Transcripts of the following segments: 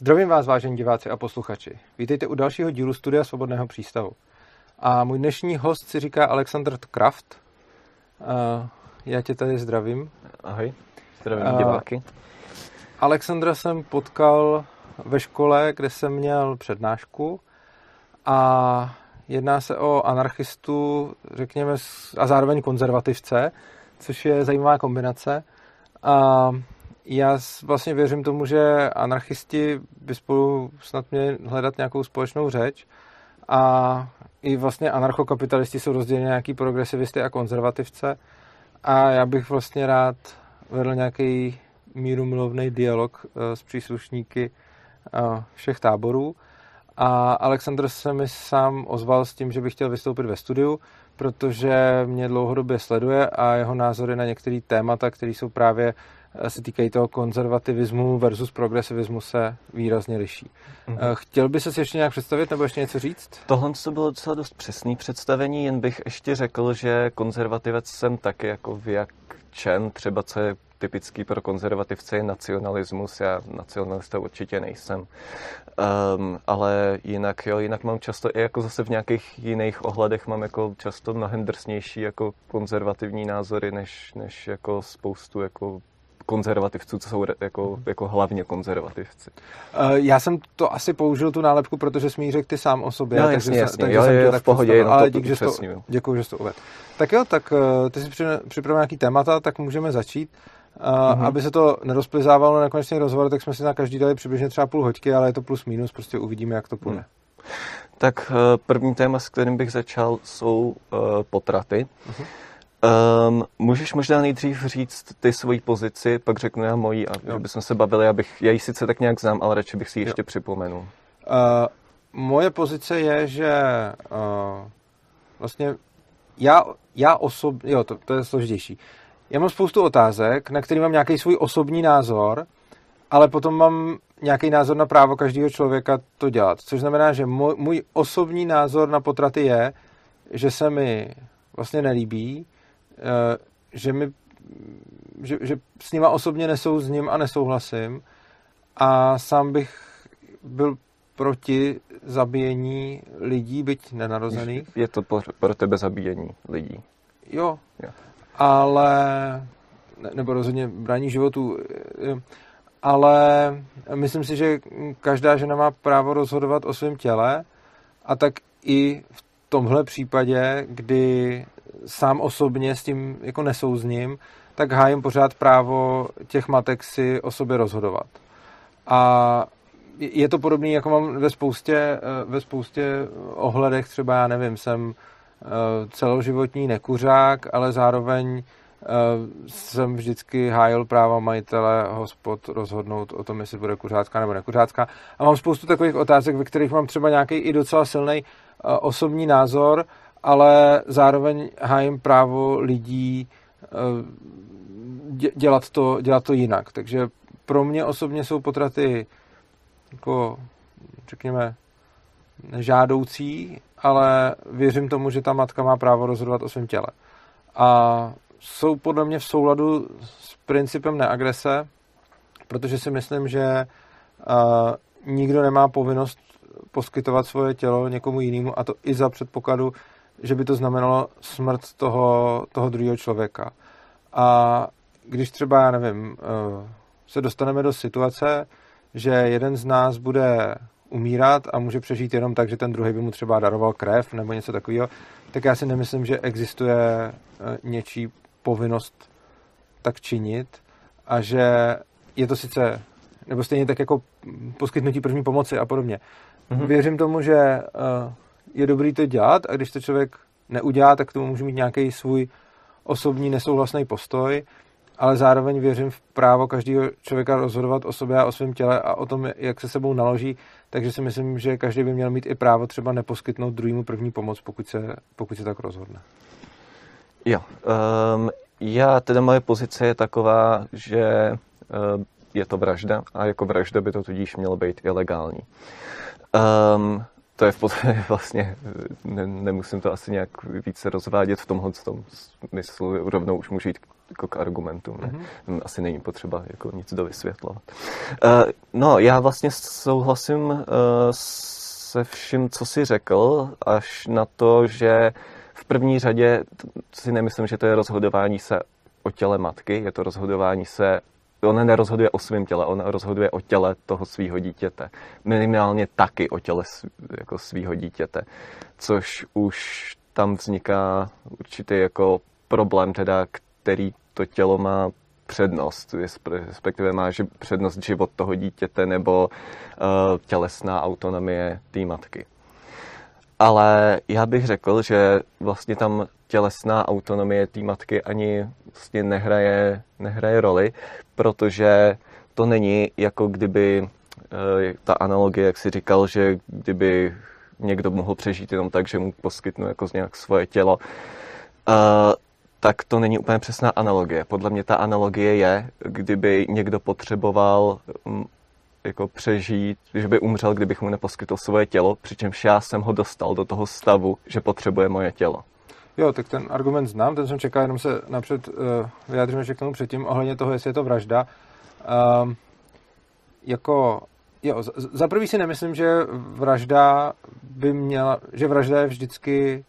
Zdravím vás, vážení diváci a posluchači. Vítejte u dalšího dílu Studia Svobodného přístavu. A můj dnešní host si říká Alexander Kraft. Já tě tady zdravím. Ahoj, zdravím diváky. Alexandra jsem potkal ve škole, kde jsem měl přednášku a jedná se o anarchistu, řekněme, a zároveň konzervativce, což je zajímavá kombinace. A já vlastně věřím tomu, že anarchisti by spolu snad měli hledat nějakou společnou řeč a i vlastně anarchokapitalisti jsou rozděleni nějaký progresivisty a konzervativce a já bych vlastně rád vedl nějaký míru milovný dialog eh, s příslušníky eh, všech táborů. A Alexander se mi sám ozval s tím, že bych chtěl vystoupit ve studiu, protože mě dlouhodobě sleduje a jeho názory na některé témata, které jsou právě se týkají toho konzervativismu versus progresivismu se výrazně liší. Mm-hmm. Chtěl by se ještě nějak představit nebo ještě něco říct? Tohle to bylo docela dost přesný představení, jen bych ještě řekl, že konzervativec jsem taky jako v jak čem, třeba co je typický pro konzervativce je nacionalismus. Já nacionalista určitě nejsem. Um, ale jinak, jo, jinak mám často i jako zase v nějakých jiných ohledech mám jako často mnohem drsnější jako konzervativní názory, než, než jako spoustu jako konzervativců, co jsou jako, mhm. jako hlavně konzervativci. Uh, já jsem to asi použil tu nálepku, protože jsi mi řekl ty sám o sobě. No, jasně, jasně. Takže jo, jsem jo, v pohodě, jenom ale dík, že to, děkuji, že jsi to uvedl. Tak jo, tak uh, ty jsi připravil nějaký témata, tak můžeme začít. Uh, aby se to nerozplizávalo na nekonečný rozhovor, tak jsme si na každý dali přibližně třeba půl hoďky, ale je to plus minus, prostě uvidíme, jak to půjde. Hmm. Tak první téma, s kterým bych začal, jsou uh, potraty. Uh-huh. Um, můžeš možná nejdřív říct ty svoji pozici, pak řeknu já moji a jo. že bychom se bavili, abych, já ji sice tak nějak znám, ale radši bych si ji ještě jo. připomenul. Uh, moje pozice je, že uh, vlastně já, já osobně, jo, to, to je složitější. Já mám spoustu otázek, na který mám nějaký svůj osobní názor, ale potom mám nějaký názor na právo každého člověka to dělat. Což znamená, že můj, můj osobní názor na potraty je, že se mi vlastně nelíbí, eh, že, mi, že, že s nima osobně nesou s ním a nesouhlasím a sám bych byl proti zabíjení lidí, byť nenarozených. Je to pro tebe zabíjení lidí? Jo. jo ale nebo rozhodně brání životu, ale myslím si, že každá žena má právo rozhodovat o svém těle a tak i v tomhle případě, kdy sám osobně s tím jako nesouzním, tak hájím pořád právo těch matek si o sobě rozhodovat. A je to podobné, jako mám ve spoustě, ve spoustě ohledech, třeba já nevím, jsem Eh, celoživotní nekuřák, ale zároveň eh, jsem vždycky hájil práva majitele hospod rozhodnout o tom, jestli bude kuřácká nebo nekuřácká. A mám spoustu takových otázek, ve kterých mám třeba nějaký i docela silný eh, osobní názor, ale zároveň hájím právo lidí dělat to, dělat to jinak. Takže pro mě osobně jsou potraty jako, řekněme, nežádoucí, ale věřím tomu, že ta matka má právo rozhodovat o svém těle. A jsou podle mě v souladu s principem neagrese, protože si myslím, že uh, nikdo nemá povinnost poskytovat svoje tělo někomu jinému, a to i za předpokladu, že by to znamenalo smrt toho, toho druhého člověka. A když třeba, já nevím, uh, se dostaneme do situace, že jeden z nás bude umírat a může přežít jenom tak, že ten druhý by mu třeba daroval krev nebo něco takového, tak já si nemyslím, že existuje eh, něčí povinnost tak činit a že je to sice, nebo stejně tak jako poskytnutí první pomoci a podobně. Mm-hmm. Věřím tomu, že eh, je dobrý to dělat a když to člověk neudělá, tak k tomu může mít nějaký svůj osobní nesouhlasný postoj ale zároveň věřím v právo každého člověka rozhodovat o sobě a o svém těle a o tom, jak se sebou naloží, takže si myslím, že každý by měl mít i právo třeba neposkytnout druhému první pomoc, pokud se, pokud se tak rozhodne. Jo, um, já teda moje pozice je taková, že uh, je to vražda a jako vražda by to tudíž mělo být ilegální. Um, to je v podstatě vlastně, ne, nemusím to asi nějak více rozvádět v tomhle tom smyslu, rovnou už můžu jít jako k argumentům. Ne? Mm-hmm. Asi není potřeba jako nic dovysvětlovat. Uh, no, já vlastně souhlasím uh, se vším, co jsi řekl, až na to, že v první řadě si nemyslím, že to je rozhodování se o těle matky, je to rozhodování se ona nerozhoduje o svém těle, ona rozhoduje o těle toho svého dítěte. Minimálně taky o těle jako svého dítěte. Což už tam vzniká určitý jako problém, teda, který to tělo má přednost, respektive má přednost život toho dítěte nebo uh, tělesná autonomie té matky. Ale já bych řekl, že vlastně tam tělesná autonomie té matky ani vlastně nehraje, nehraje roli, protože to není jako kdyby eh, ta analogie, jak si říkal, že kdyby někdo mohl přežít jenom tak, že mu poskytnu jako z nějak svoje tělo, eh, tak to není úplně přesná analogie. Podle mě ta analogie je, kdyby někdo potřeboval mm, jako přežít, že by umřel, kdybych mu neposkytl svoje tělo, přičemž já jsem ho dostal do toho stavu, že potřebuje moje tělo. Jo, tak ten argument znám, ten jsem čekal, jenom se napřed uh, vyjádřím ještě k tomu předtím, ohledně toho, jestli je to vražda. Um, jako, jo, za prvý si nemyslím, že vražda by měla, že vražda je vždycky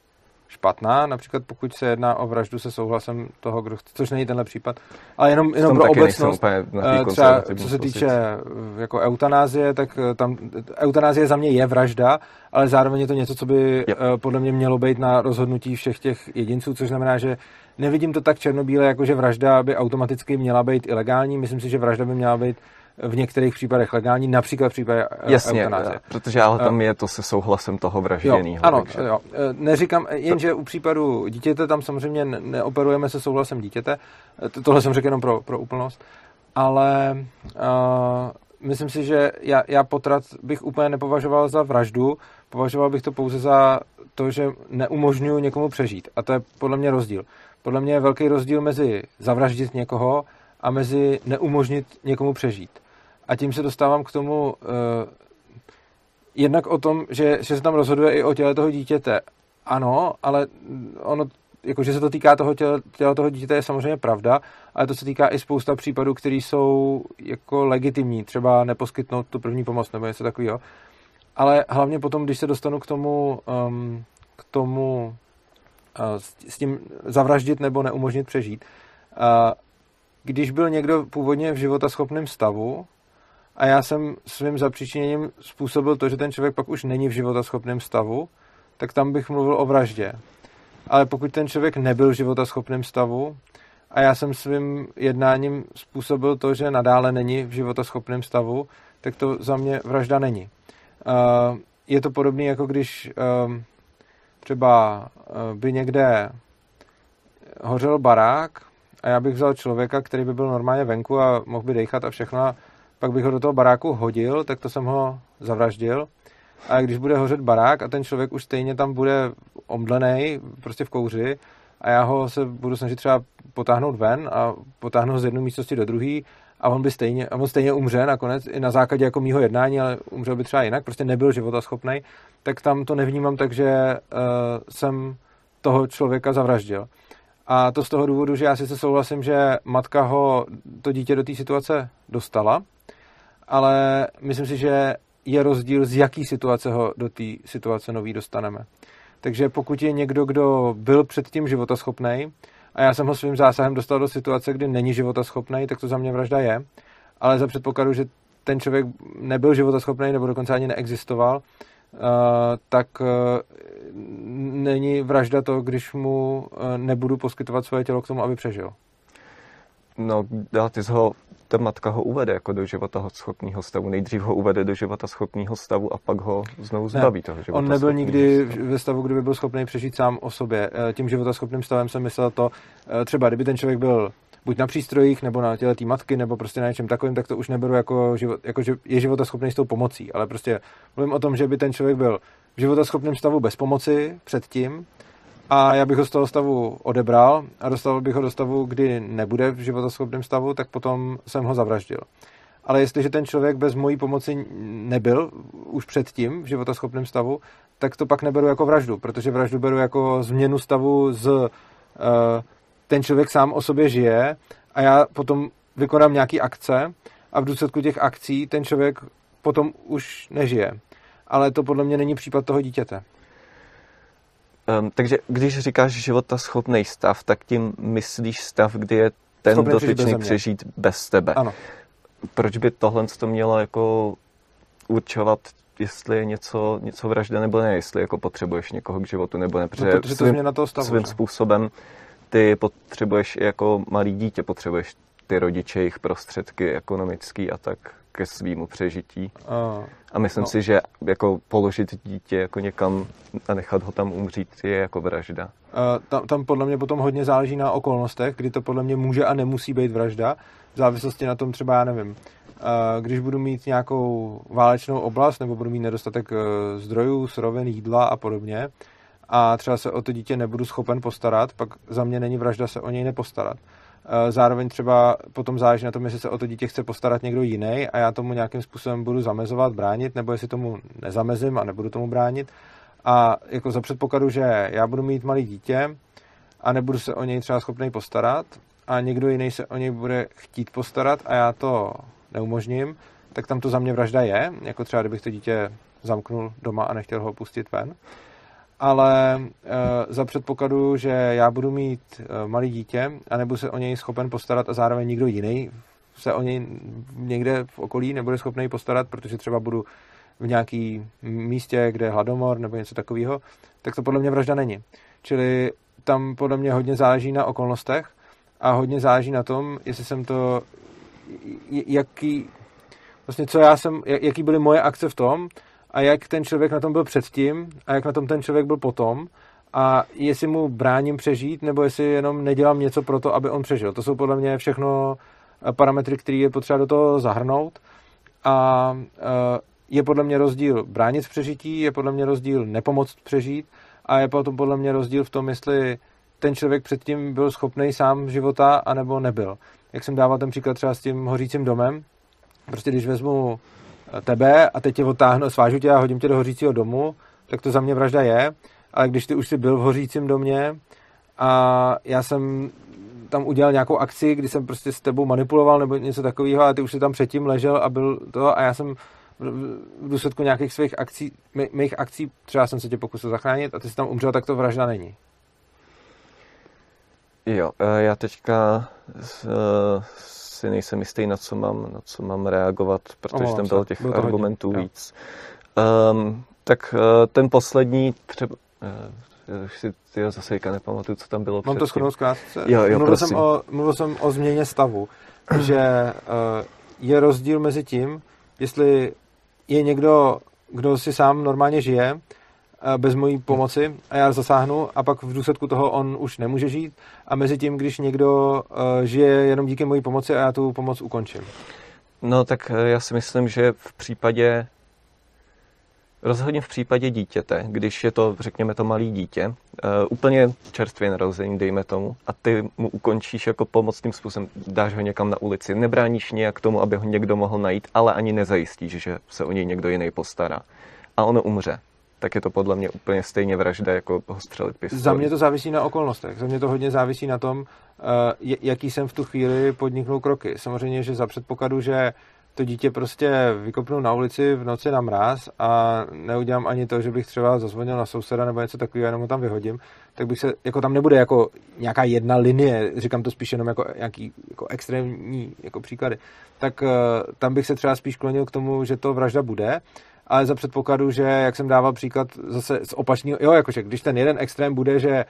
špatná, například pokud se jedná o vraždu se souhlasem toho, kdo chce, což není tenhle případ, ale jenom, jenom pro obecnost, eh, třeba co se týče eh, jako eutanázie, tak eh, tam eutanázie za mě je vražda, ale zároveň je to něco, co by yep. podle mě mělo být na rozhodnutí všech těch jedinců, což znamená, že nevidím to tak černobíle, jako že vražda by automaticky měla být ilegální, myslím si, že vražda by měla být v některých případech legální, například v případě eh, Jasně, eutanázie. protože ale tam eh, je to se souhlasem toho vražděného. Ano, takže. jo. Eh, neříkám, jenže u případu dítěte tam samozřejmě neoperujeme se souhlasem dítěte, tohle jsem řekl jenom pro, pro úplnost, ale uh, myslím si, že já, já potrat bych úplně nepovažoval za vraždu, považoval bych to pouze za to, že neumožňuji někomu přežít. A to je podle mě rozdíl. Podle mě je velký rozdíl mezi zavraždit někoho a mezi neumožnit někomu přežít. A tím se dostávám k tomu uh, jednak o tom, že, že se tam rozhoduje i o těle toho dítěte. Ano, ale ono, jako, že se to týká toho těla, těla toho dítěte je samozřejmě pravda, ale to se týká i spousta případů, které jsou jako legitimní, třeba neposkytnout tu první pomoc nebo něco takového. Ale hlavně potom, když se dostanu k tomu, um, k tomu uh, s, s tím zavraždit nebo neumožnit přežít, uh, když byl někdo původně v životaschopném stavu, a já jsem svým zapříčiněním způsobil to, že ten člověk pak už není v životaschopném stavu, tak tam bych mluvil o vraždě. Ale pokud ten člověk nebyl v životaschopném stavu a já jsem svým jednáním způsobil to, že nadále není v životaschopném stavu, tak to za mě vražda není. Je to podobné, jako když ehm, třeba eh, by někde hořel barák a já bych vzal člověka, který by byl normálně venku a mohl by dechat a všechno pak bych ho do toho baráku hodil, tak to jsem ho zavraždil. A když bude hořet barák a ten člověk už stejně tam bude omdlený, prostě v kouři, a já ho se budu snažit třeba potáhnout ven a potáhnout ho z jedné místnosti do druhé a on by stejně, a on stejně umře nakonec i na základě jako mýho jednání, ale umřel by třeba jinak, prostě nebyl životaschopný, tak tam to nevnímám tak, že uh, jsem toho člověka zavraždil. A to z toho důvodu, že já si se souhlasím, že matka ho, to dítě do té situace dostala, ale myslím si, že je rozdíl, z jaký situace ho do té situace nový dostaneme. Takže pokud je někdo, kdo byl předtím životaschopný a já jsem ho svým zásahem dostal do situace, kdy není životaschopný, tak to za mě vražda je. Ale za předpokladu, že ten člověk nebyl životaschopný nebo dokonce ani neexistoval, uh, tak uh, není vražda to, když mu uh, nebudu poskytovat svoje tělo k tomu, aby přežil. No, ty jsi ho ta matka ho uvede jako do života schopného stavu. Nejdřív ho uvede do života schopného stavu a pak ho znovu zbaví ne, toho života. On nebyl nikdy stavu. ve stavu, kdy by byl schopný přežít sám o sobě. Eh, tím životaschopným stavem jsem myslel to, eh, třeba kdyby ten člověk byl buď na přístrojích, nebo na těle té matky, nebo prostě na něčem takovým, tak to už neberu jako, život, jako že je životaschopný s tou pomocí. Ale prostě mluvím o tom, že by ten člověk byl v životaschopném stavu bez pomoci předtím, a já bych ho z toho stavu odebral a dostal bych ho do stavu, kdy nebude v životoschopném stavu, tak potom jsem ho zavraždil. Ale jestliže ten člověk bez mojí pomoci nebyl už předtím v životoschopném stavu, tak to pak neberu jako vraždu, protože vraždu beru jako změnu stavu z uh, ten člověk sám o sobě žije a já potom vykonám nějaký akce a v důsledku těch akcí ten člověk potom už nežije. Ale to podle mě není případ toho dítěte. Um, takže když říkáš života schopný stav, tak tím myslíš stav, kdy je ten Schopný dotyčný přežít, přežít bez tebe. Ano. Proč by tohle to mělo jako určovat, jestli je něco, něco vražda nebo ne, jestli jako potřebuješ někoho k životu nebo ne, protože, no, protože to svým, na toho stavu, svým způsobem ty potřebuješ jako malý dítě, potřebuješ ty rodiče, jejich prostředky ekonomický a tak ke svýmu přežití. A, a myslím no. si, že jako položit dítě jako někam a nechat ho tam umřít je jako vražda. A tam, tam podle mě potom hodně záleží na okolnostech, kdy to podle mě může a nemusí být vražda. V závislosti na tom třeba, já nevím, když budu mít nějakou válečnou oblast nebo budu mít nedostatek e, zdrojů, surovin, jídla a podobně a třeba se o to dítě nebudu schopen postarat, pak za mě není vražda se o něj nepostarat. Zároveň třeba potom záleží na tom, jestli se o to dítě chce postarat někdo jiný a já tomu nějakým způsobem budu zamezovat, bránit, nebo jestli tomu nezamezím a nebudu tomu bránit. A jako za předpokladu, že já budu mít malý dítě a nebudu se o něj třeba schopný postarat a někdo jiný se o něj bude chtít postarat a já to neumožním, tak tam to za mě vražda je, jako třeba kdybych to dítě zamknul doma a nechtěl ho pustit ven ale e, za předpokladu, že já budu mít e, malý dítě a nebudu se o něj schopen postarat a zároveň nikdo jiný se o něj někde v okolí nebude schopný postarat, protože třeba budu v nějaký místě, kde je hladomor nebo něco takového, tak to podle mě vražda není. Čili tam podle mě hodně záleží na okolnostech a hodně záleží na tom, jestli jsem to, jaký, vlastně co já jsem, jaký byly moje akce v tom, a jak ten člověk na tom byl předtím a jak na tom ten člověk byl potom a jestli mu bráním přežít, nebo jestli jenom nedělám něco pro to, aby on přežil. To jsou podle mě všechno eh, parametry, které je potřeba do toho zahrnout a eh, je podle mě rozdíl bránit přežití, je podle mě rozdíl nepomoct přežít a je potom podle mě rozdíl v tom, jestli ten člověk předtím byl schopný sám života, anebo nebyl. Jak jsem dával ten příklad třeba s tím hořícím domem, prostě když vezmu tebe a teď tě otáhnu, svážu tě a hodím tě do hořícího domu, tak to za mě vražda je. Ale když ty už jsi byl v hořícím domě a já jsem tam udělal nějakou akci, kdy jsem prostě s tebou manipuloval nebo něco takového a ty už jsi tam předtím ležel a byl to a já jsem v důsledku nějakých svých akcí, mých akcí, třeba jsem se tě pokusil zachránit a ty jsi tam umřel, tak to vražda není. Jo, e, já teďka si nejsem jistý, na co mám, na co mám reagovat, protože tam bylo těch bylo argumentů hodně. víc. Um, tak uh, ten poslední třeba... Uh, už si ty zase nepamatuju, co tam bylo Mám to shodnou zkrátce. Jo, jo, mluvil, jsem o, mluvil jsem o změně stavu, že uh, je rozdíl mezi tím, jestli je někdo, kdo si sám normálně žije bez mojí pomoci a já zasáhnu a pak v důsledku toho on už nemůže žít a mezi tím, když někdo uh, žije jenom díky mojí pomoci a já tu pomoc ukončím. No tak eh, já si myslím, že v případě Rozhodně v případě dítěte, když je to, řekněme, to malý dítě, úplně čerstvě narození, dejme tomu, a ty mu ukončíš jako pomocným způsobem, dáš ho někam na ulici, nebráníš nějak tomu, aby ho někdo mohl najít, ale ani nezajistíš, že se o něj někdo jiný postará. A ono umře tak je to podle mě úplně stejně vražda, jako ho střelit pistolí. Za mě to závisí na okolnostech. Za mě to hodně závisí na tom, eh, jaký jsem v tu chvíli podniknul kroky. Samozřejmě, že za předpokladu, že to dítě prostě vykopnu na ulici v noci na mráz a neudělám ani to, že bych třeba zazvonil na souseda nebo něco takového, jenom ho tam vyhodím, tak bych se, jako tam nebude jako nějaká jedna linie, říkám to spíš jenom jako nějaký jako extrémní jako příklady, tak uh, tam bych se třeba spíš klonil k tomu, že to vražda bude ale za předpokladu, že, jak jsem dával příklad zase z opačného, jo, jakože když ten jeden extrém bude, že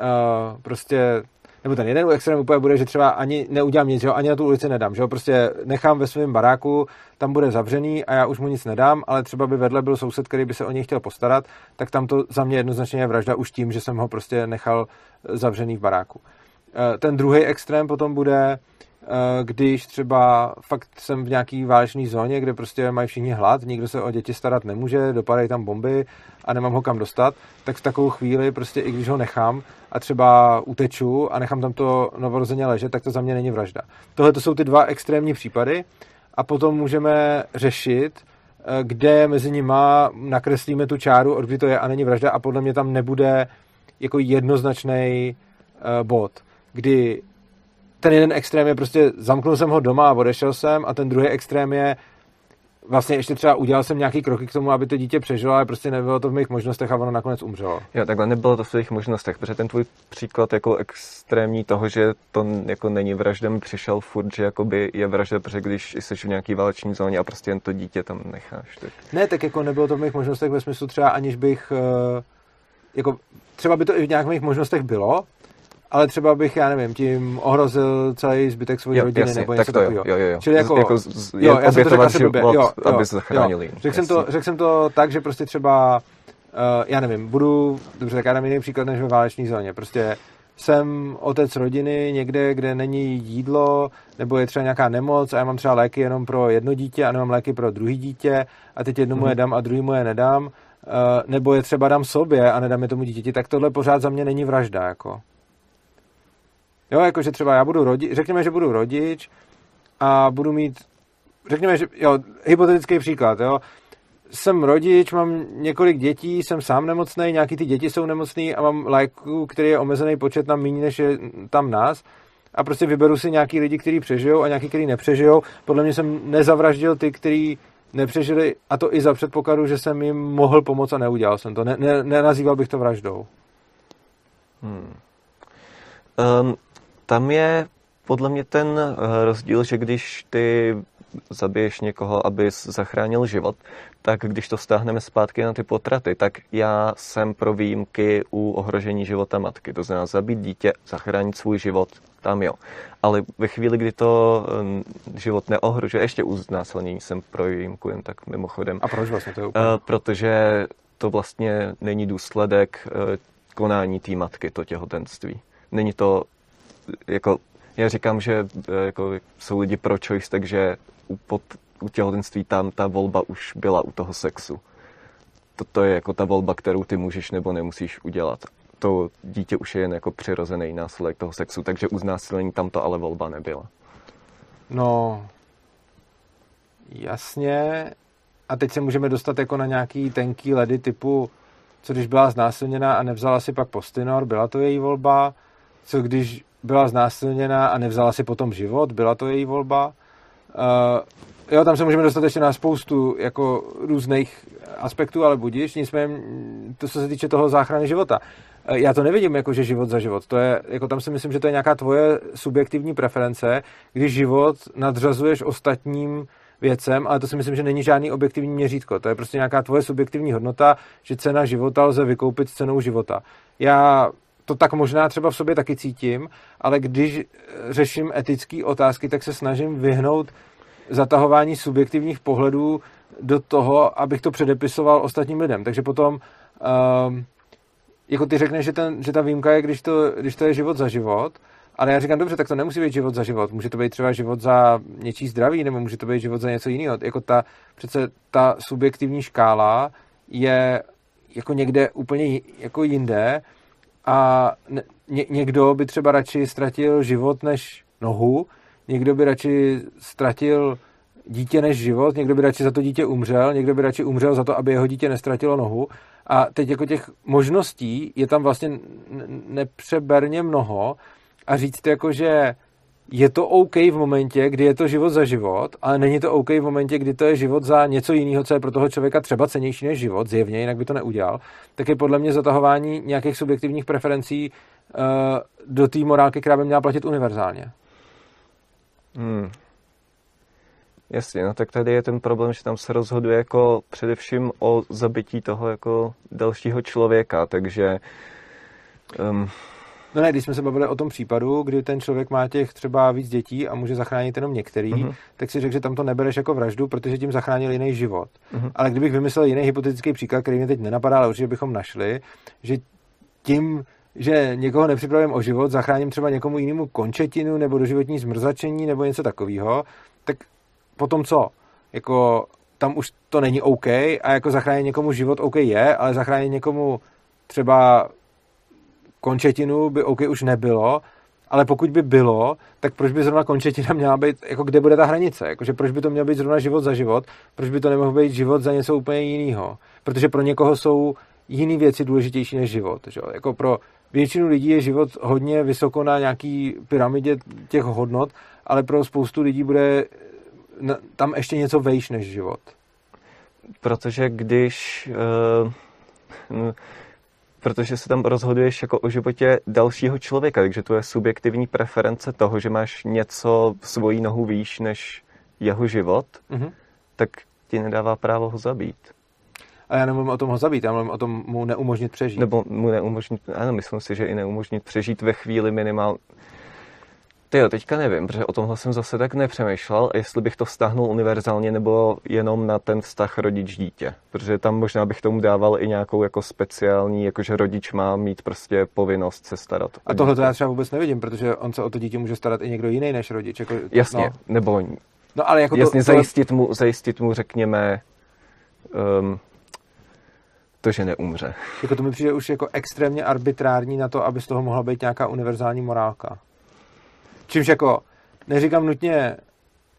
uh, prostě nebo ten jeden extrém úplně bude, že třeba ani neudělám nic, že jo, ani na tu ulici nedám, že jo, prostě nechám ve svém baráku, tam bude zavřený a já už mu nic nedám, ale třeba by vedle byl soused, který by se o něj chtěl postarat, tak tam to za mě jednoznačně je vražda už tím, že jsem ho prostě nechal zavřený v baráku. Eh, ten druhý extrém potom bude, když třeba fakt jsem v nějaký válečné zóně, kde prostě mají všichni hlad, nikdo se o děti starat nemůže, dopadají tam bomby a nemám ho kam dostat, tak v takovou chvíli prostě i když ho nechám a třeba uteču a nechám tam to novorozeně ležet, tak to za mě není vražda. Tohle to jsou ty dva extrémní případy a potom můžeme řešit, eh, kde mezi nima nakreslíme tu čáru, od kdy to je a není vražda a podle mě tam nebude jako jednoznačný eh, bod kdy ten jeden extrém je prostě zamknul jsem ho doma a odešel jsem a ten druhý extrém je vlastně ještě třeba udělal jsem nějaký kroky k tomu, aby to dítě přežilo, ale prostě nebylo to v mých možnostech a ono nakonec umřelo. Jo, takhle nebylo to v tvých možnostech, protože ten tvůj příklad jako extrémní toho, že to jako není vražda, mi přišel furt, že jakoby je vražda, protože když jsi v nějaký váleční zóně a prostě jen to dítě tam necháš. Tak... Ne, tak jako nebylo to v mých možnostech ve smyslu třeba aniž bych, eh, jako třeba by to i v nějakých mých možnostech bylo, ale třeba bych, já nevím, tím ohrozil celý zbytek svojí rodiny jasně, nebo něco takového. Jo, jo, jo. Čili jako, jako z, jo, já jsem to řekl asi blbě. Jo, jo, aby se zachránili. Řekl, jsem to, řekl jsem to tak, že prostě třeba, uh, já nevím, budu, dobře, tak já dám jiný příklad než ve váleční zóně. Prostě jsem otec rodiny někde, kde není jídlo, nebo je třeba nějaká nemoc a já mám třeba léky jenom pro jedno dítě a nemám léky pro druhý dítě a teď jednomu hmm. je dám a druhýmu je nedám, uh, nebo je třeba dám sobě a nedám je tomu dítěti, tak tohle pořád za mě není vražda, jako. Jo, jakože třeba já budu rodič, řekněme, že budu rodič a budu mít, řekněme, že, jo, hypotetický příklad, jo, jsem rodič, mám několik dětí, jsem sám nemocný, nějaký ty děti jsou nemocný a mám léku, který je omezený počet na méně, než je tam nás a prostě vyberu si nějaký lidi, kteří přežijou a nějaký, kteří nepřežijou. Podle mě jsem nezavraždil ty, kteří nepřežili a to i za předpokladu, že jsem jim mohl pomoct a neudělal jsem to. Ne, ne, nenazýval bych to vraždou. Hmm. Um, tam je podle mě ten eh, rozdíl, že když ty zabiješ někoho, abys zachránil život, tak když to stáhneme zpátky na ty potraty, tak já jsem pro výjimky u ohrožení života matky. To znamená zabít dítě, zachránit svůj život, tam jo. Ale ve chvíli, kdy to eh, život neohrožuje, ještě u znásilnění jsem pro výjimku, jen tak mimochodem. A proč vlastně to je úplně? Uh, protože to vlastně není důsledek uh, konání té matky, to těhotenství. Není to jako, já říkám, že e, jako, jsou lidi pro choice, takže u, pod, u těhotenství tam ta volba už byla u toho sexu. Toto je jako ta volba, kterou ty můžeš nebo nemusíš udělat. To dítě už je jen jako přirozený následek toho sexu, takže u znásilnění tam to ale volba nebyla. No, jasně. A teď se můžeme dostat jako na nějaký tenký ledy typu, co když byla znásilněná a nevzala si pak postinor, byla to její volba, co když byla znásilněna a nevzala si potom život, byla to její volba. Uh, jo, tam se můžeme dostat ještě na spoustu jako různých aspektů, ale budíš, nicméně to, co se týče toho záchrany života. Uh, já to nevidím jako, že život za život. To je, jako tam si myslím, že to je nějaká tvoje subjektivní preference, když život nadřazuješ ostatním věcem, ale to si myslím, že není žádný objektivní měřítko. To je prostě nějaká tvoje subjektivní hodnota, že cena života lze vykoupit cenou života. Já to tak možná třeba v sobě taky cítím, ale když řeším etické otázky, tak se snažím vyhnout zatahování subjektivních pohledů do toho, abych to předepisoval ostatním lidem. Takže potom, um, jako ty řekneš, že, ten, že ta výjimka je, když to, když to je život za život, ale já říkám, dobře, tak to nemusí být život za život. Může to být třeba život za něčí zdraví, nebo může to být život za něco jiného. Jako ta, přece ta subjektivní škála je jako někde úplně jako jinde a ně, někdo by třeba radši ztratil život než nohu, někdo by radši ztratil dítě než život, někdo by radši za to dítě umřel, někdo by radši umřel za to, aby jeho dítě nestratilo nohu. A teď jako těch možností je tam vlastně nepřeberně mnoho a říct jako, že je to OK v momentě, kdy je to život za život, ale není to OK v momentě, kdy to je život za něco jiného, co je pro toho člověka třeba cenější než život, zjevně, jinak by to neudělal, tak je podle mě zatahování nějakých subjektivních preferencí uh, do té morálky, která by měla platit univerzálně. Hmm. Jasně, no tak tady je ten problém, že tam se rozhoduje jako především o zabití toho jako dalšího člověka, takže um, No ne, když jsme se bavili o tom případu, kdy ten člověk má těch třeba víc dětí a může zachránit jenom některý, uh-huh. tak si řekl, že tam to nebereš jako vraždu, protože tím zachránil jiný život. Uh-huh. Ale kdybych vymyslel jiný hypotetický příklad, který mě teď nenapadá, ale určitě bychom našli, že tím, že někoho nepřipravím o život, zachráním třeba někomu jinému končetinu nebo doživotní zmrzačení nebo něco takového, tak potom co? Jako tam už to není OK a jako zachránit někomu život OK je, ale zachránit někomu třeba končetinu by OK už nebylo, ale pokud by bylo, tak proč by zrovna končetina měla být, jako kde bude ta hranice? Jakože proč by to měl být zrovna život za život? Proč by to nemohl být život za něco úplně jiného? Protože pro někoho jsou jiný věci důležitější než život. Že? Jako pro většinu lidí je život hodně vysoko na nějaký pyramidě těch hodnot, ale pro spoustu lidí bude tam ještě něco vejš než život. Protože když... Uh, protože se tam rozhoduješ jako o životě dalšího člověka, takže to je subjektivní preference toho, že máš něco svojí nohu výš než jeho život, mm-hmm. tak ti nedává právo ho zabít. A já nemluvím o tom ho zabít, já mluvím o tom mu neumožnit přežít. Nebo mu neumožnit, ano, myslím si, že i neumožnit přežít ve chvíli minimál, ty jo, teďka nevím, protože o tomhle jsem zase tak nepřemýšlel, jestli bych to vztahnul univerzálně nebo jenom na ten vztah rodič-dítě. Protože tam možná bych tomu dával i nějakou jako speciální, jakože rodič má mít prostě povinnost se starat. A tohle to já třeba vůbec nevidím, protože on se o to dítě může starat i někdo jiný než rodič. Jako, jasně, no. nebo no, ale jako jasně to, zajistit, mu, zajistit mu, řekněme, um, to, že neumře. Jako to mi přijde už jako extrémně arbitrární na to, aby z toho mohla být nějaká univerzální morálka. Čímž jako neříkám nutně,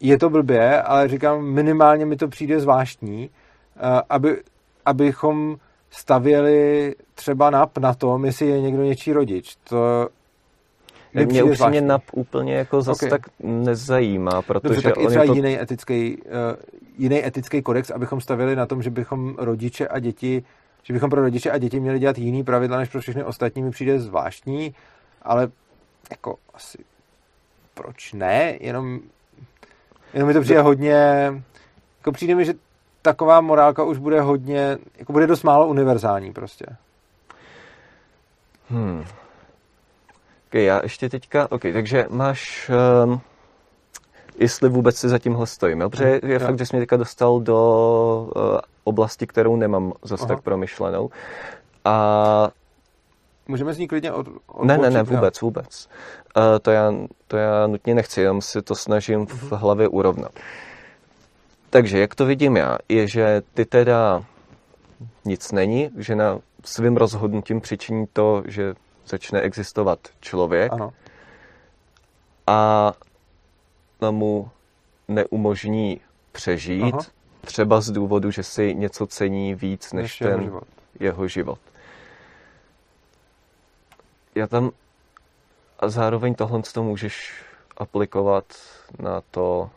je to blbě, ale říkám, minimálně mi to přijde zvláštní, eh, aby, abychom stavěli třeba nap na tom, jestli je někdo něčí rodič. To mě, mě upřímně NAP úplně jako zase okay. tak nezajímá, protože Dobře, tak on i třeba to... jiný, etický, uh, jiný etický kodex, abychom stavili na tom, že bychom rodiče a děti, že bychom pro rodiče a děti měli dělat jiný pravidla, než pro všechny ostatní, mi přijde zvláštní, ale jako asi proč ne, jenom, jenom mi to přijde hodně, jako přijde mi, že taková morálka už bude hodně, jako bude dost málo univerzální prostě. Hmm. Okay, já ještě teďka, ok, takže máš, um, jestli vůbec si za tímhle stojím, protože je je fakt, že jsi mě teďka dostal do uh, oblasti, kterou nemám zase Aha. tak promyšlenou. A Můžeme z ní klidně od, od Ne, ne, ne, vůbec, vůbec. Uh, to, já, to já nutně nechci, jenom si to snažím v mhm. hlavě urovnat. Takže jak to vidím já, je, že ty teda nic není, že na svým rozhodnutím přičiní to, že začne existovat člověk ano. a mu neumožní přežít, Aha. třeba z důvodu, že si něco cení víc než, než ten jeho život. jeho život já tam a zároveň tohle to můžeš aplikovat na to.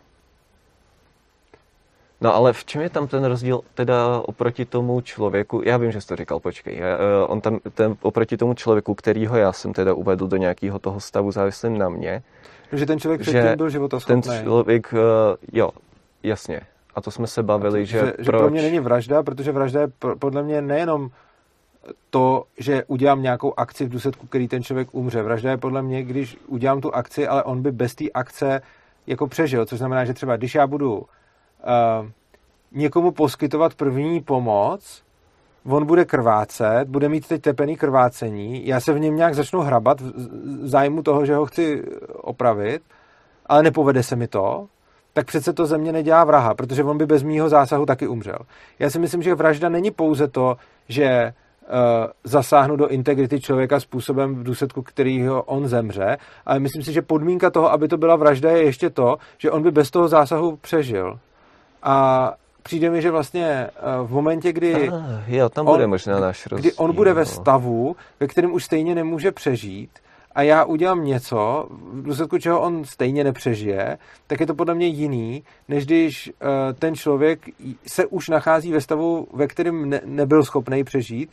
No ale v čem je tam ten rozdíl teda oproti tomu člověku, já vím, že jsi to říkal, počkej, já, eh, on tam ten, oproti tomu člověku, kterýho já jsem teda uvedl do nějakého toho stavu závislým na mě. Že ten člověk předtím byl životoschopný. Ten člověk, eh, jo, jasně. A to jsme se bavili, to, že, že, proč... že pro mě není vražda, protože vražda je podle mě nejenom to, že udělám nějakou akci v důsledku, který ten člověk umře. Vražda je podle mě, když udělám tu akci, ale on by bez té akce jako přežil, což znamená, že třeba když já budu uh, někomu poskytovat první pomoc, on bude krvácet, bude mít teď tepený krvácení, já se v něm nějak začnu hrabat v zájmu toho, že ho chci opravit, ale nepovede se mi to, tak přece to ze mě nedělá vraha, protože on by bez mýho zásahu taky umřel. Já si myslím, že vražda není pouze to, že zasáhnu do integrity člověka způsobem, v důsledku kterého on zemře. Ale myslím si, že podmínka toho, aby to byla vražda, je ještě to, že on by bez toho zásahu přežil. A přijde mi, že vlastně eh, v momentě, kdy... Ah, jo, tam bude on, možná náš rozdíl. Kdy on bude ve stavu, ve kterém už stejně nemůže přežít, a já udělám něco, v důsledku čeho on stejně nepřežije, tak je to podle mě jiný, než když uh, ten člověk se už nachází ve stavu, ve kterém ne, nebyl schopný přežít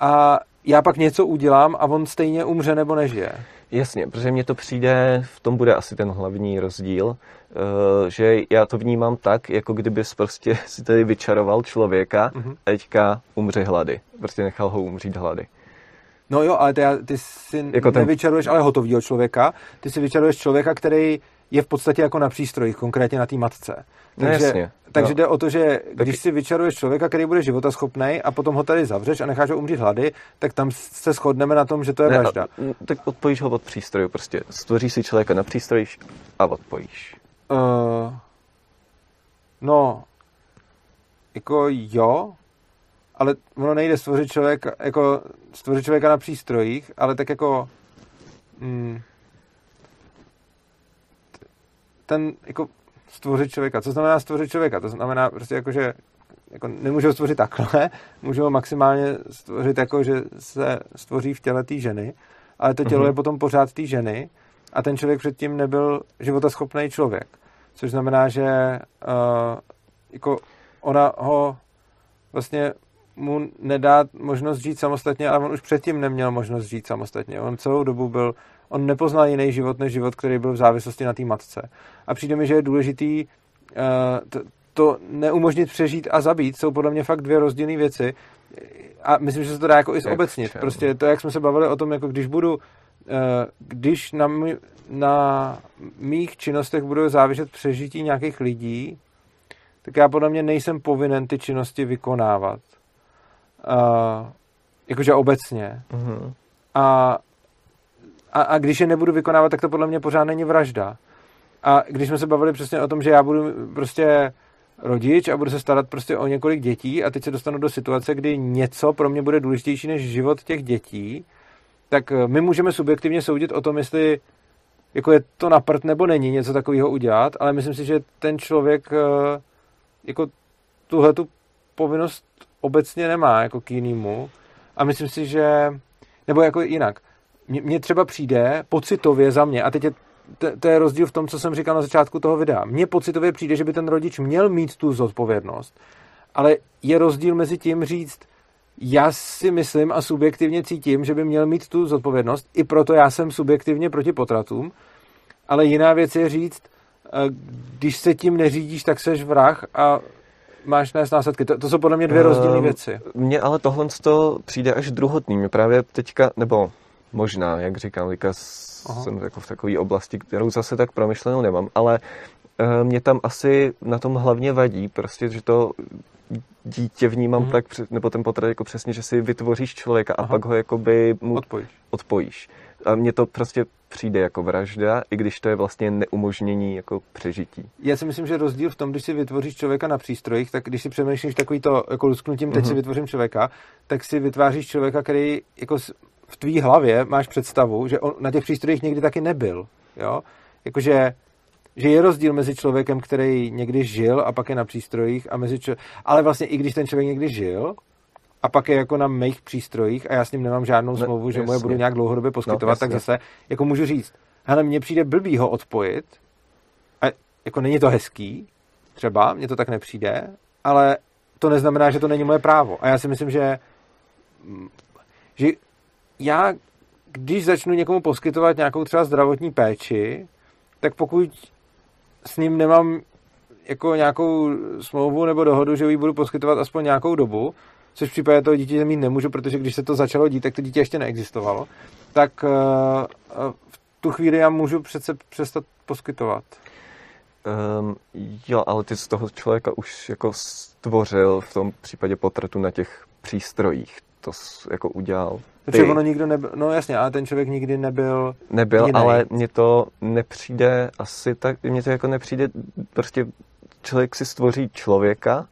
a já pak něco udělám a on stejně umře nebo nežije. Jasně, protože mně to přijde, v tom bude asi ten hlavní rozdíl, eh, že já to vnímám tak, jako kdybys prostě si tady vyčaroval člověka mm-hmm. a teďka umře hlady. Prostě nechal ho umřít hlady. No jo, ale ty, ty si jako ten... nevyčaruješ ale hotovýho člověka, ty si vyčaruješ člověka, který je v podstatě jako na přístrojích, konkrétně na té matce. No takže, no jasně, takže no. jde o to, že když si vyčaruješ člověka, který bude životaschopný a potom ho tady zavřeš a necháš ho umřít hlady, tak tam se shodneme na tom, že to je ne, vražda. A, tak odpojíš ho od přístroju, prostě stvoříš si člověka na přístroji a odpojíš. Uh, no, jako jo, ale ono nejde stvořit člověka, jako stvořit člověka na přístrojích, ale tak jako mm, ten jako stvořit člověka. Co znamená stvořit člověka? To znamená prostě jako, že jako nemůžu ho stvořit takhle, můžu ho maximálně stvořit jako, že se stvoří v těle té ženy, ale to tělo mm-hmm. je potom pořád té ženy a ten člověk předtím nebyl životaschopný člověk. Což znamená, že uh, jako ona ho vlastně mu nedá možnost žít samostatně, ale on už předtím neměl možnost žít samostatně. On celou dobu byl, on nepoznal jiný život než život, který byl v závislosti na té matce. A přijde mi, že je důležitý uh, to, neumožnit přežít a zabít. Jsou podle mě fakt dvě rozdílné věci. A myslím, že se to dá jako i zobecnit. Prostě to, jak jsme se bavili o tom, jako když budu, uh, když na, mý, na mých činnostech budou záviset přežití nějakých lidí, tak já podle mě nejsem povinen ty činnosti vykonávat. Uh, jakože obecně. Mm-hmm. A, a, a když je nebudu vykonávat, tak to podle mě pořád není vražda. A když jsme se bavili přesně o tom, že já budu prostě rodič a budu se starat prostě o několik dětí a teď se dostanu do situace, kdy něco pro mě bude důležitější než život těch dětí, tak my můžeme subjektivně soudit o tom, jestli jako je to na prd nebo není něco takového udělat, ale myslím si, že ten člověk jako tuhle tu povinnost obecně nemá jako k jinému. A myslím si, že, nebo jako jinak, mně třeba přijde pocitově za mě, a teď je, to, to je rozdíl v tom, co jsem říkal na začátku toho videa. Mně pocitově přijde, že by ten rodič měl mít tu zodpovědnost, ale je rozdíl mezi tím říct, já si myslím a subjektivně cítím, že by měl mít tu zodpovědnost, i proto já jsem subjektivně proti potratům, ale jiná věc je říct, když se tím neřídíš, tak seš vrah a máš nést následky. To, to jsou podle mě dvě rozdílné um, věci. Mně ale tohle to přijde až druhotný. Mě právě teďka, nebo možná, jak říkám, Lika, jsem jako v takové oblasti, kterou zase tak promyšlenou nemám, ale uh, mě tam asi na tom hlavně vadí, prostě, že to dítě vnímám mm-hmm. tak, nebo ten potrat jako přesně, že si vytvoříš člověka Aha. a pak ho jakoby mu odpojíš. odpojíš. A mně to prostě přijde jako vražda, i když to je vlastně neumožnění jako přežití. Já si myslím, že rozdíl v tom, když si vytvoříš člověka na přístrojích, tak když si přemýšlíš takový to jako lusknutím, teď mm-hmm. si mhm. vytvořím člověka, tak si vytváříš člověka, který jako v tvý hlavě máš představu, že on na těch přístrojích někdy taky nebyl. Jo? Jakože že je rozdíl mezi člověkem, který někdy žil a pak je na přístrojích a mezi čo... ale vlastně i když ten člověk někdy žil, a pak je jako na mých přístrojích a já s ním nemám žádnou no, smlouvu, no, že mu je budu nějak dlouhodobě poskytovat, no, tak zase jako můžu říct, hele, mně přijde blbý ho odpojit. A jako není to hezký, třeba, mně to tak nepřijde, ale to neznamená, že to není moje právo. A já si myslím, že, že já, když začnu někomu poskytovat nějakou třeba zdravotní péči, tak pokud s ním nemám jako nějakou smlouvu nebo dohodu, že ji budu poskytovat aspoň nějakou dobu, což v případě toho dítěte mít nemůžu, protože když se to začalo dít, tak to dítě ještě neexistovalo, tak uh, v tu chvíli já můžu přece přestat poskytovat. Um, jo, ale ty z toho člověka už jako stvořil v tom případě potratu na těch přístrojích. To jako udělal. Ty. ono nikdo nebyl, no jasně, ale ten člověk nikdy nebyl Nebyl, jiný. ale mně to nepřijde asi tak, mně to jako nepřijde, prostě člověk si stvoří člověka,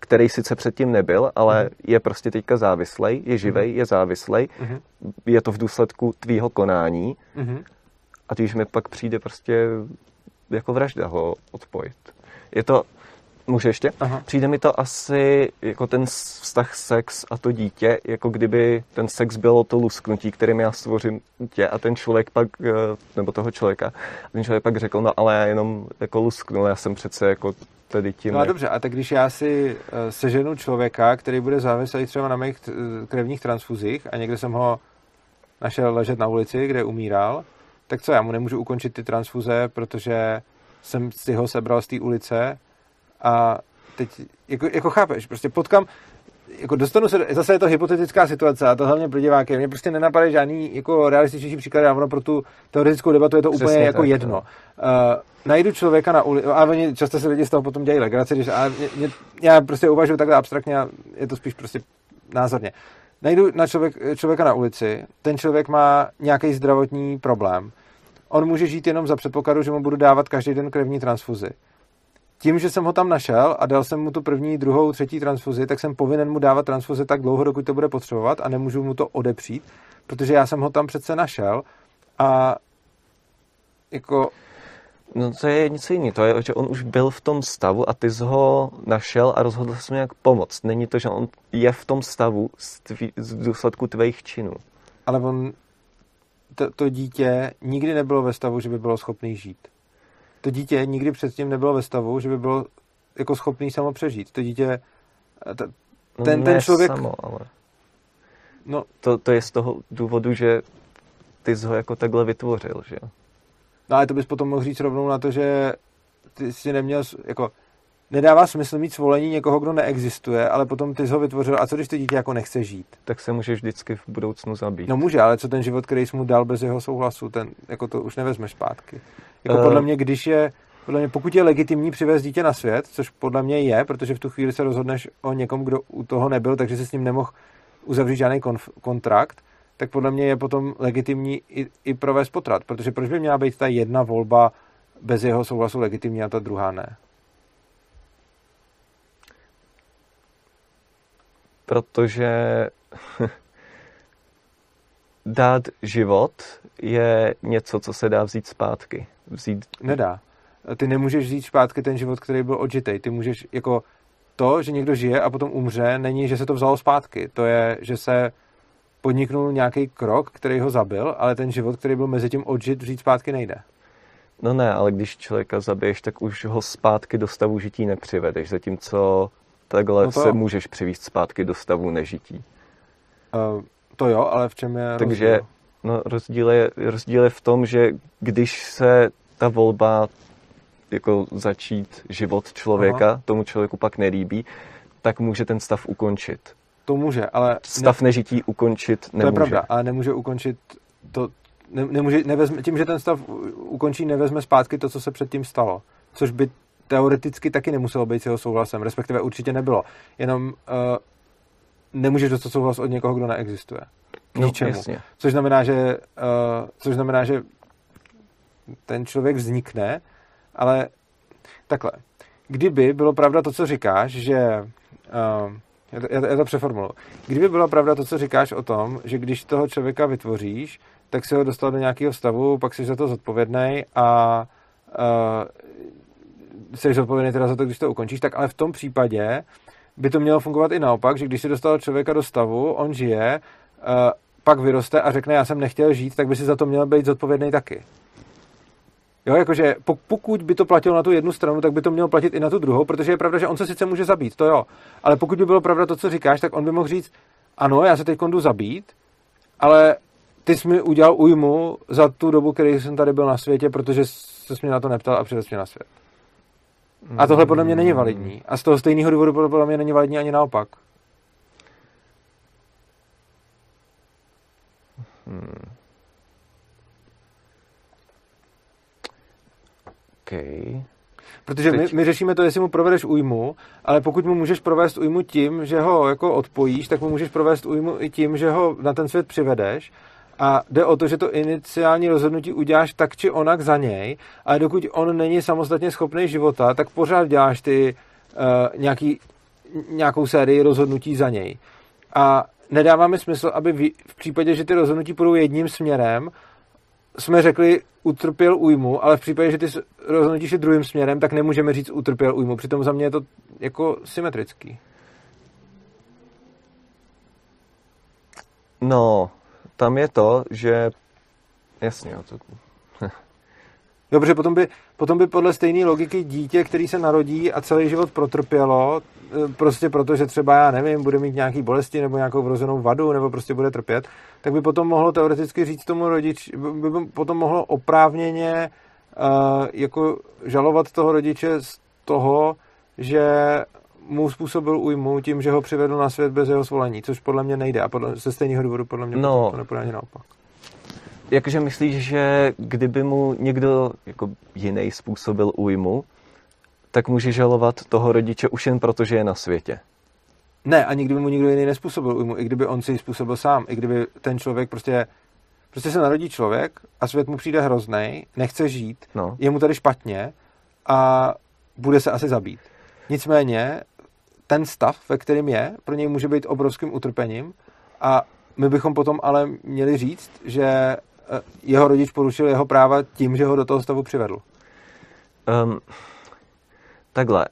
který sice předtím nebyl, ale mm. je prostě teďka závislej, je živej, mm. je závislej, mm. je to v důsledku tvýho konání mm. a když mi pak přijde prostě jako vražda ho odpojit. Je to, může ještě? Aha. Přijde mi to asi jako ten vztah sex a to dítě, jako kdyby ten sex bylo to lusknutí, kterým já stvořím tě a ten člověk pak, eh, nebo toho člověka, a ten člověk pak řekl, no ale já jenom jako lusknul, já jsem přece jako tedy tím... No a dobře, a tak když já si eh, seženu člověka, který bude závislý třeba na mých krevních transfuzích a někde jsem ho našel ležet na ulici, kde umíral, tak co, já mu nemůžu ukončit ty transfuze, protože jsem si ho sebral z té ulice a teď, jako, jako chápeš, prostě potkám, jako dostanu se, zase je to hypotetická situace a to hlavně pro diváky. Mně prostě nenapadají žádný jako realističnější příklad a ono pro tu teoretickou debatu je to Přesně úplně jako tak, jedno. No. Uh, najdu člověka na ulici, a oni často se lidi z toho potom dělají legraci, když a mě, mě, já prostě uvažuji takhle abstraktně a je to spíš prostě názorně. Najdu na člověk, člověka na ulici, ten člověk má nějaký zdravotní problém. On může žít jenom za předpokladu, že mu budu dávat každý den krevní transfuzi tím, že jsem ho tam našel a dal jsem mu tu první, druhou, třetí transfuzi, tak jsem povinen mu dávat transfuzi tak dlouho, dokud to bude potřebovat a nemůžu mu to odepřít, protože já jsem ho tam přece našel a jako No to je něco jiného. To je, že on už byl v tom stavu a ty jsi ho našel a rozhodl se mu nějak pomoct. Není to, že on je v tom stavu z, tví, z důsledku tvých činů. Ale on, to, to dítě nikdy nebylo ve stavu, že by bylo schopný žít. To dítě nikdy předtím nebylo ve stavu, že by bylo jako schopný samo přežít. To dítě, t, No ten, ne ten člověk, Samo, ale no to, to je z toho důvodu, že ty jsi ho jako takhle vytvořil, že jo? No ale to bys potom mohl říct rovnou na to, že ty si neměl, jako nedává smysl mít svolení někoho, kdo neexistuje, ale potom ty jsi ho vytvořil. A co když to dítě jako nechce žít? Tak se můžeš vždycky v budoucnu zabít. No může, ale co ten život, který jsi mu dal bez jeho souhlasu, ten, jako to už nevezmeš zpátky. Jako Eh. podle mě, když je, podle mě, pokud je legitimní přivést dítě na svět, což podle mě je, protože v tu chvíli se rozhodneš o někom, kdo u toho nebyl, takže se s ním nemohl uzavřít žádný konf- kontrakt, tak podle mě je potom legitimní i, i provést potrat, protože proč by měla být ta jedna volba bez jeho souhlasu legitimní a ta druhá ne? Protože dát život je něco, co se dá vzít zpátky. Vzít, Nedá. Ty nemůžeš vzít zpátky ten život, který byl odžitej. Ty můžeš, jako to, že někdo žije a potom umře, není, že se to vzalo zpátky. To je, že se podniknul nějaký krok, který ho zabil, ale ten život, který byl mezi tím odžit, vzít zpátky nejde. no ne, ale když člověka zabiješ, tak už ho zpátky do stavu žití nepřivedeš, zatímco takhle No to se můžeš přivést zpátky do stavu nežití. Uh, to jo, ale v čem je Takže rozdíl? No, rozdíl, je, rozdíl je v tom, že když se ta volba jako začít život člověka, Aha. tomu člověku pak nelíbí, tak může ten stav ukončit. To může, ale Stav nežití ukončit ne, to nemůže. je pravda, ale nemůže ukončit to, ne, nemůže, nevezme, tím, že ten stav ukončí, nevezme zpátky to, co se předtím stalo. Což by teoreticky taky nemuselo být s jeho souhlasem, respektive určitě nebylo. Jenom uh, nemůžeš dostat souhlas od někoho, kdo neexistuje. K No, ničemu. jasně. Což znamená, že, uh, což znamená, že ten člověk vznikne, ale takhle. Kdyby bylo pravda to, co říkáš, že uh, já, to, já, to, já to přeformuluji. Kdyby byla pravda to, co říkáš o tom, že když toho člověka vytvoříš, tak si ho dostal do nějakého stavu, pak jsi za to zodpovědný a uh, jsi zodpovědný teda za to, když to ukončíš, tak ale v tom případě by to mělo fungovat i naopak, že když si dostal člověka do stavu, on žije, uh, pak vyroste a řekne, já jsem nechtěl žít, tak by si za to měl být zodpovědný taky. Jo, jakože pok- pokud by to platilo na tu jednu stranu, tak by to mělo platit i na tu druhou, protože je pravda, že on se sice může zabít, to jo. Ale pokud by bylo pravda to, co říkáš, tak on by mohl říct, ano, já se teď jdu zabít, ale ty jsi mi udělal újmu za tu dobu, který jsem tady byl na světě, protože se mě na to neptal a přivez mě na svět. A tohle podle mě není validní. A z toho stejného důvodu podle mě není validní ani naopak. Hmm. Okay. Protože my, Teď- my řešíme to, jestli mu provedeš újmu, ale pokud mu můžeš provést újmu tím, že ho jako odpojíš, tak mu můžeš provést újmu i tím, že ho na ten svět přivedeš. A jde o to, že to iniciální rozhodnutí uděláš tak či onak za něj, ale dokud on není samostatně schopný života, tak pořád děláš ty uh, nějaký, nějakou sérii rozhodnutí za něj. A nedává mi smysl, aby v, v případě, že ty rozhodnutí půjdou jedním směrem, jsme řekli utrpěl újmu, ale v případě, že ty rozhodnutí šly druhým směrem, tak nemůžeme říct utrpěl újmu. Přitom za mě je to jako symetrický. No, tam je to, že... Jasně, jo, to... Dobře, potom by, potom by podle stejné logiky dítě, který se narodí a celý život protrpělo, e, prostě proto, že třeba, já nevím, bude mít nějaký bolesti nebo nějakou vrozenou vadu, nebo prostě bude trpět, tak by potom mohlo teoreticky říct tomu rodiči, by by potom mohlo oprávněně uh, jako žalovat toho rodiče z toho, že mu způsobil újmu tím, že ho přivedl na svět bez jeho svolení, což podle mě nejde a podle, ze stejného důvodu podle mě No. to nepůjde ani naopak. Jakože myslíš, že kdyby mu někdo jako jiný způsobil újmu, tak může žalovat toho rodiče už jen proto, že je na světě. Ne, a nikdy by mu nikdo jiný nespůsobil újmu, i kdyby on si ji způsobil sám, i kdyby ten člověk prostě, prostě se narodí člověk a svět mu přijde hrozný, nechce žít, No. je mu tady špatně a bude se asi zabít. Nicméně ten stav, ve kterém je, pro něj může být obrovským utrpením a my bychom potom ale měli říct, že eh, jeho rodič porušil jeho práva tím, že ho do toho stavu přivedl. Um, takhle,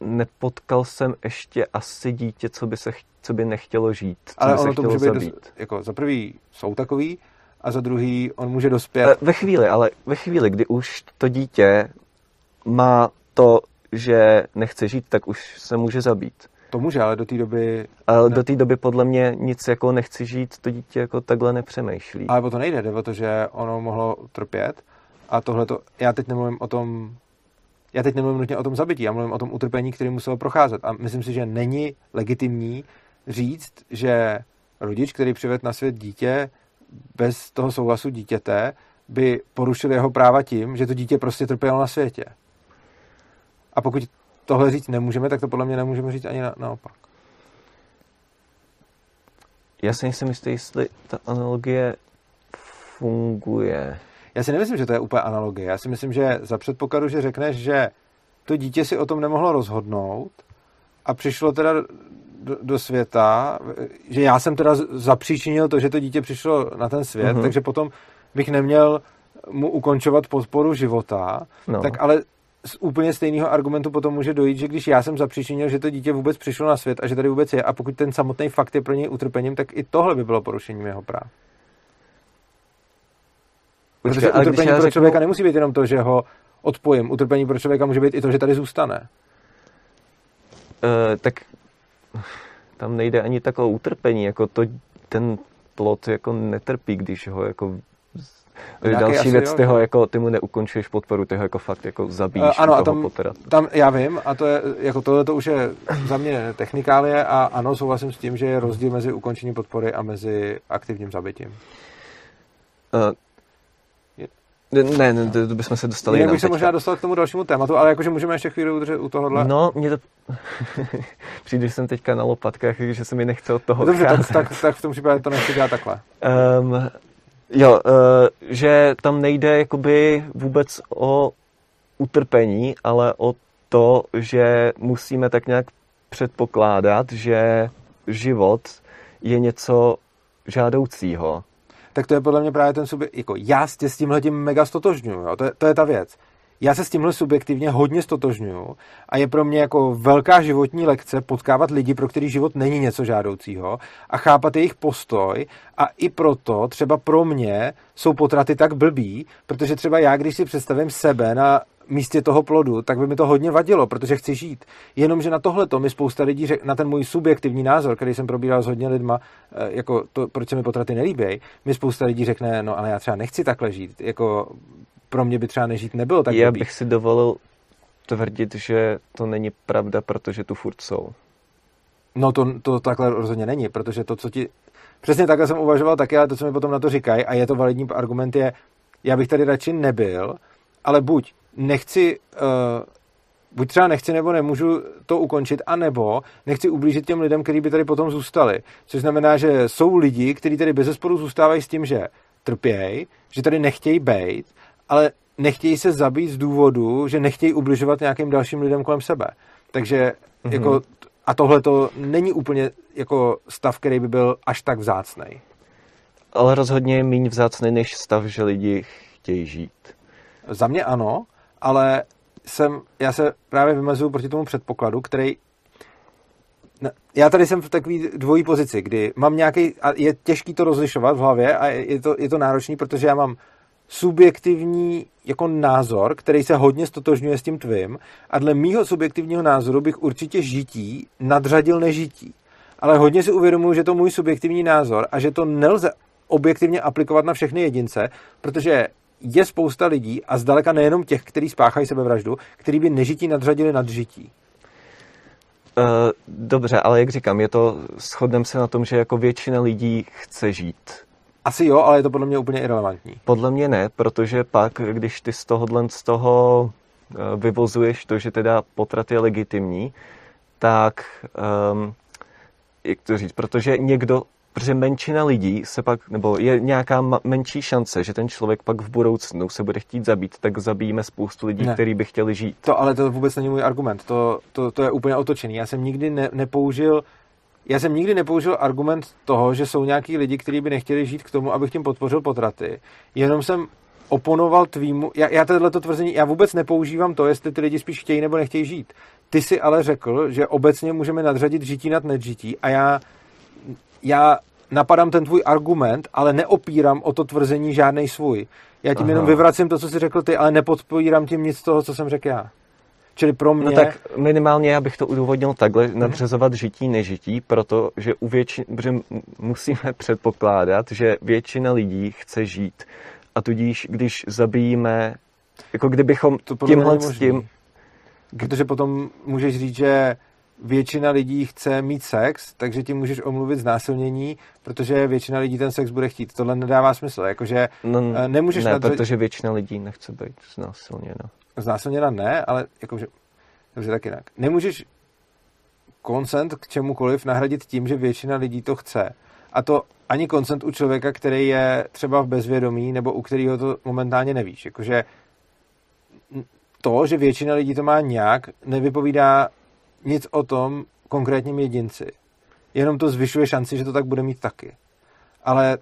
nepotkal jsem ještě asi dítě, co by, se, co by nechtělo žít. Co Ale by se ono to chtělo může být, zabít. dos, jako za prvý jsou takový a za druhý on může dospět. Eh, Ve chvíli, ale ve chvíli, kdy už to dítě má to, že nechce žít, tak už se může zabít. To může, ale do té doby... Ale Ne. do té doby podle mě nic jako nechci žít, to dítě jako takhle nepřemýšlí. Ale o to nejde, jde o to, že ono mohlo trpět a tohle to, já teď nemluvím o tom, já teď nemluvím nutně o tom zabití, já mluvím o tom utrpení, který muselo procházet a myslím si, že není legitimní říct, že rodič, který přived na svět dítě bez toho souhlasu dítěte, by porušil jeho práva tím, že to dítě prostě trpělo na světě. A pokud tohle říct nemůžeme, tak to podle mě nemůžeme říct ani na, naopak. Já si nejsem jistý, jestli ta analogie funguje. Já si nemyslím, že to je úplně analogie. Já si myslím, že za předpokladu, že řekneš, že to dítě si o tom nemohlo rozhodnout a přišlo teda do, do světa, že já jsem teda zapříčinil to, že to dítě přišlo na ten svět, mm-hmm. takže potom bych neměl mu ukončovat podporu života, No. tak ale z úplně stejného argumentu potom může dojít, že když já jsem zapříčinil, že to dítě vůbec přišlo na svět a že tady vůbec je, a pokud ten samotný fakt je pro něj utrpením, tak i tohle by bylo porušením jeho práv. Protože Počkej, ale utrpení pro řeknu- člověka nemusí být jenom to, že ho odpojím. Utrpení pro člověka může být i to, že tady zůstane. Uh, tak tam nejde ani tak o utrpení, jako to, ten plot jako netrpí, když ho jako Nějaký Další věc, jo, ty ho jako, ty mu neukončuješ podporu, ty ho jako fakt jako zabíjíš Eh, ano, a tam-. Tam já vím, a to je, jako tohle to už je za mě technikálie a ano, souhlasím s tím, že je rozdíl mezi ukončením podpory a mezi aktivním zabitím. Uh, ne, ne, to bychom se dostali Jinak bych se možná dostal k tomu dalšímu tématu, ale jakože můžeme ještě chvíli udržet u tohohle. No, mě to... Přijde, že jsem teďka na lopatkách, že se mi nechce od toho Dobře, tak, tak, tak v tom případě to nechci dělat takhle. Um, jo, uh, že tam nejde jakoby vůbec o utrpení, ale o to, že musíme tak nějak předpokládat, že život je něco žádoucího. tak to je podle mě právě ten subjekt, jako já se s tímhle tím mega stotožňuju, jo? To, to je ta věc. Já se s tímhle subjektivně hodně stotožňuju a je pro mě jako velká životní lekce potkávat lidi, pro který život není něco žádoucího a chápat jejich postoj a i proto třeba pro mě jsou potraty tak blbý, protože třeba já, když si představím sebe na místě toho plodu, tak by mi to hodně vadilo, protože chci žít. Jenomže na tohle to mi spousta lidí, řek, na ten můj subjektivní názor, který jsem probíral s hodně lidma, eh, jako to, proč se mi potraty nelíbí, mi spousta lidí řekne, no ale já třeba nechci takhle žít, jako pro mě by třeba nežít nebylo tak Já blbý. bych si dovolil tvrdit, že to není pravda, protože tu furt jsou. No to, to takhle rozhodně není, protože to, co ti... Přesně takhle jsem uvažoval taky, ale to, co mi potom na to říkají, a je to validní argument, je, já bych tady radši nebyl, ale buď nechci, uh, buď třeba nechci nebo nemůžu to ukončit, anebo nechci ublížit těm lidem, kteří by tady potom zůstali. Což znamená, že jsou lidi, kteří tady bez zesporu zůstávají s tím, že trpějí, že tady nechtějí být, ale nechtějí se zabít z důvodu, že nechtějí ubližovat nějakým dalším lidem kolem sebe. Takže Mhm. jako, a tohle to není úplně jako stav, který by byl až tak vzácný. Ale rozhodně je méně vzácný než stav, že lidi chtějí žít. Za mě ano, ale jsem, já se právě vymezuju proti tomu předpokladu, který já tady jsem v takové dvojí pozici, kdy mám nějaký, a je těžký to rozlišovat v hlavě a je to, je to náročný, protože já mám subjektivní jako názor, který se hodně stotožňuje s tím tvým a dle mýho subjektivního názoru bych určitě žití nadřadil nežití. Ale hodně si uvědomuji, že to můj subjektivní názor a že to nelze objektivně aplikovat na všechny jedince, protože je spousta lidí a zdaleka nejenom těch, kteří spáchají sebevraždu, který by nežití nadřadili nad žití. Uh, dobře, ale jak říkám, je to, shodneme se na tom, že jako většina lidí chce žít. Asi jo, ale je to podle mě úplně irrelevantní. Podle mě ne, protože pak, když ty z tohohle z toho eh, vyvozuješ to, že teda potrat je legitimní, tak um, jak to říct, protože někdo, protože menšina lidí se pak, nebo je nějaká ma- menší šance, že ten člověk pak v budoucnu se bude chtít zabít, tak zabijíme spoustu lidí, Ne. kteří by chtěli žít. To ale to vůbec není můj argument. To, to, to je úplně otočený. Já jsem nikdy ne, nepoužil já jsem nikdy nepoužil argument toho, že jsou nějaký lidi, kteří by nechtěli žít k tomu, abych tím podpořil potraty. Jenom jsem oponoval tvýmu, já, já tohleto tvrzení, já vůbec nepoužívám to, jestli ty lidi spíš chtějí nebo nechtějí žít. Ty si ale řekl, že obecně můžeme nadřadit žití nad nedžití a já, já napadám ten tvůj argument, ale neopírám o to tvrzení žádný svůj. Já tím Aha. jenom vyvracím to, co jsi řekl ty, ale nepodpírám tím nic z toho, co jsem řekl já. Čili pro no mě... No tak minimálně já bych to udůvodnil takhle, nadřezovat žití, nežití, protože, u větši... protože musíme předpokládat, že většina lidí chce žít. A tudíž, když zabijíme, jako kdybychom to tímhle s tím... Protože potom můžeš říct, že většina lidí chce mít sex, takže ti můžeš omluvit znásilnění, protože většina lidí ten sex bude chtít. Tohle nedává smysl. Jakože no, eh, nemůžeš ne, nadř... protože většina lidí nechce být znásilněna. Znásilněna ne, ale jakože, dobře, tak jinak. Nemůžeš koncent k čemukoliv nahradit tím, že většina lidí to chce. A to ani koncent u člověka, který je třeba v bezvědomí, nebo u kterého to momentálně nevíš. Jakože to, že většina lidí to má nějak, nevypovídá nic o tom konkrétním jedinci. Jenom to zvyšuje šanci, že to tak bude mít taky. Ale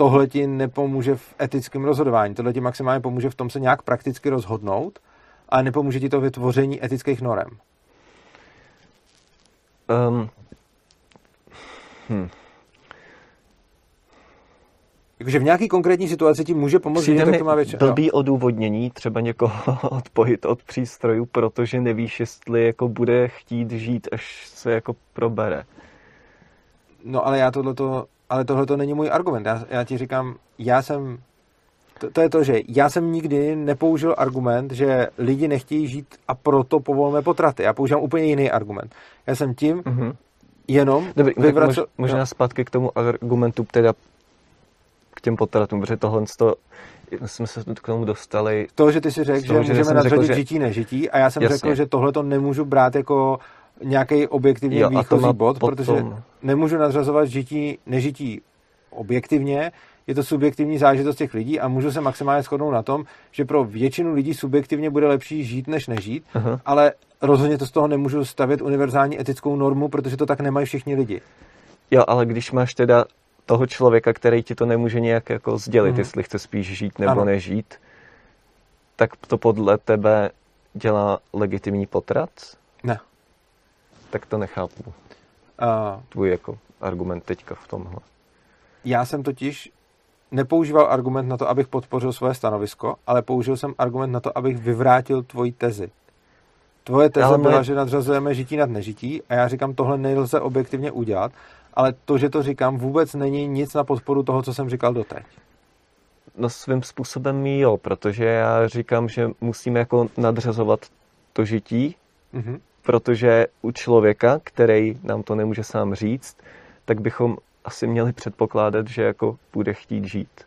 tohle ti nepomůže v etickém rozhodování. Tohle ti maximálně pomůže v tom se nějak prakticky rozhodnout, ale nepomůže ti to vytvoření etických norem. Um, hm. Jakože v nějaký konkrétní situaci ti může pomoct mi to má větší. blbý jo. odůvodnění, třeba někoho odpojit od přístrojů, protože nevíš, jestli jako bude chtít žít, až se jako probere. No ale já tohleto, ale tohle to není můj argument. Já, já ti říkám, já jsem, to, to je to, že já jsem nikdy nepoužil argument, že lidi nechtějí žít a proto povolíme potraty. Já používám úplně jiný argument. Já jsem tím mm-hmm. jenom Dobrý, vyvracel... Možná no. zpátky k tomu argumentu, teda k těm potratům, protože tohle to, jsme se k tomu dostali. To, že ty si řekl, že můžeme nadřadit že... žití, nežití a já jsem Jasně. řekl, že tohle to nemůžu brát jako nějaký objektivní jo, výchozí bod, potom... protože nemůžu nadřazovat žití, nežití objektivně, je to subjektivní zážitost těch lidí a můžu se maximálně shodnout na tom, že pro většinu lidí subjektivně bude lepší žít než nežít, uh-huh. ale rozhodně to z toho nemůžu stavět univerzální etickou normu, protože to tak nemají všichni lidi. Jo, ale když máš teda toho člověka, který ti to nemůže nějak jako sdělit, mm. jestli chce spíš žít nebo ano. nežít, tak to podle tebe dělá legitimní potrat? Ne. Tak to nechápu. Uh, Tvůj jako argument teďka v tomhle. Já jsem totiž nepoužíval argument na to, abych podpořil svoje stanovisko, ale použil jsem argument na to, abych vyvrátil tvoji tezi. Tvoje teze byla, moje... že nadřazujeme žití nad nežití a já říkám, tohle nelze objektivně udělat ale to, že to říkám, vůbec není nic na podporu toho, co jsem říkal doteď. No svým způsobem jo, protože já říkám, že musíme jako nadřazovat to žití, mm-hmm. Protože u člověka, který nám to nemůže sám říct, tak bychom asi měli předpokládat, že jako bude chtít žít.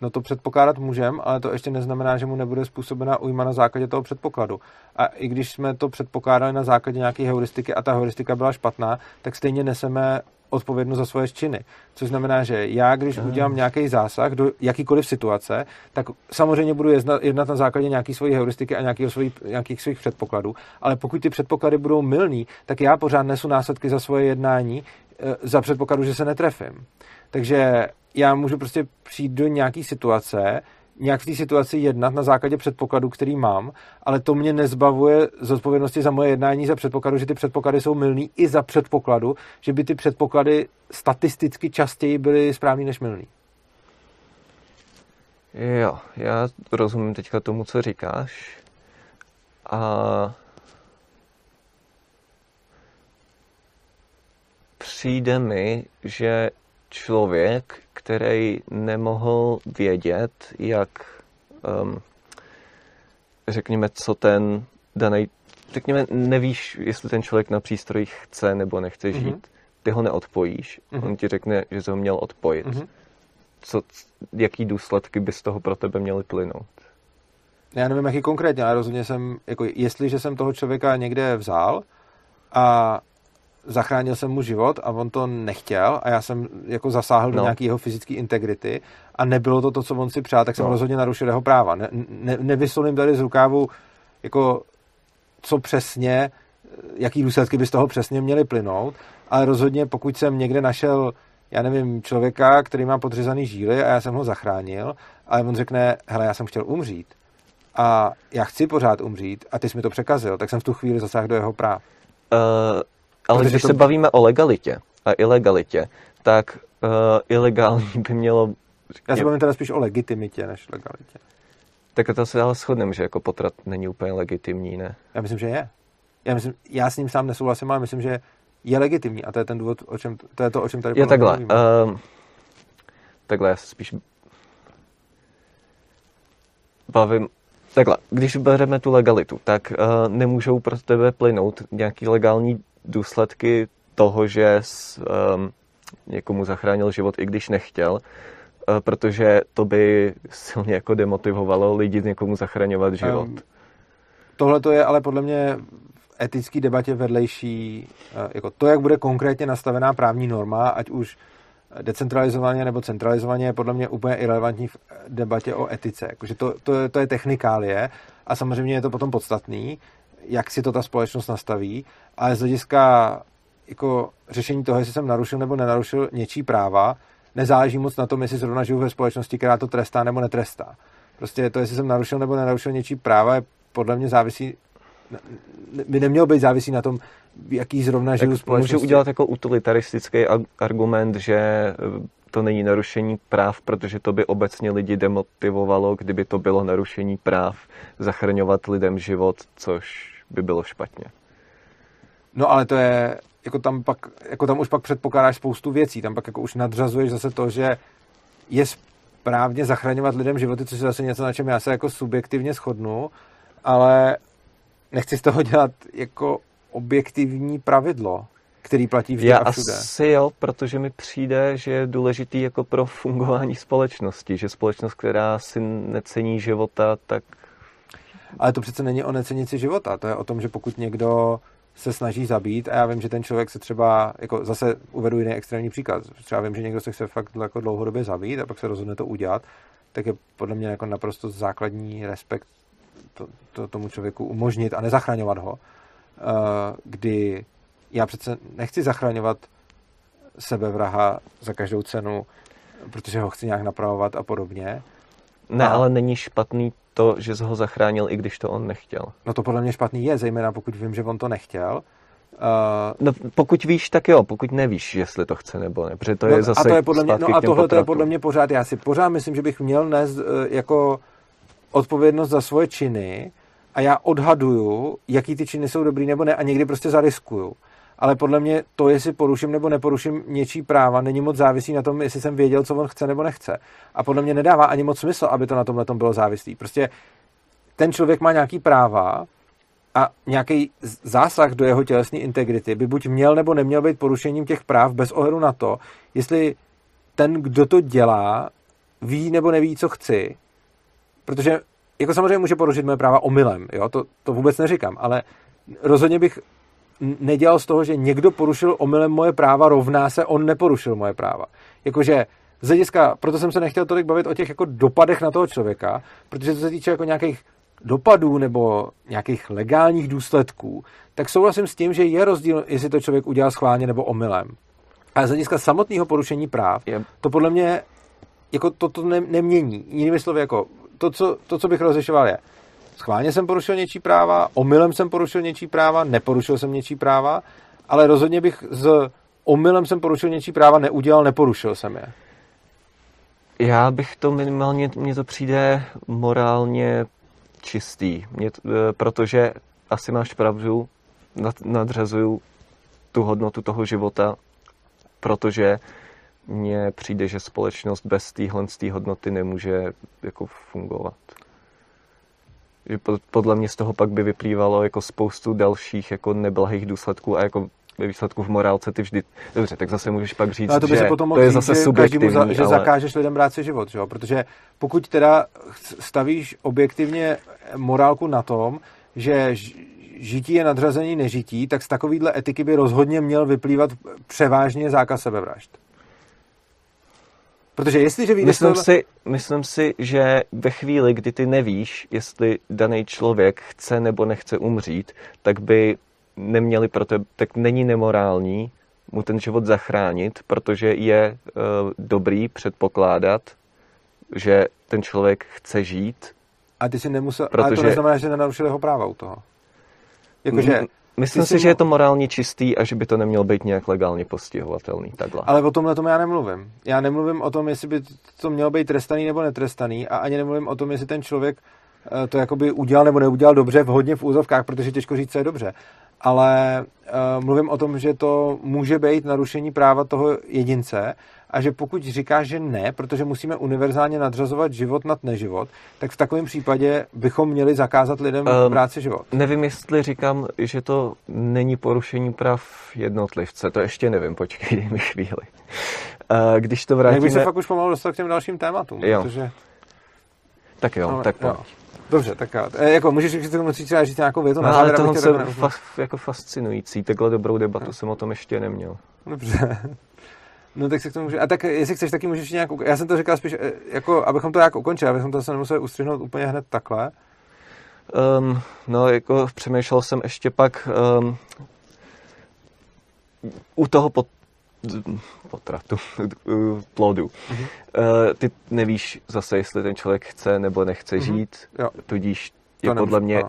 No to předpokládat můžeme, ale to ještě neznamená, že mu nebude způsobena újma na základě toho předpokladu. A i když jsme to předpokládali na základě nějaké heuristiky a ta heuristika byla špatná, tak stejně neseme odpovědnost za svoje činy. Což znamená, že já, když mm. udělám nějaký zásah do jakýkoliv situace, tak samozřejmě budu jednat, jednat na základě nějaké svojí heuristiky a nějakých, svých, nějakých svých předpokladů. Ale pokud ty předpoklady budou mylný, tak já pořád nesu následky za svoje jednání e, za předpokladu, že se netrefím. Takže já můžu prostě přijít do nějaké situace, nějak v té situaci jednat na základě předpokladu, který mám, ale to mě nezbavuje z odpovědnosti za moje jednání za předpokladu, že ty předpoklady jsou mylný i za předpokladu, že by ty předpoklady statisticky častěji byly správný než mylný. Jo, já rozumím teďka tomu, co říkáš. A přijde mi, že člověk, který nemohl vědět, jak, um, řekněme, co ten daný, řekněme, nevíš, jestli ten člověk na přístroji chce nebo nechce mhm. žít. Mm-hmm. Ty ho neodpojíš. Mm-hmm. On ti řekne, že jsi ho měl odpojit. Mm-hmm. Co, jaký důsledky by z toho pro tebe měly plynout? Já nevím, jaký konkrétně, ale rozhodně jsem, jako jestliže jsem toho člověka někde vzal a zachránil jsem mu život a on to nechtěl a já jsem jako zasáhl no. do nějaké jeho fyzické integrity a nebylo to to, co on si přál, tak jsem no. rozhodně narušil jeho práva. Ne, ne, nevysolím tady z rukávu jako co přesně, jaký důsledky by z toho přesně měly plynout, ale rozhodně pokud jsem někde našel já nevím, člověka, který má podřezaný žíly a já jsem ho zachránil, ale on řekne, hele, já jsem chtěl umřít a já chci pořád umřít a ty jsi mi to překazil, tak jsem v tu chvíli zasáhl do jeho práv. Uh, ale Protože když to... se bavíme o legalitě a ilegalitě, tak uh, ilegální by mělo... Já se bavím teda spíš o legitimitě než legalitě. Tak to se ale shodneme, že jako potrat není úplně legitimní, ne? Já myslím, že je. Já, myslím, já s ním sám nesouhlasím, ale myslím, že je legitimní a to je ten důvod, o čem, to je to, o čem tady Je takhle. Uh, takhle, já se spíš bavím, takhle, když bereme tu legalitu, tak uh, nemůžou pro tebe plynout nějaký legální důsledky toho, že s, um, někomu zachránil život, i když nechtěl, uh, protože to by silně jako demotivovalo lidi někomu zachraňovat život. Um, Tohle to je ale podle mě v etické debatě vedlejší, uh, jako to, jak bude konkrétně nastavená právní norma, ať už decentralizovaně nebo centralizovaně je podle mě úplně irrelevantní v debatě o etice. Jakože to, to, to je technikálie a samozřejmě je to potom podstatný, jak si to ta společnost nastaví, ale z hlediska jako řešení toho, jestli jsem narušil nebo nenarušil něčí práva, nezáleží moc na tom, jestli zrovna žiju ve společnosti, která to trestá nebo netrestá. Prostě to, jestli jsem narušil nebo nenarušil něčí práva, je podle mě závisí by nemělo být závisí na tom, jaký zrovna žiju společnosti. Můžu udělat jako utilitaristický argument, že eh, to není narušení práv, protože to by obecně lidi demotivovalo, kdyby to bylo narušení práv zachraňovat lidem život, což by bylo špatně. No ale to je, jako tam, pak, jako tam už pak předpokládáš spoustu věcí, tam pak jako už nadřazuješ zase to, že je správně zachraňovat lidem životy, což je zase něco, na čem já se jako subjektivně shodnu, ale nechci z toho dělat jako objektivní pravidlo, který platí vždy Já a všude. asi jo, protože mi přijde, že je důležitý jako pro fungování společnosti, že společnost, která si necení života, tak... Ale to přece není o necenici života, to je o tom, že pokud někdo se snaží zabít a já vím, že ten člověk se třeba, jako zase uvedu jiný extrémní příklad, třeba vím, že někdo se chce fakt jako dlouhodobě zabít a pak se rozhodne to udělat, tak je podle mě jako naprosto základní respekt to, to, tomu člověku umožnit a nezachraňovat ho, eh, kdy já přece nechci zachraňovat sebevraha za každou cenu, protože ho chci nějak napravovat a podobně. Ne, a... ale není špatný to, že jsi ho zachránil, i když to on nechtěl. No to podle mě špatný je, zejména pokud vím, že on to nechtěl. Uh, no, pokud víš, tak jo, pokud nevíš, jestli to chce nebo ne, protože to no, je zase a to je podle mě, No a tohle to je podle mě pořád, já si pořád myslím, že bych měl nést uh, jako odpovědnost za svoje činy a já odhaduju, jaký ty činy jsou dobrý nebo ne a někdy prostě zariskuju. Ale podle mě to, jestli poruším nebo neporuším něčí práva, není moc závisí na tom, jestli jsem věděl, co on chce nebo nechce. A podle mě nedává ani moc smysl, aby to na tomhle bylo závislý. Prostě ten člověk má nějaký práva a nějaký zásah do jeho tělesné integrity by buď měl nebo neměl být porušením těch práv bez ohledu na to, jestli ten, kdo to dělá, ví nebo neví, co chci protože jako samozřejmě může porušit moje práva omylem, jo? To, to vůbec neříkám, ale rozhodně bych nedělal z toho, že někdo porušil omylem moje práva, rovná se, on neporušil moje práva. Jakože z hlediska, proto jsem se nechtěl tolik bavit o těch jako dopadech na toho člověka, protože co se týče jako nějakých dopadů nebo nějakých legálních důsledků, tak souhlasím s tím, že je rozdíl, jestli to člověk udělal schválně nebo omylem. A z hlediska samotného porušení práv, to podle mě jako to, to ne, nemění. Jinými slovy, jako to, co, to, co bych rozlišoval, je, schválně jsem porušil něčí práva, omylem jsem porušil něčí práva, neporušil jsem něčí práva, ale rozhodně bych z omylem jsem porušil něčí práva neudělal, neporušil jsem je. Já bych to minimálně, mně to přijde morálně čistý, mě, e, protože asi máš pravdu, nad, nadřazuju tu hodnotu toho života, protože mně přijde, že společnost bez téhle hodnoty nemůže jako fungovat. Že podle mě z toho pak by vyplývalo jako spoustu dalších jako neblahých důsledků a jako ve výsledku v morálce ty vždy... Dobře, tak zase můžeš pak říct, ale to by že se potom to je zase subjektivní, za, že ale... zakážeš lidem brát si život, že jo? Protože pokud teda stavíš objektivně morálku na tom, že žití je nadřazení nežití, tak z takovýhle etiky by rozhodně měl vyplývat převážně zákaz sebevražd. Protože jestliže vyjdeš myslím, tohle... si, myslím si, že ve chvíli, kdy ty nevíš, jestli daný člověk chce nebo nechce umřít, tak by neměli pro tebe, tak není nemorální mu ten život zachránit, protože je uh, dobrý předpokládat, že ten člověk chce žít. A ty si nemusel, protože... ale to neznamená, že nenarušil jeho práva u toho. Jakože, Myslím si, že je to morálně čistý a že by to nemělo být nějak legálně postihovatelný. Takhle. Ale o tomhle tomu já nemluvím. Já nemluvím o tom, jestli by to mělo být trestaný nebo netrestaný a ani nemluvím o tom, jestli ten člověk eh, to jakoby udělal nebo neudělal dobře, v hodně v úzovkách, protože těžko říct, co je dobře. Ale uh, mluvím o tom, že to může být narušení práva toho jedince a že pokud říká, že ne, protože musíme univerzálně nadřazovat život nad neživot, tak v takovém případě bychom měli zakázat lidem um, práci život. Nevím, jestli říkám, že to není porušení práv jednotlivce, to ještě nevím, počkej, dej mi chvíli. Uh, když to vrátíme... Jak se fakt už pomalu dostal k těm dalším tématům, jo. protože... Tak jo, no, tak pojď. Jo. Dobře, tak jo. E, jako, můžeš říct, tomu říct, říct nějakou větu no, na závěr, ale tohle je fa- jako fascinující. Takhle dobrou debatu no. jsem o tom ještě neměl. Dobře. No tak se k tomu může... A tak jestli chceš, taky můžeš nějak... Já jsem to říkal spíš, eh, jako, abychom to nějak ukončili, abychom to se nemuseli ustřihnout úplně hned takhle. Um, no, jako přemýšlel jsem ještě pak um, u toho pot, potratu, plodu. Mm-hmm. Uh, ty nevíš zase, jestli ten člověk chce nebo nechce mm-hmm. žít, jo. tudíž je to podle mě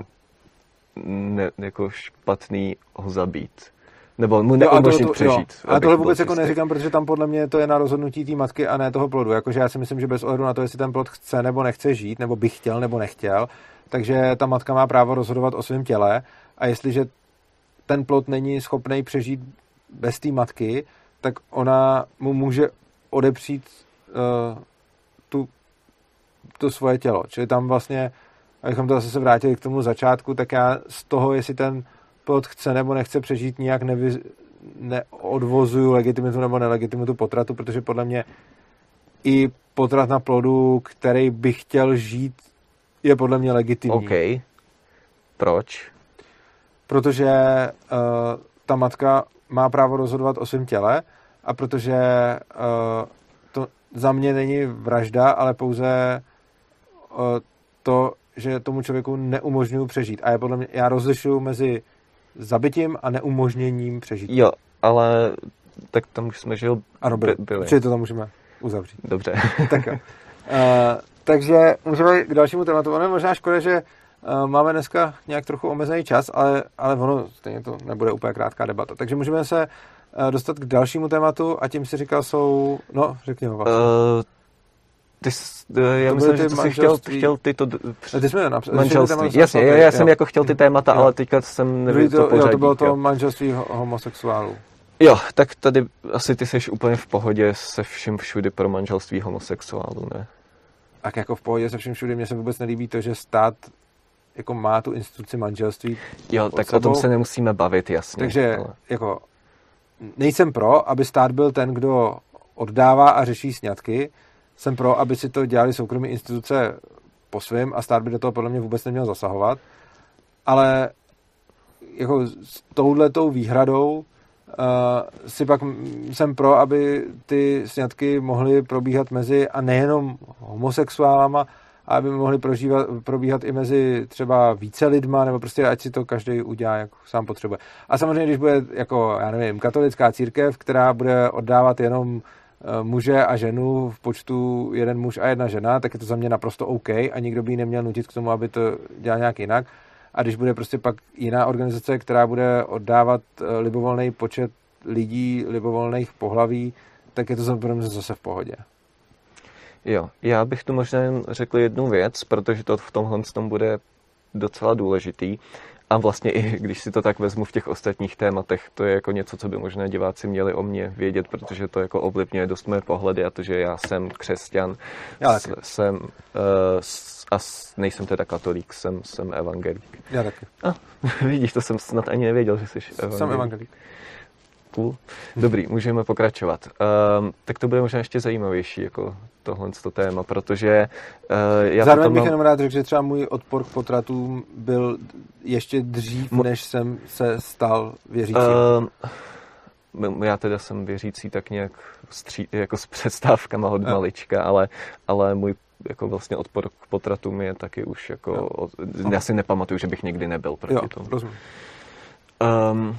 ne, jako špatný ho zabít. Nebo mu neumožnit přežít. Jo. A tohle vůbec jako neříkám, protože tam podle mě to je na rozhodnutí té matky a ne toho plodu. Jakože já si myslím, že bez ohledu na to, jestli ten plod chce nebo nechce žít, nebo by chtěl nebo nechtěl, takže ta matka má právo rozhodovat o svém těle a jestliže ten plod není schopný přežít bez té matky, tak ona mu může odepřít uh, tu, to svoje tělo. Čili tam vlastně, abychom to zase se vrátili k tomu začátku, tak já z toho, jestli ten plod chce nebo nechce přežít, nijak nevy, neodvozuju legitimitu nebo nelegitimitu potratu, protože podle mě i potrat na plodu, který by chtěl žít, je podle mě legitimní. OK. Proč? Protože uh, ta matka má právo rozhodovat o svém těle a protože uh, to za mě není vražda, ale pouze uh, to, že tomu člověku neumožňuji přežít. A je podle mě, já rozlišuju mezi zabitím a neumožněním přežít. Jo, ale tak tam už jsme, žil ano, byli. byli. Čili to tam můžeme uzavřít. Dobře. tak jo. Uh, takže můžeme k dalšímu tématu. Ono je možná škoda, že uh, máme dneska nějak trochu omezený čas, ale, ale ono stejně to nebude úplně krátká debata. Takže můžeme se uh, dostat k dalšímu tématu a tím si říkal jsou, no řekni ho vlastně. Uh, ty, já to myslím, že jsi chtěl, chtěl ty to... Ty jsme napsali. Manželství. Jasně, já, já jsem jako chtěl ty témata, jo. ale teďka jsem nevěděl to, pořadí. Jo, to bylo to jo. manželství homosexuálů. Jo, tak tady asi ty jsi úplně v pohodě se vším všudy pro manželství homosexuálů, ne? Tak jako v pohodě se vším všudy, mně se vůbec nelíbí to, že stát jako má tu instituci manželství. Jo, tak sebou. o tom se nemusíme bavit, jasně. Takže ale... jako nejsem pro, aby stát byl ten, kdo oddává a řeší sňatky, jsem pro, aby si to dělali soukromí instituce po svém a stát by do toho podle mě vůbec neměl zasahovat. Ale jako s touhletou výhradou uh, si pak jsem pro, aby ty sňatky mohly probíhat mezi a nejenom homosexuálama, aby mohly prožívat, probíhat i mezi třeba více lidma, nebo prostě ať si to každý udělá, jak sám potřebuje. A samozřejmě, když bude jako, já nevím, katolická církev, která bude oddávat jenom muže a ženu v počtu jeden muž a jedna žena, tak je to za mě naprosto OK a nikdo by ji neměl nutit k tomu, aby to dělal nějak jinak. A když bude prostě pak jiná organizace, která bude oddávat eh, libovolný počet lidí, libovolných pohlaví, tak je to za mě zase v pohodě. Jo, já bych tu možná řekl jednu věc, protože to v tomhle tom bude docela důležitý. A vlastně i když si to tak vezmu v těch ostatních tématech, to je jako něco, co by možná diváci měli o mě vědět, protože to jako ovlivňuje dost moje pohledy a to, že já jsem křesťan, já taky. jsem uh, a nejsem teda katolík, jsem, jsem evangelík. Já taky. A, vidíš, to jsem snad ani nevěděl, že jsi evangelík. Jsem evangelík. Cool. Dobrý, můžeme pokračovat. Um, tak to bude možná ještě zajímavější, jako tohle to téma, protože uh, já Zároveň bych mám... jenom rád řekl, že třeba můj odpor k potratům byl ještě dřív, M- než jsem se stal věřícím. Uh, já teda jsem věřící tak nějak stří, jako s představkama od malička, ale, ale můj jako vlastně odpor k potratům je taky už jako, od, já si nepamatuju, že bych někdy nebyl proti jo, tomu. Rozumím. Um,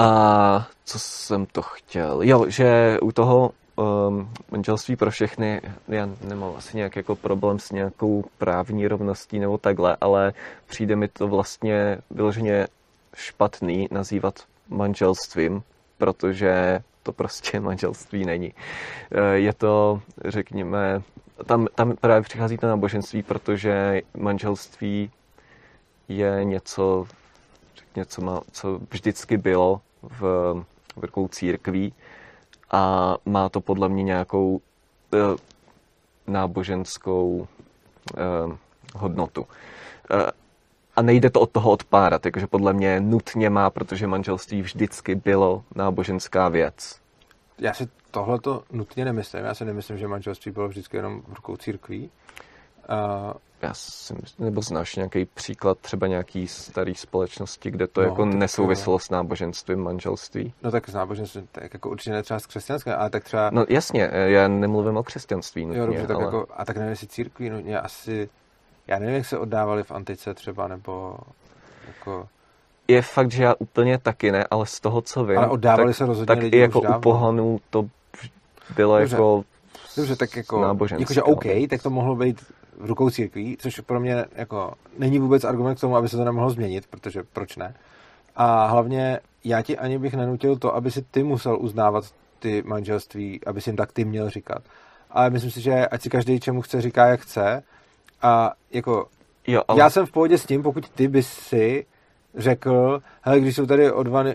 A co jsem to chtěl? Jo, že u toho um, manželství pro všechny, já nemám asi nějak jako problém s nějakou právní rovností nebo takhle, ale přijde mi to vlastně vyloženě špatný nazývat manželstvím, protože to prostě manželství není. Eh, je to, řekněme, tam, tam právě přichází to náboženství, protože manželství je něco, něco má, co vždycky bylo v, v rukou církví a má to podle mě nějakou e, náboženskou e, hodnotu. E, a nejde to od toho odpárat, jakože podle mě nutně má, protože manželství vždycky bylo náboženská věc. Já si tohle to nutně nemyslím. Já si nemyslím, že manželství bylo vždycky jenom v rukou církví. Já si myslím, nebo znáš nějaký příklad třeba nějaký starý společnosti, kde to no, jako nesouviselo s náboženstvím manželství? No tak s náboženstvím, tak jako určitě ne třeba s křesťanstvím, ale tak třeba... No jasně, já nemluvím o křesťanství nutně, jo, dobře, tak ale... jako, a tak nevím, jestli církví nutně asi... Já nevím, jak se oddávali v antice třeba, nebo jako... Je fakt, že já úplně taky ne, ale z toho, co vím... Ale oddávali tak, se rozhodně tak lidi i jako u pohanů to bylo Dobře. jako Dobře, tak jako, jakože OK, tak to mohlo být v rukou církví, což pro mě jako není vůbec argument k tomu, aby se to nemohlo změnit, protože proč ne? A hlavně já ti ani bych nenutil to, aby si ty musel uznávat ty manželství, aby si jim tak ty měl říkat. Ale myslím si, že ať si každý čemu chce říká, jak chce. A jako jo, ale... já jsem v pohodě s tím, pokud ty bys si řekl, hele, když jsou tady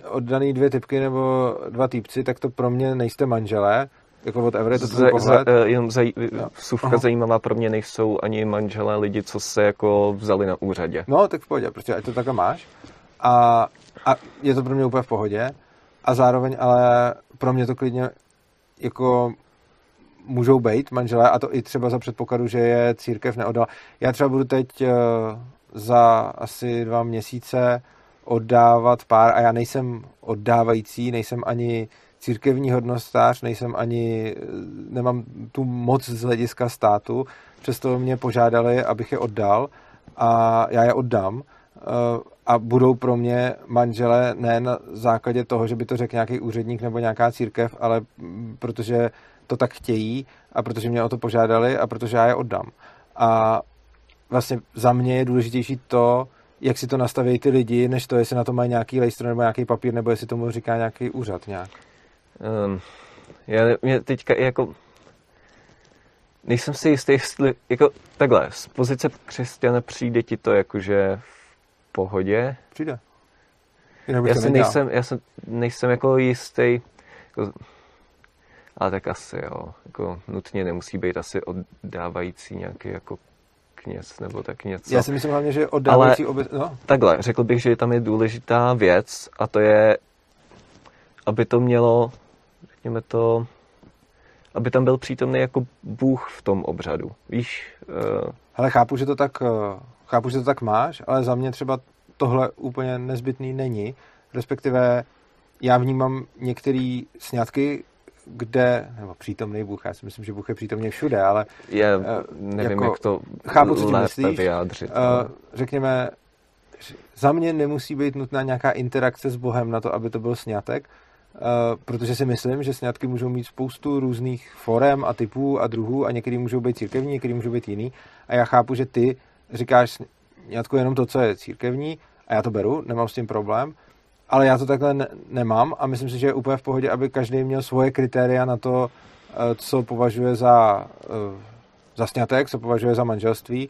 oddaný dvě typky nebo dva týpci, tak to pro mě nejste manželé, jako whatever, je to pohled? Za, jenom zaj, vsuvka Aha. zajímavá pro mě nejsou ani manželé lidi, co se jako vzali na úřadě. No, tak v pohodě, prostě ať to takhle máš. A, a je to pro mě úplně v pohodě. A zároveň ale pro mě to klidně jako můžou být manželé a to i třeba za předpokladu, že je církev neodala. Já třeba budu teď uh, za asi dva měsíce oddávat pár a já nejsem oddávající, nejsem ani církevní hodnostář, nejsem ani, nemám tu moc z hlediska státu, přesto mě požádali, abych je oddal a já je oddám eh, a budou pro mě manžele ne na základě toho, že by to řekl nějaký úředník nebo nějaká církev, ale protože to tak chtějí a protože mě o to požádali a protože já je oddám. A vlastně za mě je důležitější to, jak si to nastaví ty lidi, než to, jestli na to mají nějaký lejstro nebo nějaký papír, nebo jestli tomu říká nějaký úřad nějak. Um, já mě teďka jako nejsem si jistý, jestli, jako takhle, z pozice křesťana přijde ti to jakože v pohodě? Přijde. Já si nejsem, já jsem, nejsem jako jistý, jako, ale tak asi jo, jako nutně nemusí být asi oddávající nějaký jako kněz nebo tak něco. Já si myslím hlavně, že oddávající ale, obec... no. Takhle, řekl bych, že tam je důležitá věc a to je, aby to mělo řekněme to, aby tam byl přítomný jako Bůh v tom obřadu. Víš? Uh... Hele, chápu, že to tak, eh, chápu, že to tak máš, ale za mě třeba tohle úplně nezbytný není. Respektive já vnímám některé sňatky, kde, nebo přítomný Bůh, já si myslím, že Bůh je přítomný všude, ale... Já eh, nevím, jako, jak to chápu, co myslíš. vyjádřit. Uh, řekněme, za mě nemusí být nutná nějaká interakce s Bohem na to, aby to byl sňatek, protože si myslím, že sňatky můžou mít spoustu různých forem a typů a druhů a některý můžou být církevní, některý můžou být jiný. A já chápu, že ty říkáš sňatku jenom to, co je církevní a já to beru, nemám s tím problém, ale já to takhle ne- nemám a myslím si, že je úplně v pohodě, aby každý měl svoje kritéria na to, uh, co považuje za, uh, za sňatek, co považuje za manželství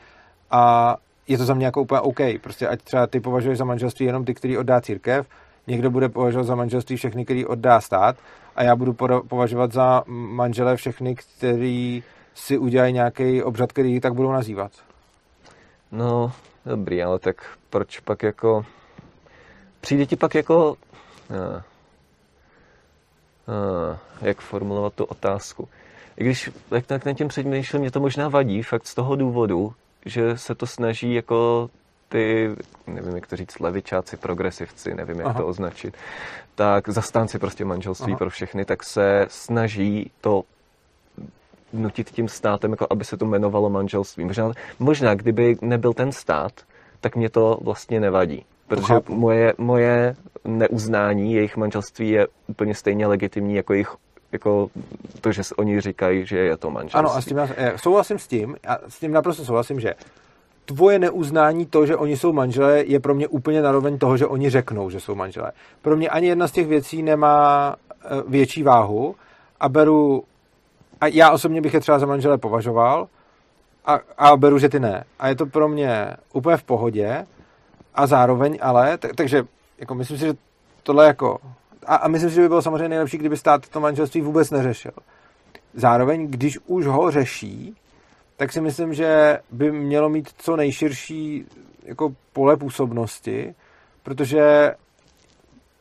a je to za mě jako úplně OK. Prostě ať třeba ty považuješ za manželství jenom ty, který oddá církev, někdo bude považovat za manželství všechny, který oddá stát a já budu považovat za manžele všechny, který si udělají nějaký obřad, který tak budou nazývat. No, dobrý, ale tak proč pak jako... Přijde ti pak jako... Uh, uh, jak formulovat tu otázku. I když jak tak na tím předměšlím, mě to možná vadí, fakt z toho důvodu, že se to snaží jako ty, nevím, jak to říct, levičáci, progresivci, nevím, jak Aha. to označit, tak zastánci prostě manželství Aha. pro všechny, tak se snaží to nutit tím státem, jako aby se to jmenovalo manželství. Možná, možná, kdyby nebyl ten stát, tak mě to vlastně nevadí. Protože moje, moje neuznání jejich manželství je úplně stejně legitimní jako jejich jako to, že oni říkají, že je to manželství. Ano, a s tím já souhlasím s tím, a s tím naprosto souhlasím, že tvoje neuznání to, že oni jsou manželé, je pro mě úplně naroveň toho, že oni řeknou, že jsou manželé. Pro mě ani jedna z těch věcí nemá eh, větší váhu a beru, a já osobně bych je třeba za manželé považoval a, a beru, že ty ne. A je to pro mě úplně v pohodě a zároveň ale, tak, takže jako myslím si, že tohle jako, a, a myslím si, že by bylo samozřejmě nejlepší, kdyby stát to manželství vůbec neřešil. Zároveň, když už ho řeší, tak si myslím, že by mělo mít co nejširší jako pole působnosti, protože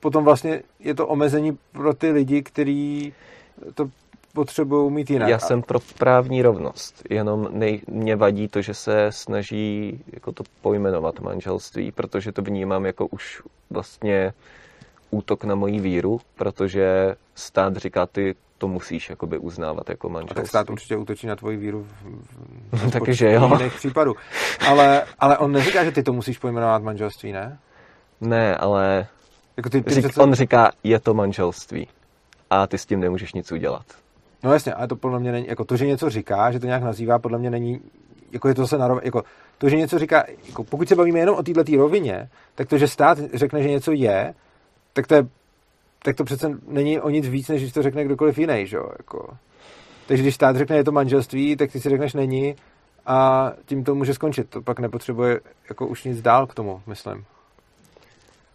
potom vlastně je to omezení pro ty lidi, kteří to potřebují mít jinak. Já jsem pro právní rovnost, jenom nej, mě vadí to, že se snaží jako to pojmenovat manželství, protože to vnímám jako už vlastně útok na moji víru, protože stát říká, ty to musíš jakoby uznávat jako manželství. A tak stát určitě útočí na tvoji víru v, v, v Taky, že jo. jiných případů. Ale, ale on neříká, že ty to musíš pojmenovat manželství, ne? Ne, ale jako ty, ty řík, přece... on říká, je to manželství a ty s tím nemůžeš nic udělat. No jasně, ale to podle mě není, jako to, že něco říká, že to nějak nazývá, podle mě není, jako je to zase narov, jako to, že něco říká, jako pokud se bavíme jenom o této rovině, tak to, že stát řekne, že něco je, tak to je tak to přece není o nic víc, než když to řekne kdokoliv jiný, že jo? Jako. Takže když stát řekne, je to manželství, tak ty si řekneš není a tím to může skončit. To pak nepotřebuje jako už nic dál k tomu, myslím.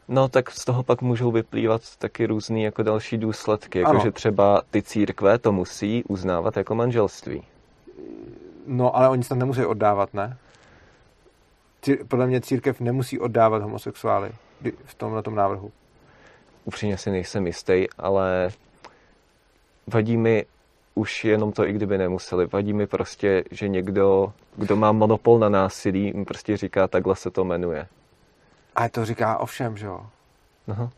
No tak z toho pak můžou vyplývat taky různý jako další důsledky, jako že třeba ty církve to musí uznávat jako manželství. No ale oni snad nemusí oddávat, ne? Cír, podle mě církev nemusí oddávat homosexuály v tom na tom návrhu upřímně si nejsem jistý, ale vadí mi už jenom to, i kdyby nemuseli. Vadí mi prostě, že někdo, kdo má monopol na násilí, mi prostě říká, takhle se to jmenuje. A to říká ovšem, že jo? Aha,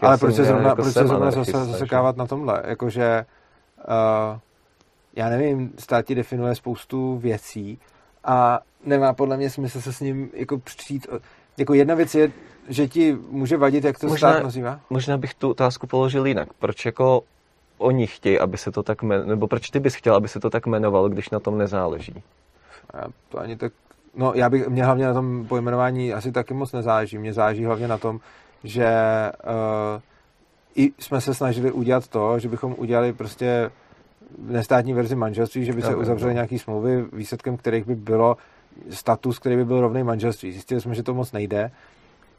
ale proč se zrovna, jako proč se zrovna zase, zasekávat na tomhle? Jakože, uh, já nevím, stát ti definuje spoustu věcí a nemá podle mě smysl se s ním jako přijít. Jako jedna věc je že ti může vadit, jak to možná, stát nazývá? Možná bych tu otázku položil jinak. Proč jako oni chtějí, aby se to tak jmenovalo, nebo proč ty bys chtěl, aby se to tak jmenovalo, když na tom nezáleží? Já to ani tak, no já bych, mě hlavně na tom pojmenování asi taky moc nezáleží. Mně záleží hlavně na tom, že uh, i jsme se snažili udělat to, že bychom udělali prostě nestátní verzi manželství, že by se uzavřely no. nějaké smlouvy, výsledkem kterých by bylo status, který by byl rovný manželství. Zjistili jsme, že to moc nejde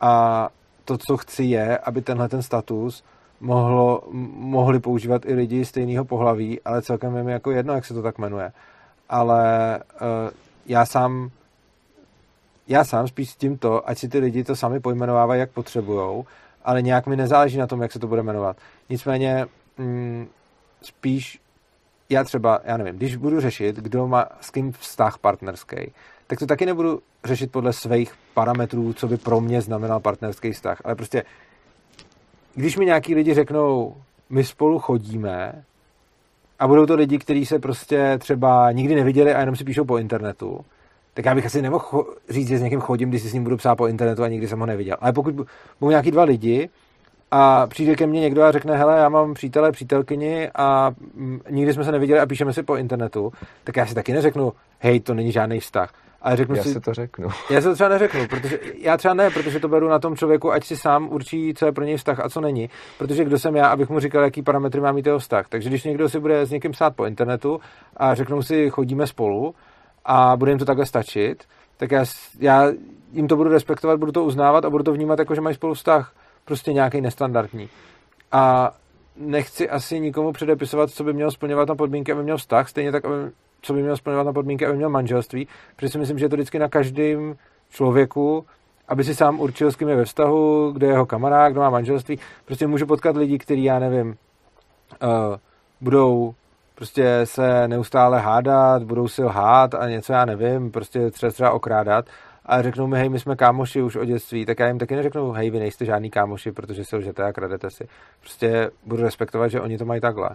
a to, co chci, je, aby tenhle ten status mohlo, mohli používat i lidi stejného pohlaví, ale celkem je mi jako jedno, jak se to tak jmenuje. Ale uh, já sám já sám spíš s tímto, ať si ty lidi to sami pojmenovávají, jak potřebujou, ale nějak mi nezáleží na tom, jak se to bude jmenovat. Nicméně mm, spíš já třeba, já nevím, když budu řešit, kdo má s kým vztah partnerský, tak to taky nebudu řešit podle svých parametrů, co by pro mě znamenal partnerský vztah. Ale prostě, když mi nějaký lidi řeknou, my spolu chodíme, a budou to lidi, kteří se prostě třeba nikdy neviděli a jenom si píšou po internetu, tak já bych asi nemohl říct, že s někým chodím, když si s ním budu psát po internetu a nikdy jsem ho neviděl. Ale pokud budou nějaký dva lidi a přijde ke mně někdo a řekne, hele, já mám přítele, přítelkyni a nikdy jsme se neviděli a píšeme si po internetu, tak já si taky neřeknu, hej, to není žádný vztah. Ale řeknu já si, si to řeknu. Já si to třeba neřeknu, protože já třeba ne, protože to beru na tom člověku, ať si sám určí, co je pro něj vztah a co není. Protože kdo jsem já, abych mu říkal, jaký parametry má mít jeho vztah. Takže když někdo si bude s někým psát po internetu a řeknou si, chodíme spolu a bude jim to takhle stačit, tak já, já jim to budu respektovat, budu to uznávat a budu to vnímat jako, že mají spolu vztah prostě nějaký nestandardní. A nechci asi nikomu předepisovat, co by mělo splňovat na podmínky, aby měl vztah, stejně tak, aby co by měl splňovat na podmínky, aby měl manželství, protože si myslím, že je to vždycky na každém člověku, aby si sám určil, s kým je ve vztahu, kde je jeho kamarád, kdo má manželství. Prostě můžu potkat lidi, kteří, já nevím, uh, budou prostě se neustále hádat, budou si lhát a něco, já nevím, prostě třeba, třeba okrádat a řeknou mi, hej, my jsme kámoši už od dětství, tak já jim taky neřeknu, hej, vy nejste žádný kámoši, protože se lžete a kradete si. Prostě budu respektovat, že oni to mají takhle.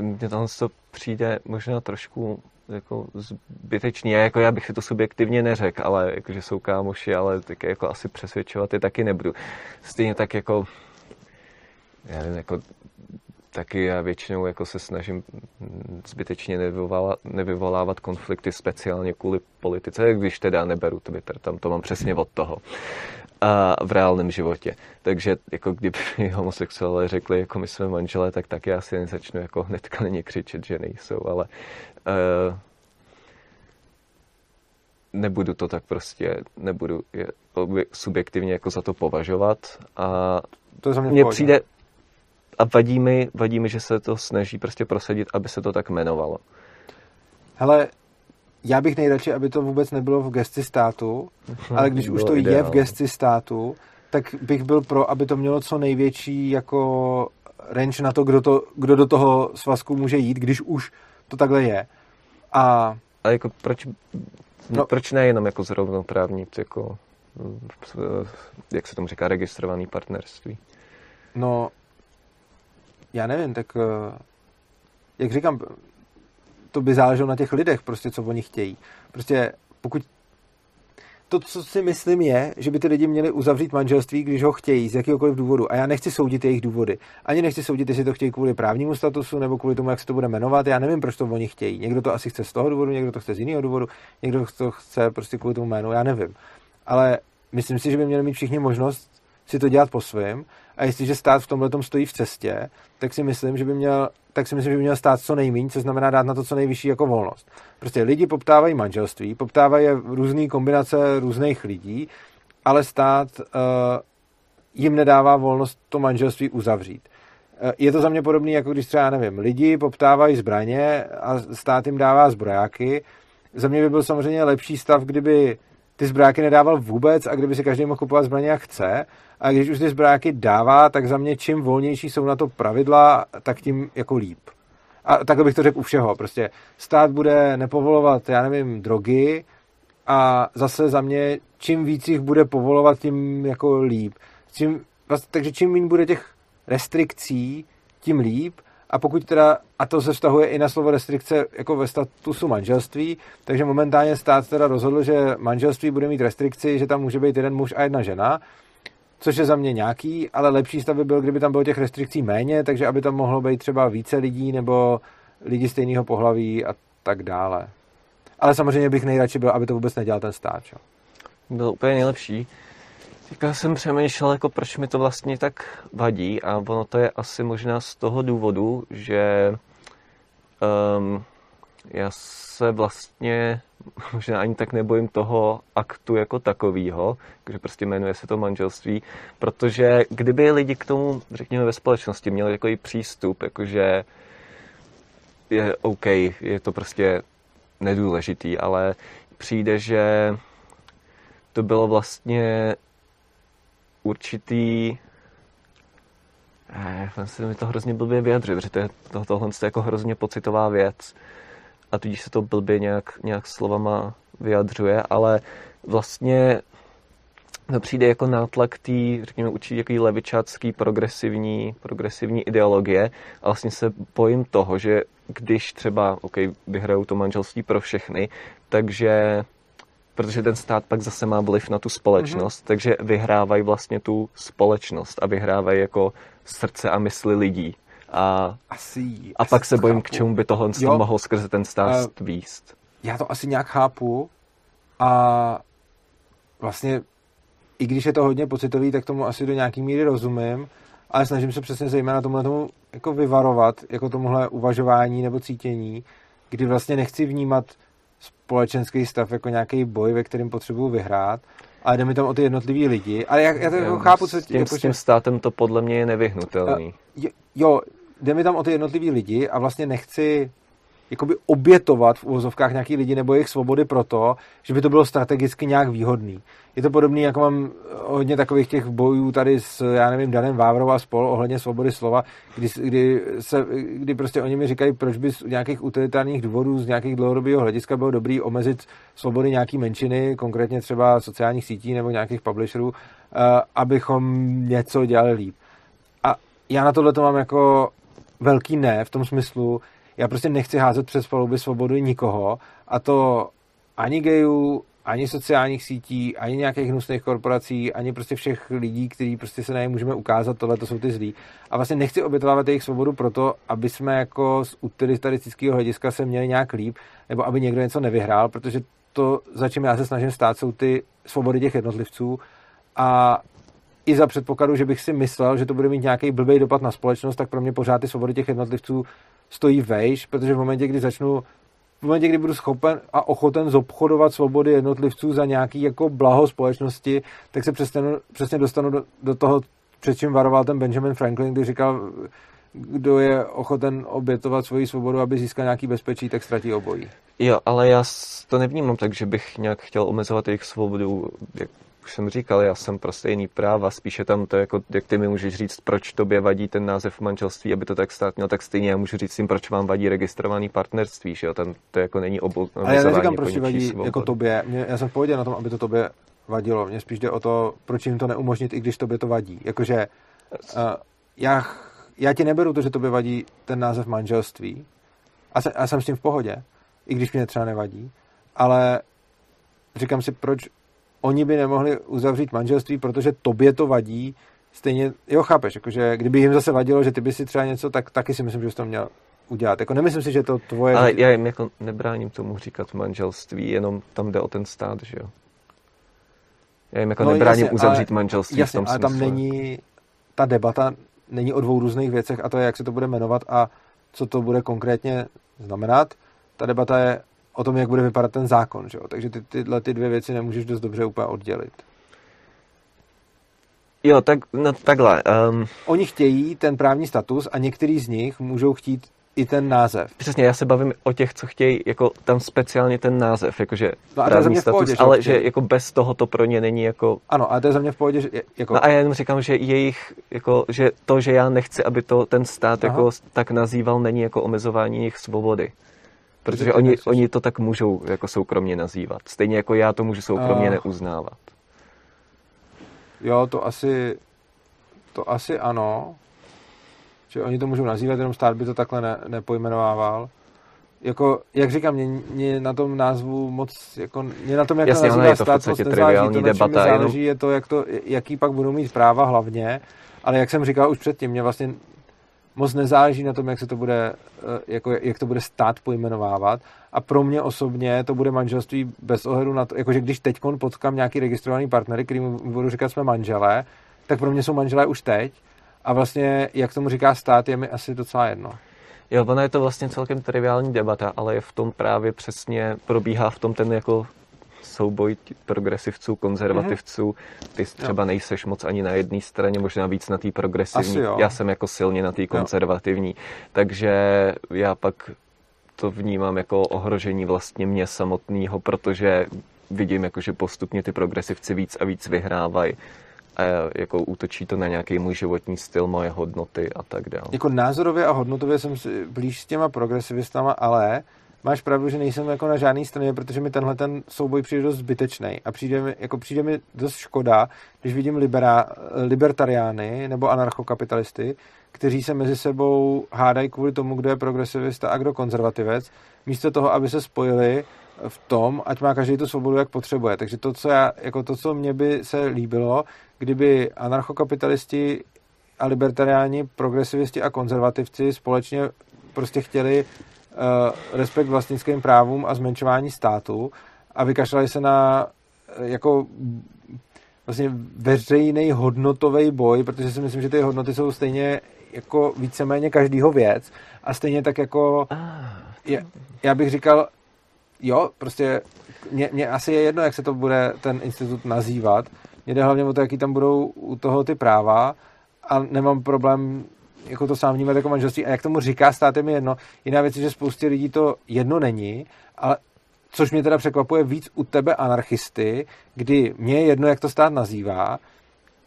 Mně tam to přijde možná trošku jako zbytečný. Já, jako já bych si to subjektivně neřekl, ale jako, že jsou kámoši, ale tak jako asi přesvědčovat je taky nebudu. Stejně tak jako já nevím, jako taky já většinou jako se snažím zbytečně nevyvolávat, nevyvolávat konflikty speciálně kvůli politice, když teda neberu Twitter, tam to mám přesně od toho a v reálném životě. Takže jako kdyby homosexuálové řekli, jako my jsme manželé, tak taky asi nezačnu jako hnedka na ně křičet, že nejsou, ale uh, nebudu to tak prostě, nebudu je subjektivně jako za to považovat a to za mě mně přijde, a vadí mi, vadí mi, že se to snaží prostě prosadit, aby se to tak jmenovalo. Hele, já bych nejradši, aby to vůbec nebylo v gesti státu, ale když už to ideál. je v gesti státu, tak bych byl pro, aby to mělo co největší jako range na to, kdo, to, kdo do toho svazku může jít, když už to takhle je. A, a jako proč, no, proč ne jenom jako zrovnoprávní, jako jak se tomu říká, registrovaný partnerství? No, já nevím, tak eh, jak říkám, to by záleželo na těch lidech, prostě, co oni chtějí. Prostě pokud to, co si myslím, je, že by ty lidi měli uzavřít manželství, když ho chtějí, z jakéhokoliv důvodu. A já nechci soudit jejich důvody. Ani nechci soudit, jestli to chtějí kvůli právnímu statusu nebo kvůli tomu, jak se to bude jmenovat. Já nevím, proč to oni chtějí. Někdo to asi chce z toho důvodu, někdo to chce z jiného důvodu, někdo to chce prostě kvůli tomu jménu, já nevím. Ale myslím si, že by měli mít všichni možnost si to dělat po svém. A jestliže stát v tomhle stojí v cestě, tak si myslím, že by měl, tak si myslím, že by měl stát co nejméně, co znamená dát na to co nejvyšší jako volnost. Prostě lidi poptávají manželství, poptávají různé kombinace různých lidí, ale stát uh, jim nedává volnost to manželství uzavřít. Uh, je to za mě podobné, jako když třeba, nevím, lidi poptávají zbraně a stát jim dává zbrojáky. Za mě by byl samozřejmě lepší stav, kdyby ty zbráky nedával vůbec a kdyby si každý mohl kupovat zbraně, jak chce. A když už ty zbráky dává, tak za mě čím volnější jsou na to pravidla, tak tím jako líp. A takhle bych to řekl u všeho. Prostě stát bude nepovolovat, já nevím, drogy a zase za mě, čím víc jich bude povolovat, tím jako líp. Čím, takže čím méně bude těch restrikcí, tím líp a pokud teda, a to se vztahuje i na slovo restrikce jako ve statusu manželství, takže momentálně stát teda rozhodl, že manželství bude mít restrikci, že tam může být jeden muž a jedna žena, což je za mě nějaký, ale lepší stav by byl, kdyby tam bylo těch restrikcí méně, takže aby tam mohlo být třeba více lidí nebo lidi stejného pohlaví a tak dále. Ale samozřejmě bych nejradši byl, aby to vůbec nedělal ten stát. Čo? Byl úplně nejlepší. Teďka jsem přemýšlel, jako proč mi to vlastně tak vadí a ono to je asi možná z toho důvodu, že um, já se vlastně možná ani tak nebojím toho aktu jako takového, že prostě jmenuje se to manželství, protože kdyby lidi k tomu, řekněme, ve společnosti měli takový přístup, jakože je OK, je to prostě nedůležitý, ale přijde, že to bylo vlastně určitý eh, se mi to hrozně blbě vyjadřuje, protože to je, to, tohle je jako hrozně pocitová věc a tudíž se to blbě nějak, nějak slovama vyjadřuje, ale vlastně to přijde jako nátlak té, řekněme, určitě jaký levičácký progresivní, progresivní ideologie a vlastně se bojím toho, že když třeba, OK, vyhrajou to manželství pro všechny, takže protože ten stát pak zase má vliv na tu společnost, mm-hmm. takže vyhrávají vlastně tu společnost a vyhrávají jako srdce a mysli lidí. A, asi, a asi pak se bojím, chápu. k čemu by tohle jo, mohl skrze ten stát uh, výst. Já to asi nějak chápu a vlastně i když je to hodně pocitový, tak tomu asi do nějaký míry rozumím, ale snažím se přesně zejména tomu, tomu jako vyvarovat, jako tomuhle uvažování nebo cítění, kdy vlastně nechci vnímat společenský stav jako nějaký boj, ve kterém potřebuju vyhrát, ale jde mi tam o ty jednotlivý lidi. Ale já, já to jako chápu, co... S tím, jako, s tím státem to podle mě je nevyhnutelný. Jo, jo, jde mi tam o ty jednotlivý lidi a vlastně nechci jakoby obětovat v úvozovkách nějaký lidi nebo jejich svobody proto, že by to bylo strategicky nějak výhodný. Je to podobné, jako mám hodně takových těch bojů tady s, já nevím, Danem Vávrou a spol ohledně svobody slova, kdy, kdy, se, kdy prostě oni mi říkají, proč by z nějakých utilitárních důvodů, z nějakých dlouhodobého hlediska bylo dobrý omezit svobody nějaký menšiny, konkrétně třeba sociálních sítí nebo nějakých publisherů, eh, abychom něco dělali líp. A já na tohle to mám jako velký ne, v tom smyslu, Já prostě nechci házet přes paluby svobodu nikoho a to ani gejů, ani sociálních sítí, ani nějakých hnusných korporací, ani prostě všech lidí, kteří prostě se na ně můžeme ukázat, tohle to jsou ty zlí. A vlastně nechci obětovávat jejich svobodu proto, aby jsme jako z utilitaristického hlediska se měli nějak líp, nebo aby někdo něco nevyhrál, protože to, za čím já se snažím stát, jsou ty svobody těch jednotlivců a i za předpokladu, že bych si myslel, že to bude mít nějaký blbý dopad na společnost, tak pro mě pořád ty svobody těch jednotlivců stojí vejš, protože v momentě, kdy začnu v momentě, kdy budu schopen a ochoten zobchodovat svobody jednotlivců za nějaký jako blaho společnosti, tak se přesně, přesně dostanu do, do toho, před čím varoval ten Benjamin Franklin, když říkal, kdo je ochoten obětovat svoji svobodu, aby získal nějaký bezpečí, tak ztratí obojí. Jo, ale já to nevnímám tak, že bych nějak chtěl omezovat jejich svobodu. Už jsem říkal, já jsem pro stejný práva, spíše tam to, jako, jak ty mi můžeš říct, proč tobě vadí ten název manželství, aby to tak stát měl, tak stejně já můžu říct tím, proč vám vadí registrovaný partnerství, že jo, tam to jako není obou. Ale já neříkám, proč vadí svobody. jako tobě, Mě, já jsem v pohodě na tom, aby to tobě vadilo, mně spíš jde o to, proč jim to neumožnit, i když tobě to vadí, jakože uh, já, já ti neberu to, že tobě vadí ten název manželství. A, se, a jsem s tím v pohodě, i když mě třeba nevadí, ale říkám si, proč oni by nemohli uzavřít manželství, protože tobě to vadí, stejně, jo, chápeš, jakože kdyby jim zase vadilo, že ty by si třeba něco, tak taky si myslím, že jsi to měl udělat. Jako nemyslím si, že to tvoje... Ale já jim jako nebráním tomu říkat manželství, jenom tam jde o ten stát, že jo? Já jim jako no, nebráním jasně, uzavřít ale, manželství jasně, v tom ale smyslu. tam není, ta debata není o dvou různých věcech a to je, jak se to bude jmenovat a co to bude konkrétně znamenat. Ta debata je o tom, jak bude vypadat ten zákon. Že jo? Takže ty, tyhle ty dvě věci nemůžeš dost dobře úplně oddělit. Jo, tak, no takhle. Um... Oni chtějí ten právní status a některý z nich můžou chtít i ten název. Přesně, já se bavím o těch, co chtějí jako tam speciálně ten název, jakože no právní status, pohodě, ale že, jako bez toho to pro ně není jako... Ano, ale to je za mě v pohodě, že jako... No a já jenom říkám, že jejich, jako, že to, že já nechci, aby to ten stát Aha. jako tak nazýval, není jako omezování jejich svobody. Protože oni, oni to tak můžou jako soukromně nazývat. Stejně jako já to můžu soukromně uh, neuznávat. Jo, to asi, to asi ano. Že oni to můžou nazývat, jenom stát by to takhle ne, nepojmenovával. Jako, jak říkám, mě, mě, na tom názvu moc, jako, mě na tom, jak Jasně, to nazývá stát, moc nezáleží. To, debata, záleží, jenom... je to, jak to, jaký pak budou mít práva hlavně. Ale jak jsem říkal už předtím, mě vlastně moc nezáleží na tom, jak se to bude, eh, jako, jak to bude stát pojmenovávat. A pro mě osobně to bude manželství bez ohledu na to, jakože když teď potkám nějaký registrovaný partnery, kterým budu říkat jsme manželé, tak pro mě jsou manželé už teď. A vlastně, jak tomu říká stát, je mi asi docela jedno. Jo, ona je to vlastně celkem triviální debata, ale je v tom právě přesně, probíhá v tom ten jako souboj progresivců, konzervativců. Ty třeba jo. nejseš moc ani na jedné straně, možná víc na té progresivní. Já jsem jako silně na té konzervativní. Jo. Takže já pak to vnímám jako ohrožení vlastně mě samotného, protože vidím, jako, že postupně ty progresivci víc a víc vyhrávají a jako útočí to na nějaký můj životní styl, moje hodnoty a tak dále. Jako názorově a hodnotově jsem blíž s těma progresivistama, ale máš pravdu, že nejsem jako na žádné straně, protože mi tenhle ten souboj přijde dost zbytečný a přijde mi, jako přijde mi dost škoda, když vidím libera, libertariány nebo anarchokapitalisty, kteří se mezi sebou hádají kvůli tomu, kdo je progresivista a kdo konzervativec, místo toho, aby se spojili v tom, ať má každý tu svobodu, jak potřebuje. Takže to, co já, jako to, co mě by se líbilo, kdyby anarchokapitalisti a libertariáni, progresivisti a konzervativci společně prostě chtěli respekt vlastnickým právům a zmenšování státu a vykašlali se na eh, jako vlastně veřejný hodnotový boj, protože si myslím, že ty hodnoty jsou stejně jako víceméně každýho věc a stejně tak jako je, já bych říkal, jo, prostě mě, mě asi je jedno, jak se to bude ten institut nazývat. Mě jde hlavně o to, jaký tam budou u toho ty práva a nemám problém jako to sám vnímat jako manželství a jak tomu říká stát je mi jedno. Jiná věc je, že spoustě lidí to jedno není, ale což mě teda překvapuje víc u tebe anarchisty, kdy mě je jedno, jak to stát nazývá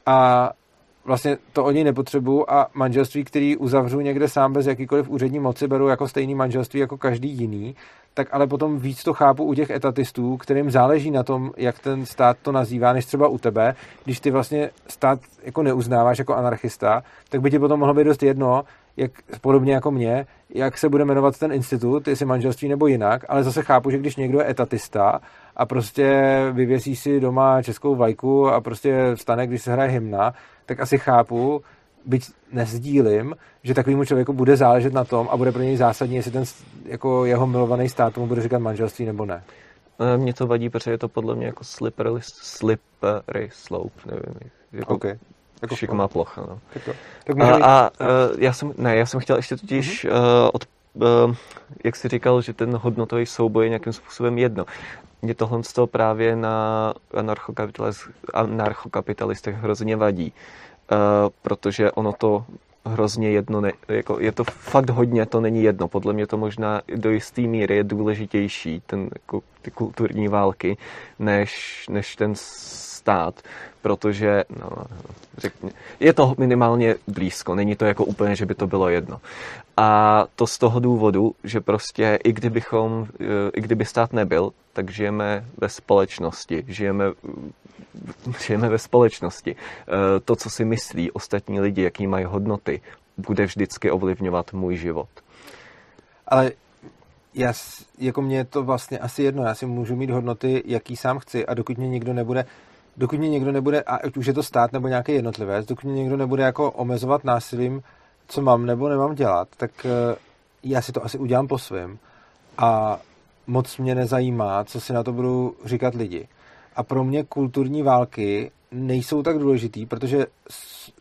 a vlastně to oni nepotřebují a manželství, který uzavřu někde sám bez jakýkoliv úřední moci, beru jako stejný manželství jako každý jiný, tak ale potom víc to chápu u těch etatistů, kterým záleží na tom, jak ten stát to nazývá, než třeba u tebe. Když ty vlastně stát jako neuznáváš jako anarchista, tak by ti potom mohlo být dost jedno, jak, podobně jako mě, jak se bude jmenovat ten institut, jestli manželství nebo jinak, ale zase chápu, že když někdo je etatista a prostě vyvěsí si doma českou vlajku a prostě vstane, když se hraje hymna, tak asi chápu, byť nezdílím, že takovému člověku bude záležet na tom a bude pro něj zásadní, jestli ten jako jeho milovaný stát mu bude říkat manželství nebo ne. Mně to vadí, protože je to podle mě jako slippery, slippery slope, nevím. Jako okay. Jako šikovná plocha. No. Tak to, tak a, a uh, já jsem, ne, já jsem chtěl ještě totiž mm-hmm. uh, od, uh, jak jsi říkal, že ten hodnotový souboj je nějakým způsobem jedno. Mě tohle z toho právě na anarchokapitalistech hrozně vadí, uh, protože ono to hrozně jedno, ne, jako je to fakt hodně, to není jedno. Podle mě to možná do jisté míry je důležitější, ten, jako, ty kulturní války, než, než ten stát, protože no, řekně, je to minimálně blízko, není to jako úplně, že by to bylo jedno. A to z toho důvodu, že prostě i kdybychom, i kdyby stát nebyl, tak žijeme ve společnosti, žijeme, žijeme ve společnosti. To, co si myslí ostatní lidi, jaký mají hodnoty, bude vždycky ovlivňovat můj život. Ale já, jako mě je to vlastně asi jedno, já si můžu mít hodnoty, jaký sám chci a dokud mě nikdo nebude dokud mě někdo nebude, a už je to stát nebo nějaký jednotlivec, dokud mě někdo nebude jako omezovat násilím, co mám nebo nemám dělat, tak eh, já si to asi udělám po svém. A moc mě nezajímá, co si na to budou říkat lidi. A pro mě kulturní války nejsou tak důležitý, protože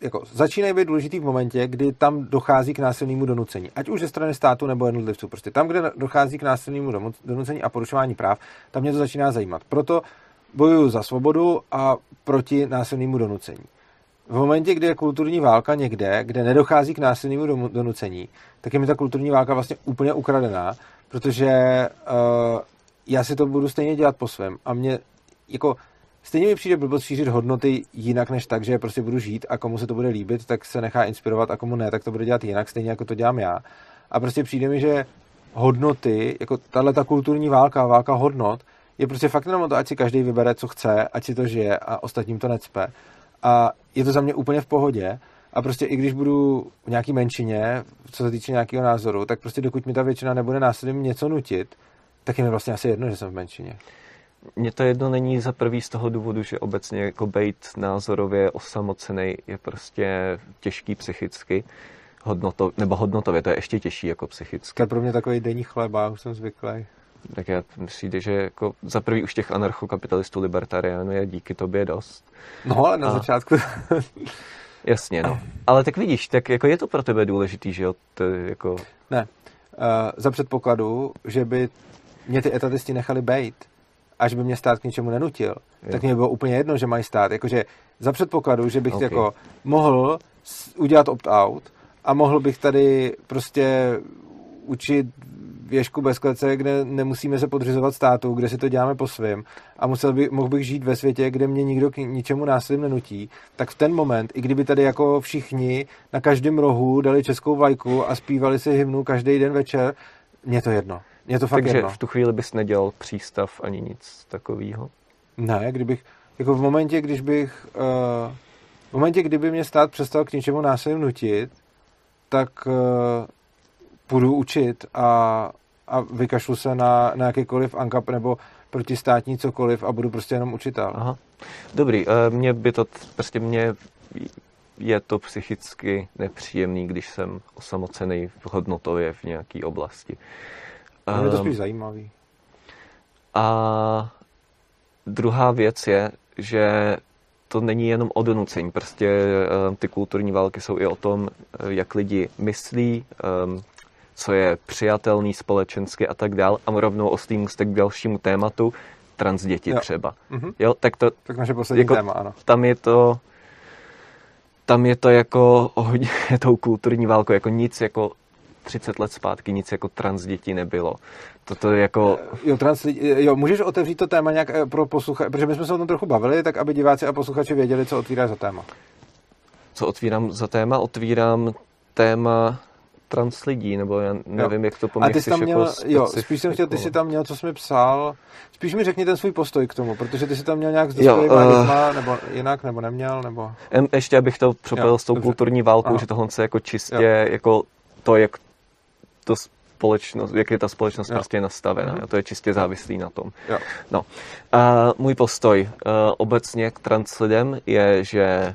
jako, začínají být důležitý v momentě, kdy tam dochází k násilnému donucení. Ať už ze strany státu nebo jednotlivců. Prostě tam, kde dochází k násilnému donucení a porušování práv, tam mě to začíná zajímat. Proto bojuju za svobodu a proti násilnému donucení. V momentě, kdy je kulturní válka někde, kde nedochází k násilnému donucení, tak je mi ta kulturní válka vlastně úplně ukradená, protože uh, já si to budu stejně dělat po svém. A mě jako stejně mi přijde blbost šířit hodnoty jinak než tak, že prostě budu žít a komu se to bude líbit, tak se nechá inspirovat a komu ne, tak to bude dělat jinak, stejně jako to dělám já. A prostě přijde mi, že hodnoty, jako tahle ta kulturní válka, válka hodnot, je prostě fakt jenom to, ať si každý vybere, co chce, ať si to žije a ostatním to necpe. A je to za mě úplně v pohodě. A prostě i když budu v nějaký menšině, co se týče nějakého názoru, tak prostě dokud mi ta většina nebude násilím něco nutit, tak je mi vlastně asi jedno, že jsem v menšině. Mně to jedno není za prvý z toho důvodu, že obecně jako bejt názorově osamocený je prostě těžký psychicky, hodnoto, nebo hodnotově, to je ještě těžší jako psychicky. To je pro mě takový denní chleba, už jsem zvyklý tak já myslím, že jako za prvý už těch anarchokapitalistů libertariánů je díky tobě dost. No, ale na a... začátku... Jasně, no. Ale tak vidíš, tak jako je to pro tebe důležitý, že jo? To jako... Ne. Uh, za předpokladu, že by mě ty etatisti nechali bejt, až by mě stát k něčemu nenutil, jo. tak mě bylo úplně jedno, že mají stát. Jakože za předpokladu, že bych okay. jako mohl udělat opt-out a mohl bych tady prostě učit věžku bez klece, kde nemusíme se podřizovat státu, kde si to děláme po svém a musel by, mohl bych žít ve světě, kde mě nikdo k ničemu násilím nenutí, tak v ten moment, i kdyby tady jako všichni na každém rohu dali českou vlajku a zpívali si hymnu každý den večer, mě to jedno. Mě to fakt Takže jedno. v tu chvíli bys nedělal přístav ani nic takového? Ne, kdybych, jako v momentě, když bych, uh, v momentě, kdyby mě stát přestal k něčemu násilím nutit, tak uh, půjdu učit a, a vykašlu se na, na jakýkoliv ANKAP nebo protistátní cokoliv a budu prostě jenom učitel. Aha. Dobrý, eh, mě by to, prostě mě je to psychicky nepříjemný, když jsem osamocený v hodnotově v nějaké oblasti. A mě to spíš zajímavý. A druhá věc je, že to není jenom o donucení. Prostě eh, ty kulturní války jsou i o tom, eh, jak lidi myslí, co je přijatelný společensky a tak dál. A rovnou ostý můstek k dalšímu tématu, transděti jo. třeba. Mm-hmm. Jo, tak to... Tak naše poslední jako, téma, ano. Tam je to... Tam je to jako hodně tou kulturní válkou, jako nic jako 30 let zpátky nic jako trans děti nebylo. Toto je jako... Eh, jo, trans, jo, můžeš otevřít to téma nějak eh, pro posluchače, protože my jsme se o tom trochu bavili, tak aby diváci a posluchači věděli, co otvíráš za téma. Co otvírám za téma? Otvírám téma trans lidí, nebo já nevím, jo. jak to pomyslíš. A ty jsi tam měl, jako jo, spíš jsem chtěl, ty jsi tam měl, co jsi mi psal, spíš mi řekni ten svůj postoj k tomu, protože ty jsi tam měl nějak s dospělýma uh, nebo jinak, nebo neměl, nebo... Ještě abych to propojil s tou dobře. kulturní válkou, jo. že tohle je jako čistě, jo. jako to, jak to společnost, jak je ta společnost jo. prostě nastavená. Mm-hmm. To je čistě závislý na tom. Jo. No. A můj postoj uh, obecně k trans lidem je, že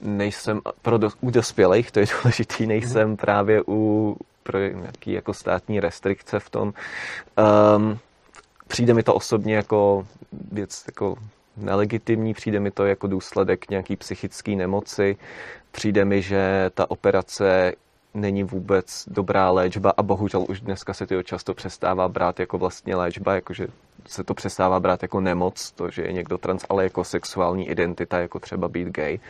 nejsem pro do, u dospělých, to je důležitý, nejsem mm-hmm. právě u pro nějaký jako státní restrikce v tom. Um, přijde mi to osobně jako věc jako nelegitimní, přijde mi to jako důsledek nějaký psychické nemoci, přijde mi, že ta operace není vůbec dobrá léčba a bohužel už dneska se to často přestává brát jako vlastně léčba, jakože se to přestává brát jako nemoc, to, že je někdo trans, ale jako sexuální identita, jako třeba být gay.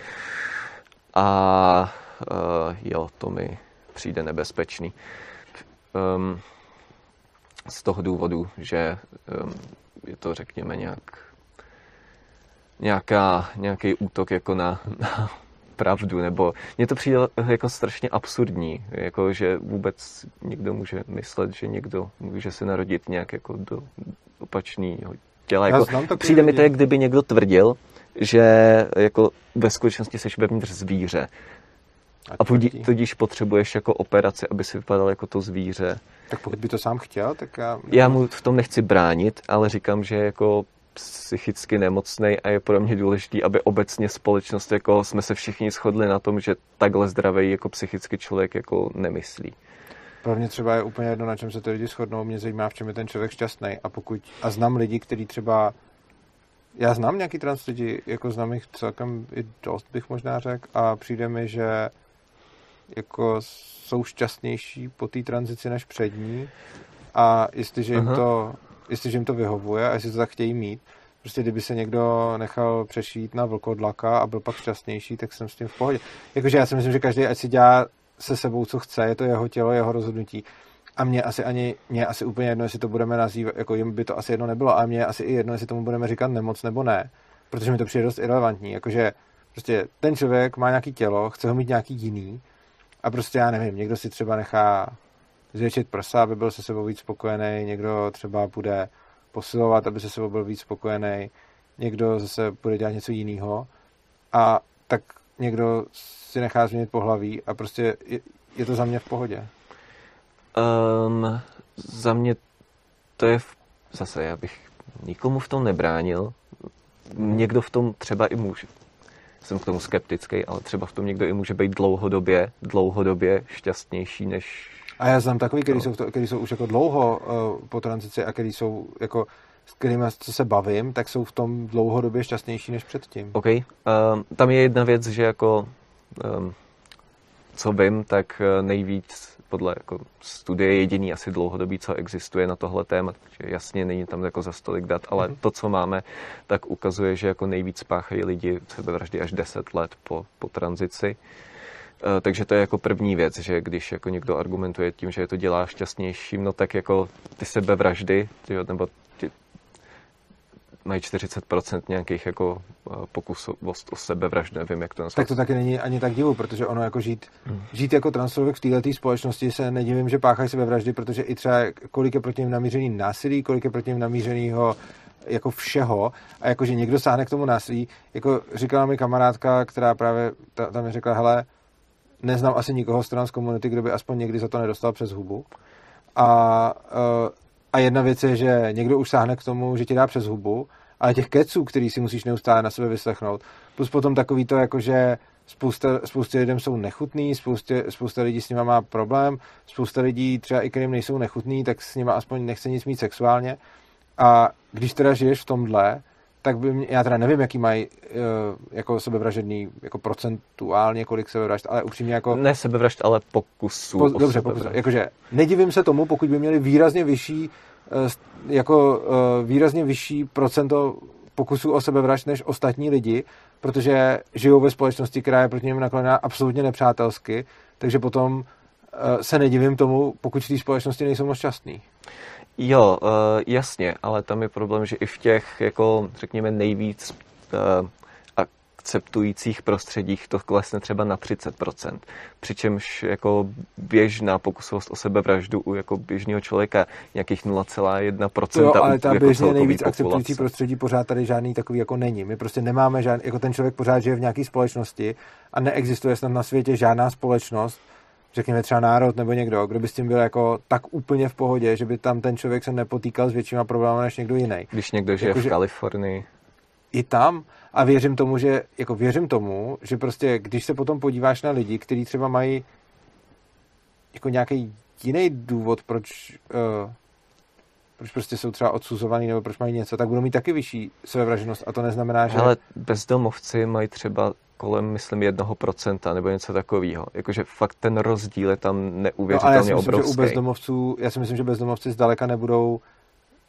A uh, jo, to mi přijde nebezpečný. Um, z toho důvodu, že um, je to, řekněme, nějak, nějaká, nějaký útok jako na, na pravdu, nebo mně to přijde jako strašně absurdní, jako že vůbec někdo může myslet, že někdo může se narodit nějak jako do opačného těla. Jako, přijde mi to, jak kdyby někdo tvrdil, že jako ve skutečnosti jsi vevnitř zvíře. A, a tudíž potřebuješ jako operaci, aby si vypadal jako to zvíře. Tak pokud by to sám chtěl, tak já... Já mu v tom nechci bránit, ale říkám, že jako psychicky nemocný a je pro mě důležité, aby obecně společnost, jako jsme se všichni shodli na tom, že takhle zdravý jako psychicky člověk jako nemyslí. Pro mě třeba je úplně jedno, na čem se ty lidi shodnou, mě zajímá, v čem je ten člověk šťastný. A pokud, a znám lidi, kteří třeba, já znám nějaký trans lidi, jako znám jich celkem i dost, bych možná řekl, a přijde mi, že jako jsou šťastnější po té tranzici než před ní a jestliže jim, to, jestliže jim to vyhovuje a jestli to tak chtějí mít, prostě kdyby se někdo nechal přešít na vlkodlaka a byl pak šťastnější, tak jsem s tím v pohodě. Jakože já si myslím, že každý ať si dělá se sebou, co chce, je to jeho tělo, jeho rozhodnutí. A mě asi ani, mě asi úplně jedno, jestli to budeme nazývat, jako jim by to asi jedno nebylo, a mě asi i jedno, jestli tomu budeme říkat nemoc nebo ne, protože mi to přijde dost irrelevantní. Jakože prostě ten člověk má nějaký tělo, chce ho mít nějaký jiný a prostě já nevím, někdo si třeba nechá zvětšit prsa, aby byl se sebou víc spokojený, někdo třeba bude posilovat, aby se sebou byl víc spokojený, někdo zase bude dělat něco jiného a tak někdo si nechá změnit pohlaví a prostě je, je to za mě v pohodě. Um, za mě to je v, zase, já bych nikomu v tom nebránil. Někdo v tom třeba i může, jsem k tomu skeptický, ale třeba v tom někdo i může být dlouhodobě, dlouhodobě šťastnější než... A já znám takový, který, no. jsou, který jsou už jako dlouho uh, po tranzici a který jsou jako s kterými co se bavím, tak jsou v tom dlouhodobě šťastnější než předtím. OK. Um, tam je jedna věc, že jako um, co vím, tak eh, nejvíc podle jako studie jediný asi dlouhodobý, co existuje na tohle téma, takže jasně není tam jako za stolik dat, ale mm-hmm. to, co máme, tak ukazuje, že jako nejvíc páchají lidi sebevraždy až 10 let po, po tranzici. Eh, takže to je jako první věc, že když jako někdo argumentuje tím, že je to dělá šťastnějším, no tak jako ty sebevraždy, nebo mají 40% nějakých jako eh, pokusů o sebevraždu, nevím, jak to nazvat. Tak to taky není ani tak divu, protože ono jako žít, hmm. žít jako transfolk v této společnosti se nedivím, že páchají sebevraždy, protože i třeba kolik je proti ním namířený násilí, kolik je proti ním namířenýho jako všeho a jako, že někdo sáhne k tomu násilí, jako říkala mi kamarádka, která právě ta, tam mi řekla, hele, neznám asi nikoho z trans komunity, kdo by aspoň někdy za to nedostal přes hubu. A uh, a jedna věc je, že někdo už sáhne k tomu, že ti dá přes hubu, ale těch keců, který si musíš neustále na sebe vyslechnout, plus potom takový to, jako že spousta, spousta lidem jsou nechutný, spousta, spousta lidí s nima má problém, spousta lidí třeba i kterým nejsou nechutný, tak s nima aspoň nechce nic mít sexuálně. A když teda žiješ v tomhle, tak by mě, já teda nevím, jaký mají uh, jako sebevražedný, jako procentuálně, kolik sebevražd, ale upřímně jako... Ne sebevražd, ale pokusů. Po, dobře, pokus, jakože nedivím se tomu, pokud by měli výrazně vyšší, uh, jako uh, výrazně vyšší procento pokusů o sebevražd než ostatní lidi, protože žijou ve společnosti, která je proti něm nakloněná absolutně nepřátelsky, takže potom se nedivím tomu, pokud v té společnosti nejsou moc šťastný. Jo, uh, jasně, ale tam je problém, že i v těch, jako řekněme, nejvíc uh, akceptujících prostředích to klesne třeba na 30%. Přičemž jako běžná pokusovost o sebevraždu u jako běžného člověka nějakých 0,1%. Jo, ale ta jako běžně nejvíc populace. akceptující prostředí pořád tady žádný takový jako není. My prostě nemáme žádný, jako ten člověk pořád žije v nějaké společnosti a neexistuje snad na světě žádná společnost, řekněme třeba národ nebo někdo, kdo by s tím byl jako tak úplně v pohodě, že by tam ten člověk se nepotýkal s většíma problémy než někdo jiný. Když někdo žije jako, v Kalifornii. I tam. A věřím tomu, že, jako věřím tomu, že prostě, když se potom podíváš na lidi, kteří třeba mají jako nějaký jiný důvod, proč, uh, proč prostě jsou třeba odsuzovaný nebo proč mají něco, tak budou mít taky vyšší sebevražednost a to neznamená, že... Ale bezdomovci mají třeba kolem, myslím, jednoho procenta nebo něco takového. Jakože fakt ten rozdíl je tam neuvěřitelně no, já si myslím, obrovský. Že u bezdomovců, já si myslím, že bezdomovci zdaleka nebudou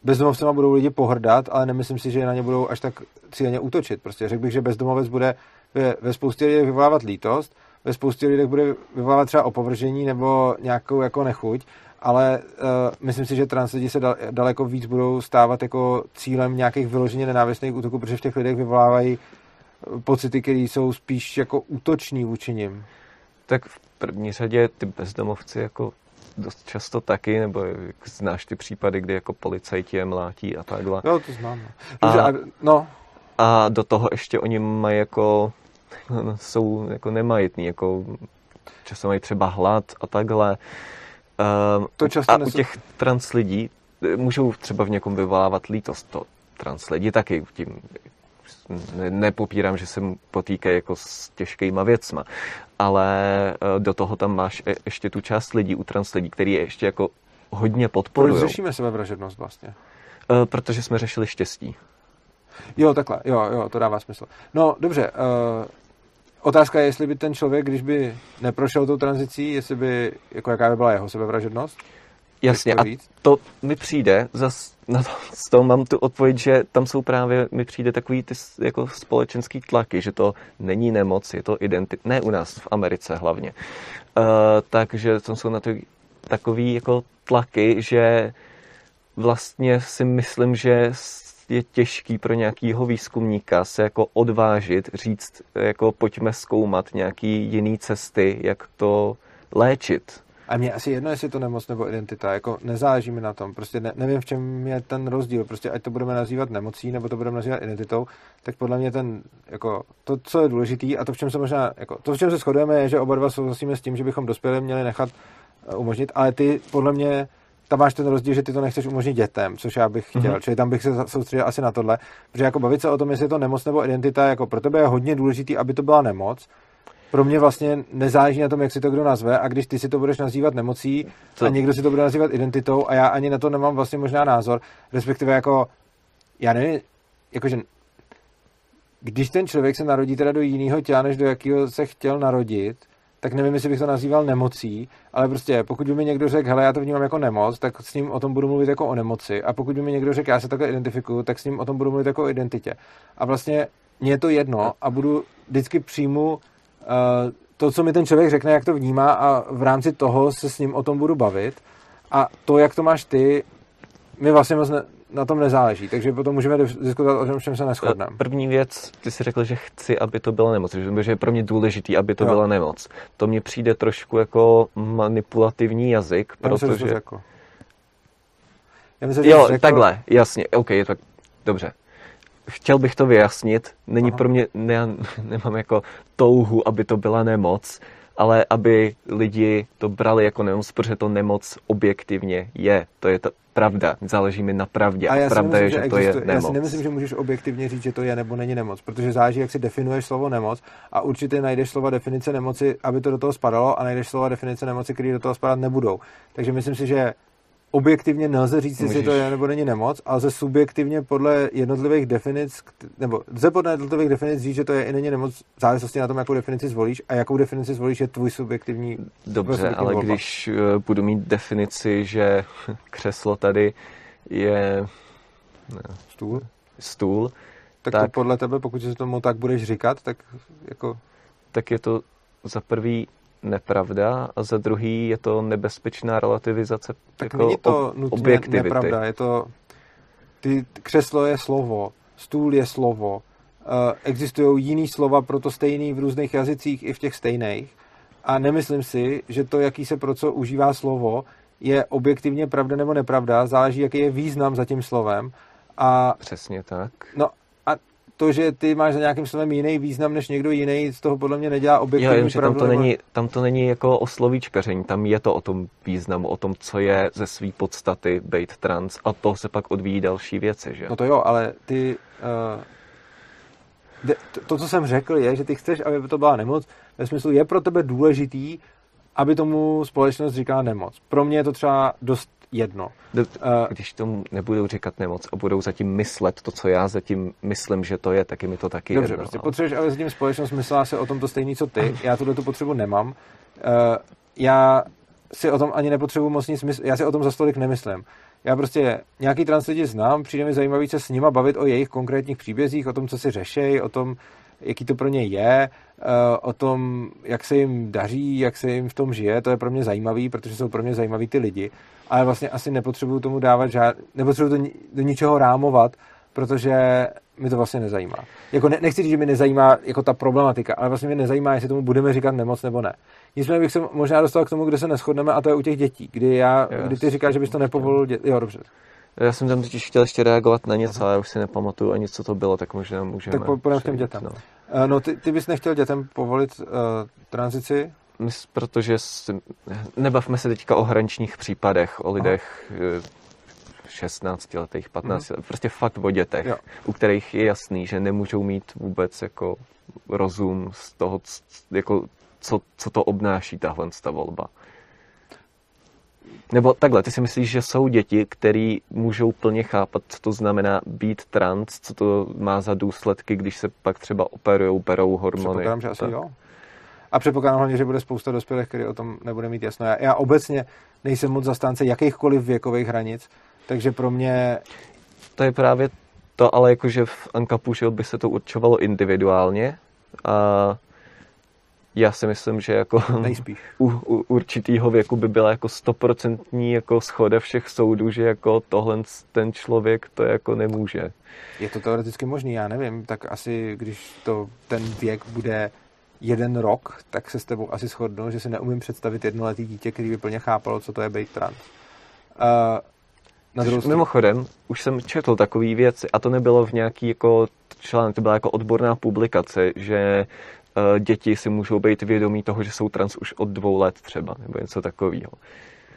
bezdomovcema budou lidi pohrdat, ale nemyslím si, že na ně budou až tak cíleně útočit. Prostě řekl bych, že bezdomovec bude ve, ve spoustě lidí vyvolávat lítost, ve spoustě lidí bude vyvolávat třeba opovržení nebo nějakou jako nechuť, ale uh, myslím si, že trans lidi se daleko víc budou stávat jako cílem nějakých vyloženě nenávistných útoků, protože v těch lidech vyvolávají pocity, které jsou spíš jako útoční vůči nim. Tak v první řadě ty bezdomovci jako dost často taky, nebo znáš ty případy, kdy jako policajti je mlátí a takhle. Jo, to znám. No. A, no. a do toho ještě oni mají jako, no, jsou jako nemajetní, jako často mají třeba hlad a takhle. Um, to často a nesu... u těch trans lidí eh, můžou třeba v někom vyvolávat lítost. To trans lidi taky tím nepopírám, že se potýkají jako s těžkýma věcma, ale e, do toho tam máš e, ještě tu část lidí u trans lidí, který je ještě jako hodně podporují. Proč řešíme sebevražednost vlastně? E, protože jsme řešili štěstí. Jo, takhle, jo, jo, to dává smysl. No, dobře, uh, otázka je, jestli by ten člověk, když by neprošel tou tranzicí, jestli by, jako jaká by byla jeho sebevražednost? Jasně, a to mi přijde, zas na to, z toho mám tu odpověď, že tam jsou právě, mi přijde takový ty jako společenský tlaky, že to není nemoc, je to identita, ne u nás, v Americe hlavně. Uh, takže tam jsou na to takový jako tlaky, že vlastně si myslím, že je těžký pro nějakýho výzkumníka se jako odvážit, říct, jako pojďme zkoumat nějaký jiný cesty, jak to léčit. A mě asi jedno, jestli je to nemoc nebo identita, jako nezáleží mi na tom, prostě ne, nevím, v čem je ten rozdíl, prostě ať to budeme nazývat nemocí, nebo to budeme nazývat identitou, tak podle mě ten, jako, to, co je důležitý a to, v čem se možná, jako, to, v čem se shodujeme, je, že oba dva souhlasíme s tím, že bychom dospělé měli nechat uh, umožnit, ale ty, podle mě, tam máš ten rozdíl, že ty to nechceš umožnit dětem, což já bych chtěl. Mm-hmm. Čili tam bych se soustředil asi na tohle, protože jako bavit se o tom, jestli je to nemoc nebo identita, jako pro tebe je hodně důležitý, aby to byla nemoc, pro mě vlastně nezáleží na tom, jak si to kdo nazve a když ty si to budeš nazývat nemocí to... a někdo si to bude nazývat identitou a já ani na to nemám vlastně možná názor, respektive jako, já nevím, jakože když ten člověk se narodí teda do jiného těla, než do jakého se chtěl narodit, tak nevím, jestli bych to nazýval nemocí, ale prostě pokud by mi někdo řekl, hele, já to vnímám jako nemoc, tak s ním o tom budu mluvit jako o nemoci. A pokud by mi někdo řekl, já se takhle identifikuju, tak s ním o tom budu mluvit jako o identitě. A vlastně mně je to jedno a budu vždycky přijmu to, co mi ten člověk řekne, jak to vnímá a v rámci toho se s ním o tom budu bavit. A to, jak to máš ty, mi vlastně moc ne, na tom nezáleží, takže potom můžeme diskutovat o tom, čem se neschodneme. První věc, ty si řekl, že chci, aby to byla nemoc, že je pro mě důležitý, aby to jo. byla nemoc. To mně přijde trošku jako manipulativní jazyk, Já protože... Myslím, že Já myslím, jo, řekl... takhle, jasně, OK, tak dobře chtěl bych to vyjasnit. Není Aha. pro mě, ne, nemám jako touhu, aby to byla nemoc, ale aby lidi to brali jako nemoc, protože to nemoc objektivně je. To je to pravda. Záleží mi na pravdě. A, a pravda myslím, je, že, že to je nemoc. Já si nemyslím, že můžeš objektivně říct, že to je nebo není nemoc, protože záleží, jak si definuješ slovo nemoc a určitě najdeš slova definice nemoci, aby to do toho spadalo a najdeš slova definice nemoci, které do toho spadat nebudou. Takže myslím si, že objektivně nelze říct, jestli to je nebo není nemoc, ale lze subjektivně podle jednotlivých definic, nebo lze podle jednotlivých definic říct, že to je i není nemoc, v závislosti na tom, jakou definici zvolíš a jakou definici zvolíš, je tvůj subjektivní. Dobře, subjektivní ale volba. když uh, budu mít definici, že křeslo tady je ne, stůl, stůl tak, tak to podle tebe, pokud se tomu tak budeš říkat, tak jako... Tak je to za prvý nepravda a za druhý je to nebezpečná relativizace tak jako není to nutně objektivity. nepravda, je to ty, křeslo je slovo, stůl je slovo, uh, existují jiný slova pro to stejný v různých jazycích i v těch stejných a nemyslím si, že to, jaký se pro co užívá slovo, je objektivně pravda nebo nepravda, záleží, jaký je význam za tím slovem. A, Přesně tak. No to, že ty máš za nějakým slovem jiný význam než někdo jiný, z toho podle mě nedělá objektivní jo, že tam to, nebo... není, tam to není jako o slovíčkaření, tam je to o tom významu, o tom, co je ze své podstaty být trans a to se pak odvíjí další věci, že? No to jo, ale ty... Uh, to, co jsem řekl, je, že ty chceš, aby to byla nemoc, ve smyslu je pro tebe důležitý, aby tomu společnost říkala nemoc. Pro mě je to třeba dost jedno. Eh, když tomu nebudou říkat nemoc a budou zatím myslet to, co já zatím myslím, že to je, tak je mi to taky Dobře, jedno. prostě no. potřebuješ, aby zatím společnost myslela si o tom to stejný, co ty. Já tuhle tu potřebu nemám. Eh, já si o tom ani nepotřebuji moc nic myslet. Já si o tom za stolik nemyslím. Já prostě nějaký trans lidi znám, přijde mi zajímavý se s nima bavit o jejich konkrétních příbězích, o tom, co si řešejí, o tom, jaký to pro ně je, eh, o tom, jak se jim daří, jak se jim v tom žije, to je pro mě zajímavý, protože jsou pro mě zajímaví ty lidi, ale vlastně asi nepotřebuju tomu dávat žád, nepotřebuju to do ničeho rámovat, protože mi to vlastně nezajímá. Jako ne, nechci říct, že mi nezajímá jako ta problematika, ale vlastně mě nezajímá, jestli tomu budeme říkat nemoc nebo ne. Nicméně bych se možná dostal k tomu, kde se neschodneme, a to je u těch dětí, kdy, já, yes. kdy ty říkáš, že bys to nepovolil dět... Jo, dobře. Já jsem tam totiž chtěl ještě reagovat na něco, ale už si nepamatuju ani, co to bylo, tak možná můžeme... Tak k těm dětem. No, uh, no ty, ty bys nechtěl dětem povolit uh, tranzici? Protože si, nebavme se teďka o hraničních případech, o lidech Aha. 16 letých, 15 mm. prostě fakt o dětech, jo. u kterých je jasný, že nemůžou mít vůbec jako rozum z toho, jako, co, co to obnáší tahle ta volba. Nebo takhle, ty si myslíš, že jsou děti, které můžou plně chápat, co to znamená být trans, co to má za důsledky, když se pak třeba operují, berou hormony. Předpokládám, že asi tak. jo. A předpokládám hlavně, že bude spousta dospělých, který o tom nebude mít jasno. Já, já obecně nejsem moc zastánce jakýchkoliv věkových hranic, takže pro mě... To je právě to, ale jakože v Ankapu, že by se to určovalo individuálně a já si myslím, že jako Nejspíš. U, u určitýho věku by byla jako stoprocentní jako schoda všech soudů, že jako tohle ten člověk to jako nemůže. Je to teoreticky možný, já nevím, tak asi když to ten věk bude jeden rok, tak se s tebou asi shodnou, že si neumím představit jednoletý dítě, který by plně chápalo, co to je být trans. Uh, na druhou Mimochodem, už jsem četl takové věci a to nebylo v nějaký jako článek, to byla jako odborná publikace, že děti si můžou být vědomí toho, že jsou trans už od dvou let třeba, nebo něco takového.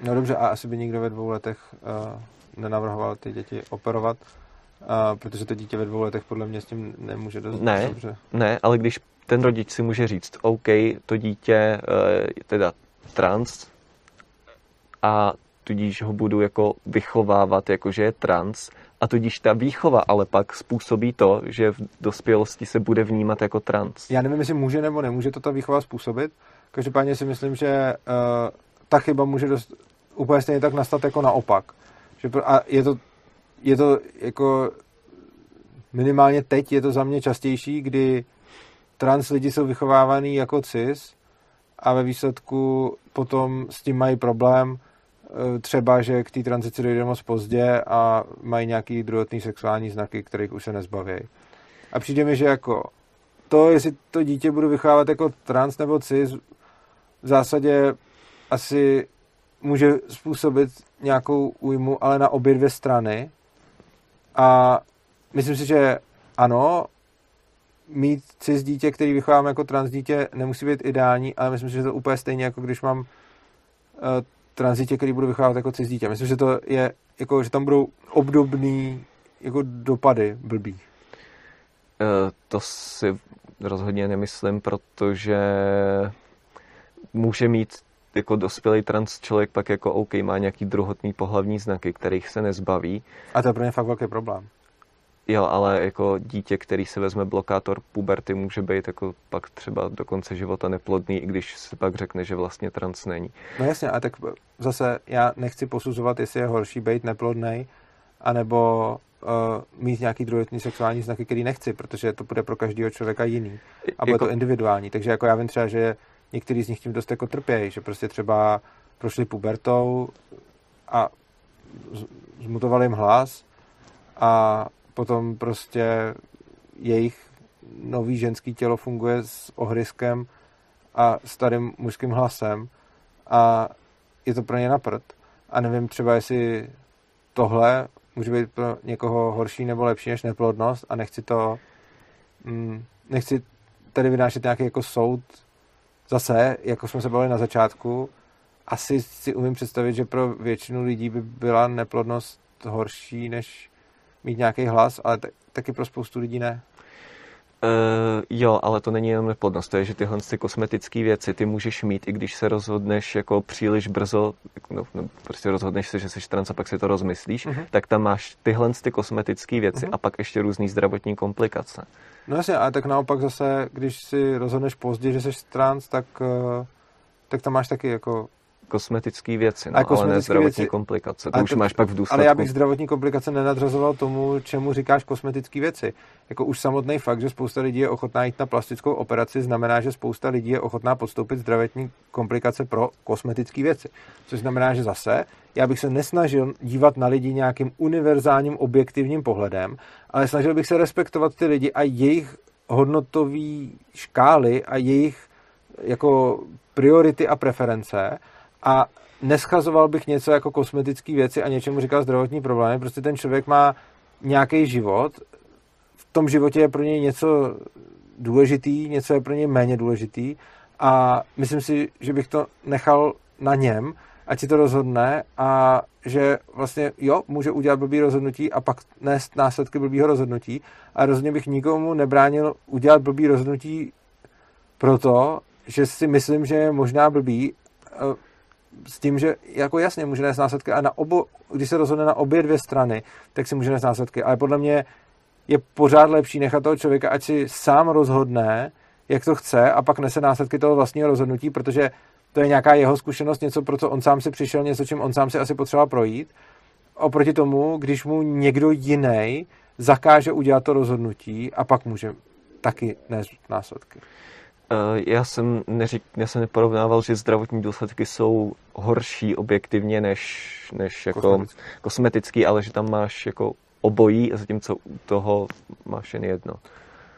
No dobře, a asi by nikdo ve dvou letech uh, nenavrhoval ty děti operovat, uh, protože to dítě ve dvou letech podle mě s tím nemůže dost ne, dobře. Ne, ale když ten rodič si může říct, OK, to dítě uh, teda trans a tudíž ho budu jako vychovávat, jakože je trans a tudíž ta výchova ale pak způsobí to, že v dospělosti se bude vnímat jako trans. Já nevím, jestli může nebo nemůže to ta výchova způsobit. Každopádně si myslím, že uh, ta chyba může dost, úplně stejně tak nastat jako naopak. Že, a je to, je to jako minimálně teď je to za mě častější, kdy trans lidi jsou vychovávaný jako cis a ve výsledku potom s tím mají problém, třeba, že k té tranzici dojde moc pozdě a mají nějaký druhotný sexuální znaky, kterých už se nezbaví. A přijde mi, že jako to, jestli to dítě budu vychovávat jako trans nebo cis, v zásadě asi může způsobit nějakou újmu, ale na obě dvě strany. A myslím si, že ano, mít cis dítě, který vychovám jako trans dítě, nemusí být ideální, ale myslím si, že to úplně stejně, jako když mám eh, tranzitě, který budu vychovávat jako cizí dítě. Myslím, že to je, jako, že tam budou obdobný jako dopady blbý. E, to si rozhodně nemyslím, protože může mít jako dospělý trans člověk pak jako OK, má nějaký druhotný pohlavní znaky, kterých se nezbaví. A to je pro ně fakt velký problém. Jo, ale jako dítě, který se vezme blokátor puberty, může být jako pak třeba do konce života neplodný, i když se pak řekne, že vlastně trans není. No jasně, a tak zase já nechci posuzovat, jestli je horší být neplodný, anebo uh, mít nějaký druhotný sexuální znaky, který nechci, protože to bude pro každého člověka jiný. A bude jako... to individuální. Takže jako já vím třeba, že některý z nich tím dost jako trpějí, že prostě třeba prošli pubertou a zmutovali jim hlas a potom prostě jejich nový ženský tělo funguje s ohryskem a starým mužským hlasem a je to pro ně naprt. A nevím třeba, jestli tohle může být pro někoho horší nebo lepší než neplodnost a nechci to mm, nechci tady vynášet nějaký jako soud zase, jako jsme se bavili na začátku, asi si umím představit, že pro většinu lidí by byla neplodnost horší, než mít nějaký hlas, ale t- taky pro spoustu lidí ne. Uh, jo, ale to není jenom neplodnost, to je, že tyhle ty kosmetické věci ty můžeš mít, i když se rozhodneš jako příliš brzo, no, no prostě rozhodneš se, že jsi trans a pak si to rozmyslíš, uh-huh. tak tam máš tyhle ty kosmetické věci uh-huh. a pak ještě různý zdravotní komplikace. No jasně, ale tak naopak zase, když si rozhodneš pozdě, že jsi trans, tak, uh, tak tam máš taky jako kosmetické věci, no, ale ne zdravotní věci. komplikace. To a už to, máš pak v důsledku. Ale já bych zdravotní komplikace nenadřazoval tomu, čemu říkáš kosmetické věci. Jako už samotný fakt, že spousta lidí je ochotná jít na plastickou operaci, znamená, že spousta lidí je ochotná podstoupit zdravotní komplikace pro kosmetické věci. Což znamená, že zase já bych se nesnažil dívat na lidi nějakým univerzálním objektivním pohledem, ale snažil bych se respektovat ty lidi a jejich hodnotové škály a jejich jako priority a preference a neschazoval bych něco jako kosmetické věci a něčemu říkal zdravotní problémy. Prostě ten člověk má nějaký život, v tom životě je pro něj něco důležitý, něco je pro něj méně důležitý. A myslím si, že bych to nechal na něm, ať si to rozhodne a že vlastně jo, může udělat blbý rozhodnutí a pak nést následky blbýho rozhodnutí. A rozhodně bych nikomu nebránil udělat blbý rozhodnutí proto, že si myslím, že je možná blbý eh, s tím, že jako jasně může nést následky a na obo, když se rozhodne na obě dvě strany, tak si může nést následky. Ale podle mě je pořád lepší nechat toho člověka, ať si sám rozhodne, jak to chce a pak nese následky toho vlastního rozhodnutí, protože to je nějaká jeho zkušenost, něco, pro co on sám si přišel, něco, čím on sám si asi potřeboval projít. Oproti tomu, když mu někdo jiný zakáže udělat to rozhodnutí a pak může taky nést následky. Eh, já jsem, neřík, já jsem neporovnával, že zdravotní důsledky jsou horší objektivně než, než jako kosmetický. kosmetický, ale že tam máš jako obojí, a zatímco u toho máš jen jedno.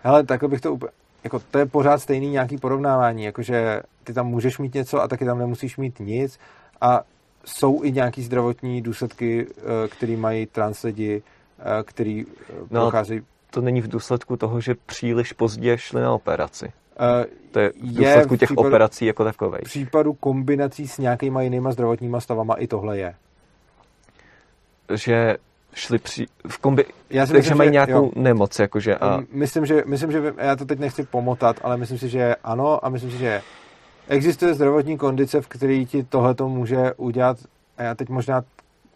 Hele, takhle bych to úplně, jako to je pořád stejný nějaký porovnávání, jakože ty tam můžeš mít něco a taky tam nemusíš mít nic a jsou i nějaký zdravotní důsledky, eh, který mají trans lidi, eh, který no, procházejí... To není v důsledku toho, že příliš pozdě šli na operaci. Uh, to je v důsledku je v těch případu, operací jako takovej. V případu kombinací s nějakýma jinýma zdravotníma stavama i tohle je. Že šli při, v kombi, já si takže myslím, mají nějakou jo. nemoc, jakože. A... Myslím, že, myslím, že já to teď nechci pomotat, ale myslím si, že ano a myslím si, že existuje zdravotní kondice, v který ti tohle to může udělat a já teď možná,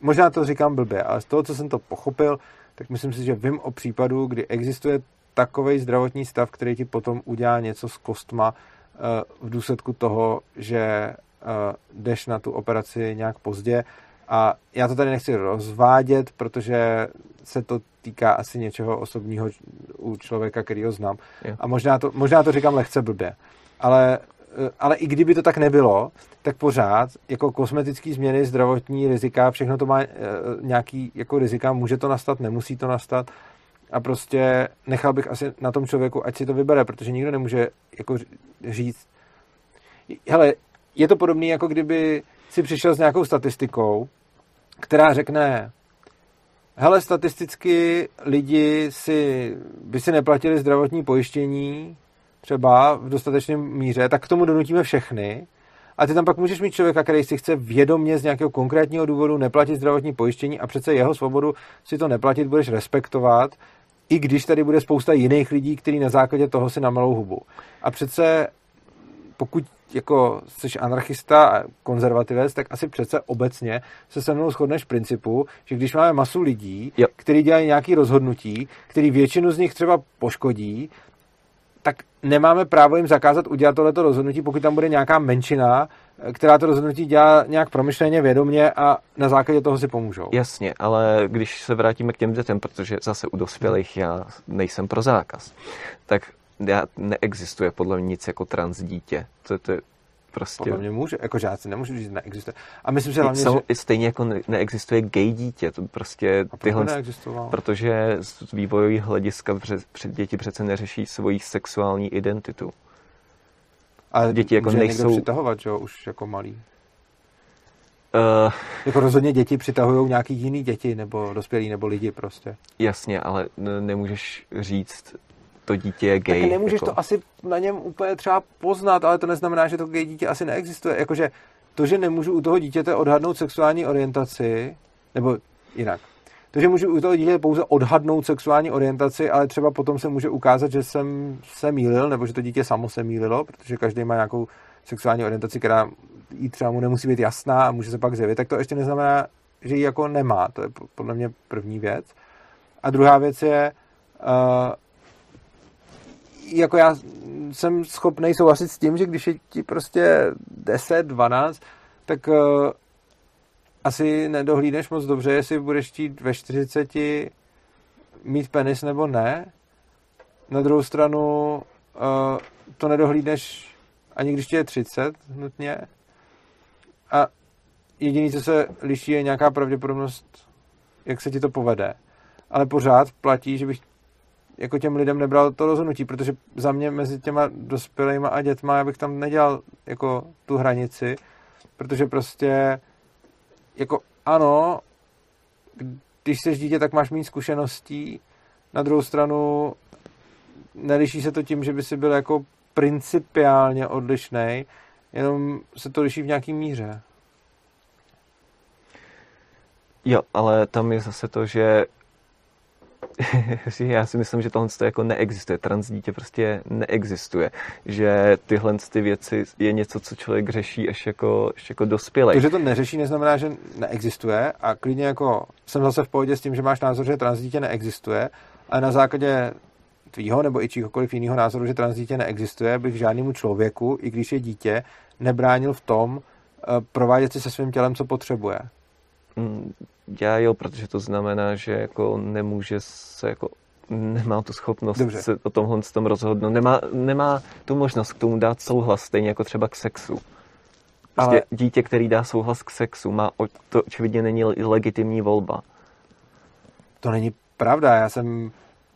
možná to říkám blbě, ale z toho, co jsem to pochopil, tak myslím si, že vím o případu, kdy existuje takový zdravotní stav, který ti potom udělá něco s kostma eh, v důsledku toho, že eh, jdeš na tu operaci nějak pozdě. A já to tady nechci rozvádět, protože se to týká asi něčeho osobního u člověka, který ho znám. A možná to, možná to říkám lehce blbě. Ale, eh, ale i kdyby to tak nebylo, tak pořád jako kosmetické změny, zdravotní rizika, všechno to má nějaký jako rizika, může to nastat, nemusí to nastat a prostě nechal bych asi na tom člověku, ať si to vybere, protože nikdo nemůže jako říct. Hele, je to podobné, jako kdyby si přišel s nějakou statistikou, která řekne, hele, statisticky lidi si, by si neplatili zdravotní pojištění, třeba v dostatečném míře, tak k tomu donutíme všechny. A ty tam pak můžeš mít člověka, který si chce vědomě z nějakého konkrétního důvodu neplatit zdravotní pojištění a přece jeho svobodu si to neplatit budeš respektovat, i když tady bude spousta jiných lidí, kteří na základě toho si namalou hubu. A přece pokud jako jsi anarchista a konzervativec, tak asi přece obecně se se mnou shodneš v principu, že když máme masu lidí, jo. kteří dělají nějaké rozhodnutí, který většinu z nich třeba poškodí, tak nemáme právo jim zakázat udělat tohleto rozhodnutí, pokud tam bude nějaká menšina, která to rozhodnutí dělá nějak promyšleně, vědomě a na základě toho si pomůžou. Jasně, ale když se vrátíme k těm dětem, protože zase u dospělých já nejsem pro zákaz, tak já, neexistuje podle mě nic jako trans dítě. To, to prostě... Podle mě může, jako žáci nemůžu říct, neexistuje. A myslím, že hlavně, že... Stejně jako neexistuje gay dítě, to prostě a tyhle... Protože z vývojový hlediska před děti přece neřeší svoji sexuální identitu. A děti jako může nejsou... někdo přitahovat, že jo, už jako malý. Uh, jako rozhodně děti přitahují nějaký jiný děti, nebo dospělí, nebo lidi prostě. Jasně, ale nemůžeš říct to dítě je gay. Tak nemůžeš jako. to asi na něm úplně třeba poznat, ale to neznamená, že to gay dítě asi neexistuje. Jakože to, že nemůžu u toho dítěte odhadnout sexuální orientaci, nebo jinak. To, že můžu u toho dítěte pouze odhadnout sexuální orientaci, ale třeba potom se může ukázat, že jsem se mýlil, nebo že to dítě samo se mýlilo, protože každý má nějakou sexuální orientaci, která jí třeba mu nemusí být jasná a může se pak zjevit, tak to ještě neznamená, že ji jako nemá. To je podle mě první věc. A druhá věc je, uh, jako já jsem schopný souhlasit s tím, že když je ti prostě 10, 12, tak uh, asi nedohlídneš moc dobře, jestli budeš chtít ve 40 mít penis nebo ne. Na druhou stranu uh, to nedohlídneš ani když ti je 30 nutně. A jediný, co se liší, je nějaká pravděpodobnost, jak se ti to povede. Ale pořád platí, že bych jako těm lidem nebral to rozhodnutí, protože za mě mezi těma dospělými a dětma já bych tam nedělal jako tu hranici, protože prostě jako ano, když jsi dítě, tak máš mít zkušeností, na druhou stranu neliší se to tím, že by si byl jako principiálně odlišný, jenom se to liší v nějaký míře. Jo, ale tam je zase to, že já si myslím, že tohle jako neexistuje. Transdítě prostě neexistuje. Že tyhle ty věci je něco, co člověk řeší až jako, až jako dospělý. To, že to neřeší, neznamená, že neexistuje a klidně jako jsem zase v pohodě s tím, že máš názor, že transdítě neexistuje, ale na základě tvýho nebo i číhokoliv jiného názoru, že transdítě neexistuje, bych žádnému člověku, i když je dítě, nebránil v tom eh, provádět si se svým tělem, co potřebuje. Mm, já jo, protože to znamená, že jako nemůže se jako nemá tu schopnost Dobře. se o tomhle tom rozhodnout. Nemá, nemá tu možnost k tomu dát souhlas, stejně jako třeba k sexu. Prostě Ale... dítě, který dá souhlas k sexu, má, to očividně není legitimní volba. To není pravda. Já jsem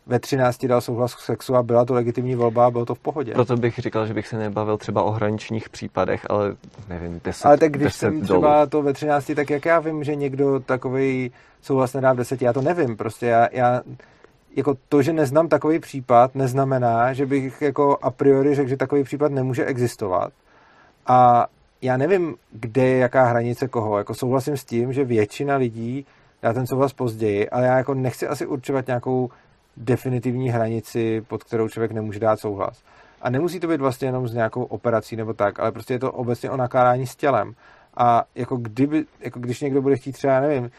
ve 13 dal souhlas k sexu a byla to legitimní volba a bylo to v pohodě. Proto bych říkal, že bych se nebavil třeba o hraničních případech, ale nevím, 10 Ale tak když jsem třeba dolů. to ve 13, tak jak já vím, že někdo takový souhlas nedá v 10, já to nevím. Prostě já, já jako to, že neznám takový případ, neznamená, že bych jako a priori řekl, že takový případ nemůže existovat. A já nevím, kde je jaká hranice koho. Jako souhlasím s tím, že většina lidí dá ten souhlas později, ale já jako nechci asi určovat nějakou definitivní hranici, pod kterou člověk nemůže dát souhlas. A nemusí to být vlastně jenom s nějakou operací nebo tak, ale prostě je to obecně o nakládání s tělem. A jako, kdyby, jako když někdo bude chtít třeba, nevím,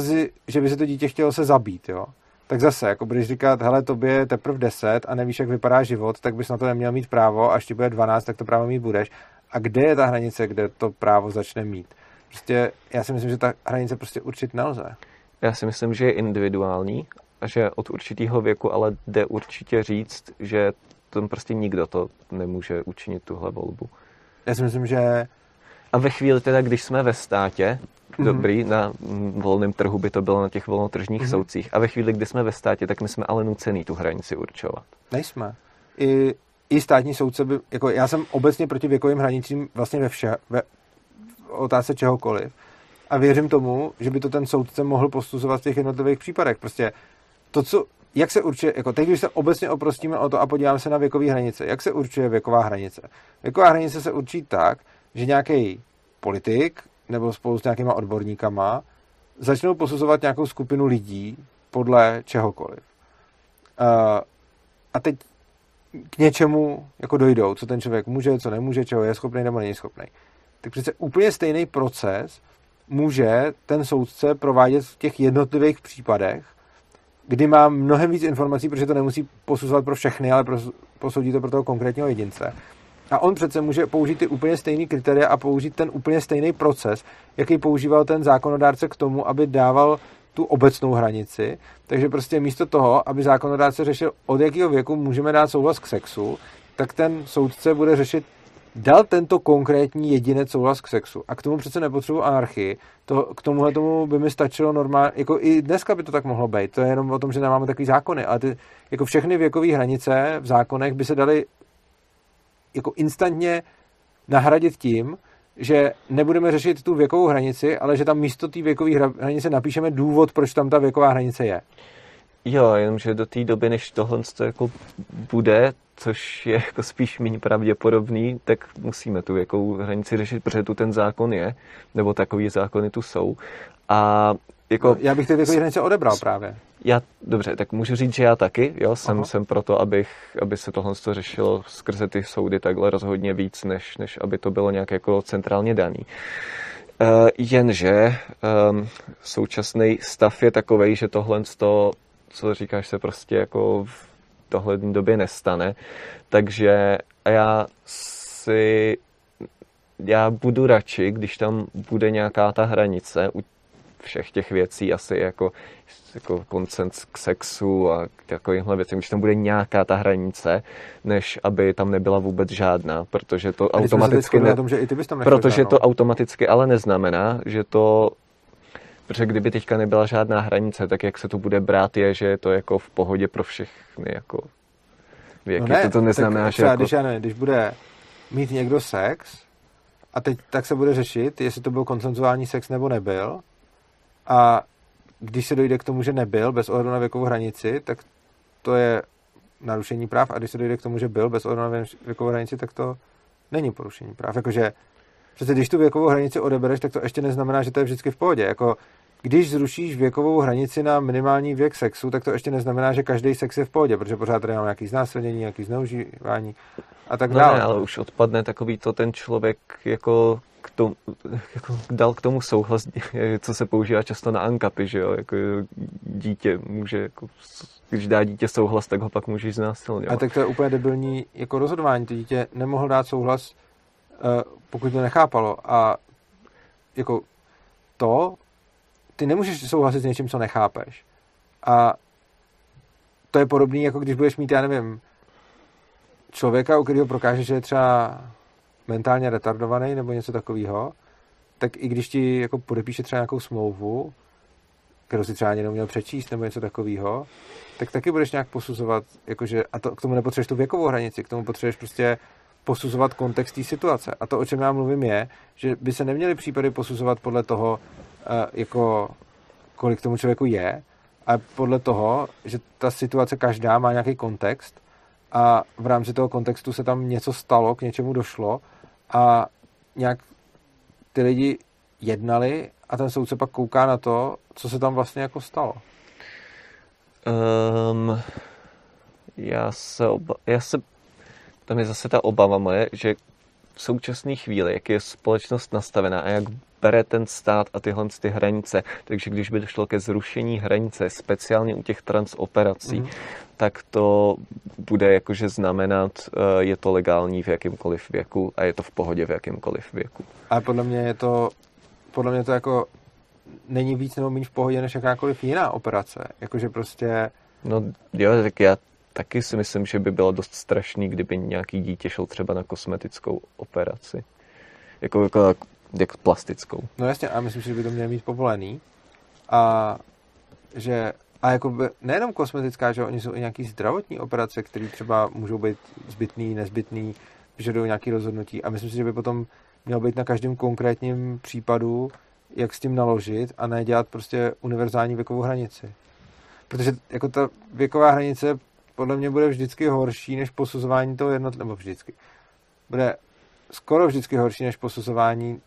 si, že by se to dítě chtělo se zabít, jo, tak zase, jako budeš říkat, hele, tobě je teprve 10 a nevíš, jak vypadá život, tak bys na to neměl mít právo, až ti bude 12, tak to právo mít budeš. A kde je ta hranice, kde to právo začne mít? Prostě já si myslím, že ta hranice prostě určit nelze. Já si myslím, že je individuální že od určitého věku ale jde určitě říct, že tam prostě nikdo to nemůže učinit tuhle volbu. Já si myslím, že... A ve chvíli teda, když jsme ve státě, mm-hmm. dobrý, na volném trhu by to bylo na těch volnotržních mm-hmm. soudcích, a ve chvíli, kdy jsme ve státě, tak my jsme ale nucený tu hranici určovat. Nejsme. I, i státní soudce by, jako já jsem obecně proti věkovým hranicím vlastně ve vše, ve otázce čehokoliv. A věřím tomu, že by to ten soudce mohl posuzovat v těch jednotlivých případech. Prostě to, co, jak se určuje, jako teď, když se obecně oprostíme o to a podíváme se na věkové hranice, jak se určuje věková hranice? Věková hranice se určí tak, že nějaký politik nebo spolu s nějakýma odborníkama začnou posuzovat nějakou skupinu lidí podle čehokoliv. Uh, a teď k něčemu jako dojdou, co ten člověk může, co nemůže, čeho je schopný nebo není schopný. Tak přece úplně stejný proces může ten soudce provádět v těch jednotlivých případech kdy má mnohem víc informací, protože to nemusí posuzovat pro všechny, ale pro, posoudí to pro toho konkrétního jedince. A on přece může použít ty úplně stejný kritéria a použít ten úplně stejný proces, jaký používal ten zákonodárce k tomu, aby dával tu obecnou hranici. Takže prostě místo toho, aby zákonodárce řešil, od jakého věku můžeme dát souhlas k sexu, tak ten soudce bude řešit dal tento konkrétní jedinec souhlas k sexu. A k tomu přece nepotřebuji anarchii. To, k tomuhle tomu by mi stačilo normálně, jako i dneska by to tak mohlo být. To je jenom o tom, že nemáme takový zákony, ale ty, jako všechny věkové hranice v zákonech by se daly jako instantně nahradit tím, že nebudeme řešit tu věkovou hranici, ale že tam místo té věkové hranice napíšeme důvod, proč tam ta věková hranice je. Jo, jenomže do té doby, než tohle to jako bude, což je jako spíš méně pravděpodobný, tak musíme tu jakou hranici řešit, protože tu ten zákon je, nebo takový zákony tu jsou. A jako... No, já bych ty věkové hranice odebral právě. Já, dobře, tak můžu říct, že já taky, jo, jsem, jsem proto, abych, aby se tohle to řešilo skrze ty soudy takhle rozhodně víc, než, než aby to bylo nějak jako centrálně daný. Uh, jenže um, současný stav je takový, že tohle, to, co říkáš, se prostě jako v dohledné době nestane. Takže já si já budu radši, když tam bude nějaká ta hranice u všech těch věcí, asi jako, jako koncent k sexu a k takovýmhle věcem, když tam bude nějaká ta hranice, než aby tam nebyla vůbec žádná, protože to a automaticky... Ne, tom, že i ty bys tam protože žádnou. to automaticky ale neznamená, že to Protože kdyby teďka nebyla žádná hranice, tak jak se to bude brát je, že je to jako v pohodě pro všechny jako věky. No ne, to, to neznamená, že jako... když, já ne, když bude mít někdo sex a teď tak se bude řešit, jestli to byl konsenzuální sex nebo nebyl a když se dojde k tomu, že nebyl bez ohledu na věkovou hranici, tak to je narušení práv a když se dojde k tomu, že byl bez ohledu na věkovou hranici, tak to není porušení práv. Jakože přece když tu věkovou hranici odebereš, tak to ještě neznamená, že to je vždycky v pohodě. Jako když zrušíš věkovou hranici na minimální věk sexu, tak to ještě neznamená, že každý sex je v pohodě, protože pořád tady máme nějaký znásilnění, nějaký zneužívání a tak no dále. Ne, ale už odpadne takový to ten člověk jako k tomu, jako dal k tomu souhlas, co se používá často na ankapy, že jo, jako dítě může, jako, když dá dítě souhlas, tak ho pak můžeš znásilňovat. A tak to je úplně debilní jako rozhodování, to dítě nemohlo dát souhlas, pokud to nechápalo a jako to ty nemůžeš souhlasit s něčím, co nechápeš. A to je podobný, jako když budeš mít, já nevím, člověka, u kterého prokáže, že je třeba mentálně retardovaný nebo něco takového, tak i když ti jako podepíše třeba nějakou smlouvu, kterou si třeba ani neměl přečíst nebo něco takového, tak taky budeš nějak posuzovat, jakože, a to, k tomu nepotřebuješ tu věkovou hranici, k tomu potřebuješ prostě posuzovat kontext té situace. A to, o čem já mluvím, je, že by se neměly případy posuzovat podle toho, jako kolik tomu člověku je, a podle toho, že ta situace každá má nějaký kontext a v rámci toho kontextu se tam něco stalo, k něčemu došlo a nějak ty lidi jednali a ten soudce pak kouká na to, co se tam vlastně jako stalo. Um, já se, oba, já se, tam je zase ta obava moje, že v současné chvíli, jak je společnost nastavená a jak bere ten stát a tyhle ty hranice. Takže když by došlo ke zrušení hranice, speciálně u těch transoperací, mm. tak to bude jakože znamenat, eh, je to legální v jakýmkoliv věku a je to v pohodě v jakýmkoliv věku. Ale podle mě je to, podle mě to jako není víc nebo méně v pohodě než jakákoliv jiná operace. Jakože prostě... No jo, tak já taky si myslím, že by bylo dost strašný, kdyby nějaký dítě šel třeba na kosmetickou operaci. Jako, jako jako plastickou. No jasně, a myslím si, že by to mělo mít povolený. A že a jako by, nejenom kosmetická, že oni jsou i nějaký zdravotní operace, které třeba můžou být zbytný, nezbytný, vyžadují nějaké rozhodnutí. A myslím si, že by potom mělo být na každém konkrétním případu, jak s tím naložit a ne dělat prostě univerzální věkovou hranici. Protože jako ta věková hranice podle mě bude vždycky horší než posuzování toho jednotlivého, nebo vždycky. Bude skoro vždycky horší než posuzování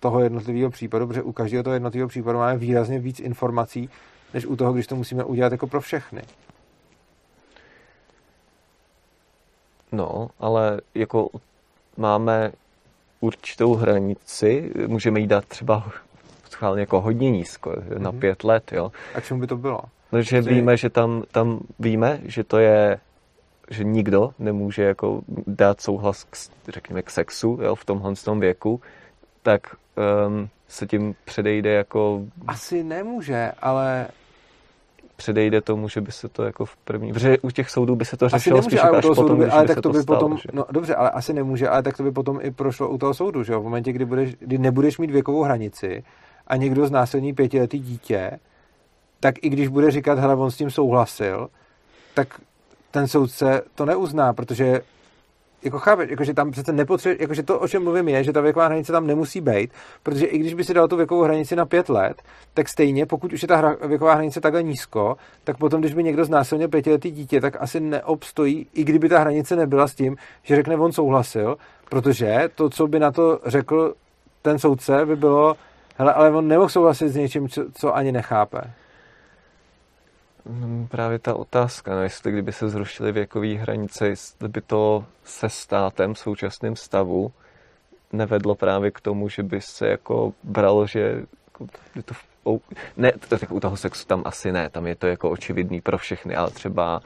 toho jednotlivého případu, protože u každého toho jednotlivého případu máme výrazně víc informací, než u toho, když to musíme udělat jako pro všechny. No, ale jako máme určitou hranici, můžeme jí dát třeba schválně jako hodně nízko, mm-hmm. na mhm. pět let, jo. A čemu by to bylo? No, že Jsi... víme, že tam, tam víme, že to je že nikdo nemůže jako dát souhlas k, řekněme, k sexu jo, v tomhle tom věku, tak um, se tím předejde jako... Asi nemůže, ale... Předejde tomu, že by se to jako v první... Protože u těch soudů by se to řešilo nemůže, spíš ale až potom, by, ale tak to by stalo, potom... že? No dobře, ale asi nemůže, ale tak to by potom i prošlo u toho soudu, že jo? V momentě, kdy, budeš, kdy nebudeš mít věkovou hranici a někdo znásilní pětiletý dítě, tak i když bude říkat, hele, on s tím souhlasil, tak ten soudce to neuzná, protože jako chápeš, jako, že tam přece nepotřebuje, jako, že to, o čem mluvím, je, že ta věková hranice tam nemusí být, protože i když by si dal tu věkovou hranici na pět let, tak stejně, pokud už je ta hra, věková hranice takhle nízko, tak potom, když by někdo znásilnil pětiletý dítě, tak asi neobstojí, i kdyby ta hranice nebyla s tím, že řekne, on souhlasil, protože to, co by na to řekl ten soudce, by bylo, hele, ale on nemohl souhlasit s něčím, co, co ani nechápe. No, právě ta otázka, no, jestli kdyby se zrušily věkové hranice, jestli by to se státem v současném stavu nevedlo právě k tomu, že by se jako bralo, že jako, to ne, tak u toho sexu tam asi ne, tam je to jako očividný pro všechny, ale třeba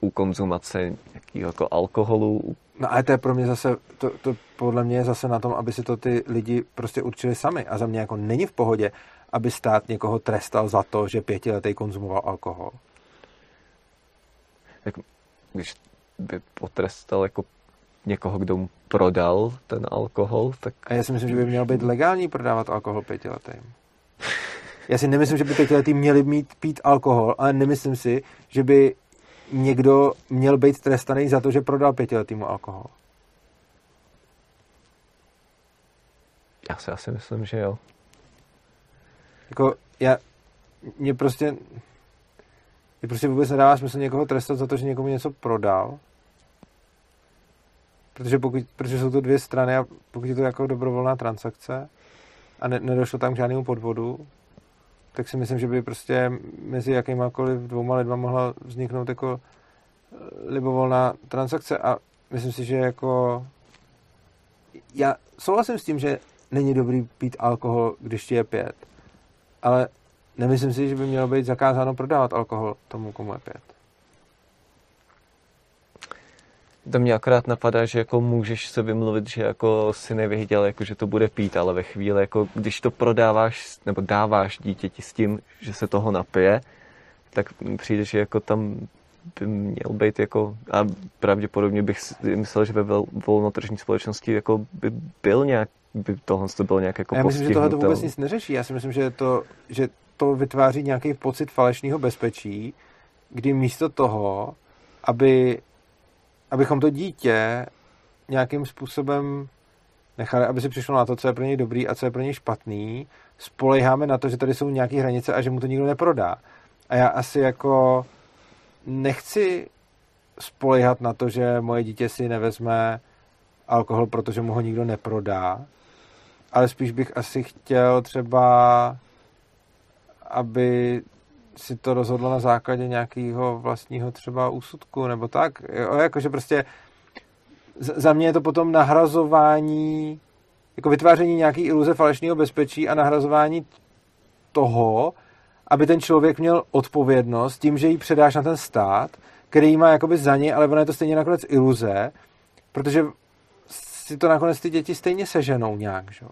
u konzumace nějakého jako alkoholu. No ale to je pro mě zase, to, to podle mě je zase na tom, aby si to ty lidi prostě určili sami a za mě jako není v pohodě, aby stát někoho trestal za to, že pětiletý konzumoval alkohol. Tak když by potrestal jako někoho, kdo mu prodal ten alkohol, tak... A já si myslím, že by mělo být legální prodávat alkohol pětiletým. Já si nemyslím, že by pětiletý měli mít pít alkohol, ale nemyslím si, že by někdo měl být trestaný za to, že prodal pětiletýmu alkohol. Já si asi myslím, že jo. Jako, já, mě prostě, mě prostě vůbec nedává smysl někoho trestat za to, že někomu něco prodal. Protože, pokud, protože jsou to dvě strany a pokud je to jako dobrovolná transakce a ne, nedošlo tam k žádnému podvodu, tak si myslím, že by prostě mezi jakýmakoliv dvouma lidma mohla vzniknout jako eh, libovolná transakce a myslím si, že jako já souhlasím s tím, že není dobrý pít alkohol, když ti je pět, ale nemyslím si, že by mělo být zakázáno prodávat alkohol tomu, komu je pět. To mě akorát napadá, že jako můžeš se vymluvit, že jako si nevěděl, jako že to bude pít, ale ve chvíli, jako když to prodáváš nebo dáváš dítěti s tím, že se toho napije, tak přijde, že jako tam by měl být jako, a pravděpodobně bych myslel, že ve volnotržní společnosti jako by byl nějak, by tohle to bylo nějak jako Já myslím, že tohle to vůbec nic neřeší. Já si myslím, že to, že to vytváří nějaký pocit falešného bezpečí, kdy místo toho, aby abychom to dítě nějakým způsobem nechali, aby si přišlo na to, co je pro něj dobrý a co je pro něj špatný, spolejháme na to, že tady jsou nějaké hranice a že mu to nikdo neprodá. A já asi jako nechci spolehat na to, že moje dítě si nevezme alkohol, protože mu ho nikdo neprodá, ale spíš bych asi chtěl třeba, aby si to rozhodlo na základě nějakého vlastního třeba úsudku nebo tak. Jo, jakože prostě za mě je to potom nahrazování, jako vytváření nějaký iluze falešného bezpečí a nahrazování toho, aby ten člověk měl odpovědnost tím, že ji předáš na ten stát, který má jakoby za ně, ale ono je to stejně nakonec iluze, protože si to nakonec ty děti stejně seženou nějak, že?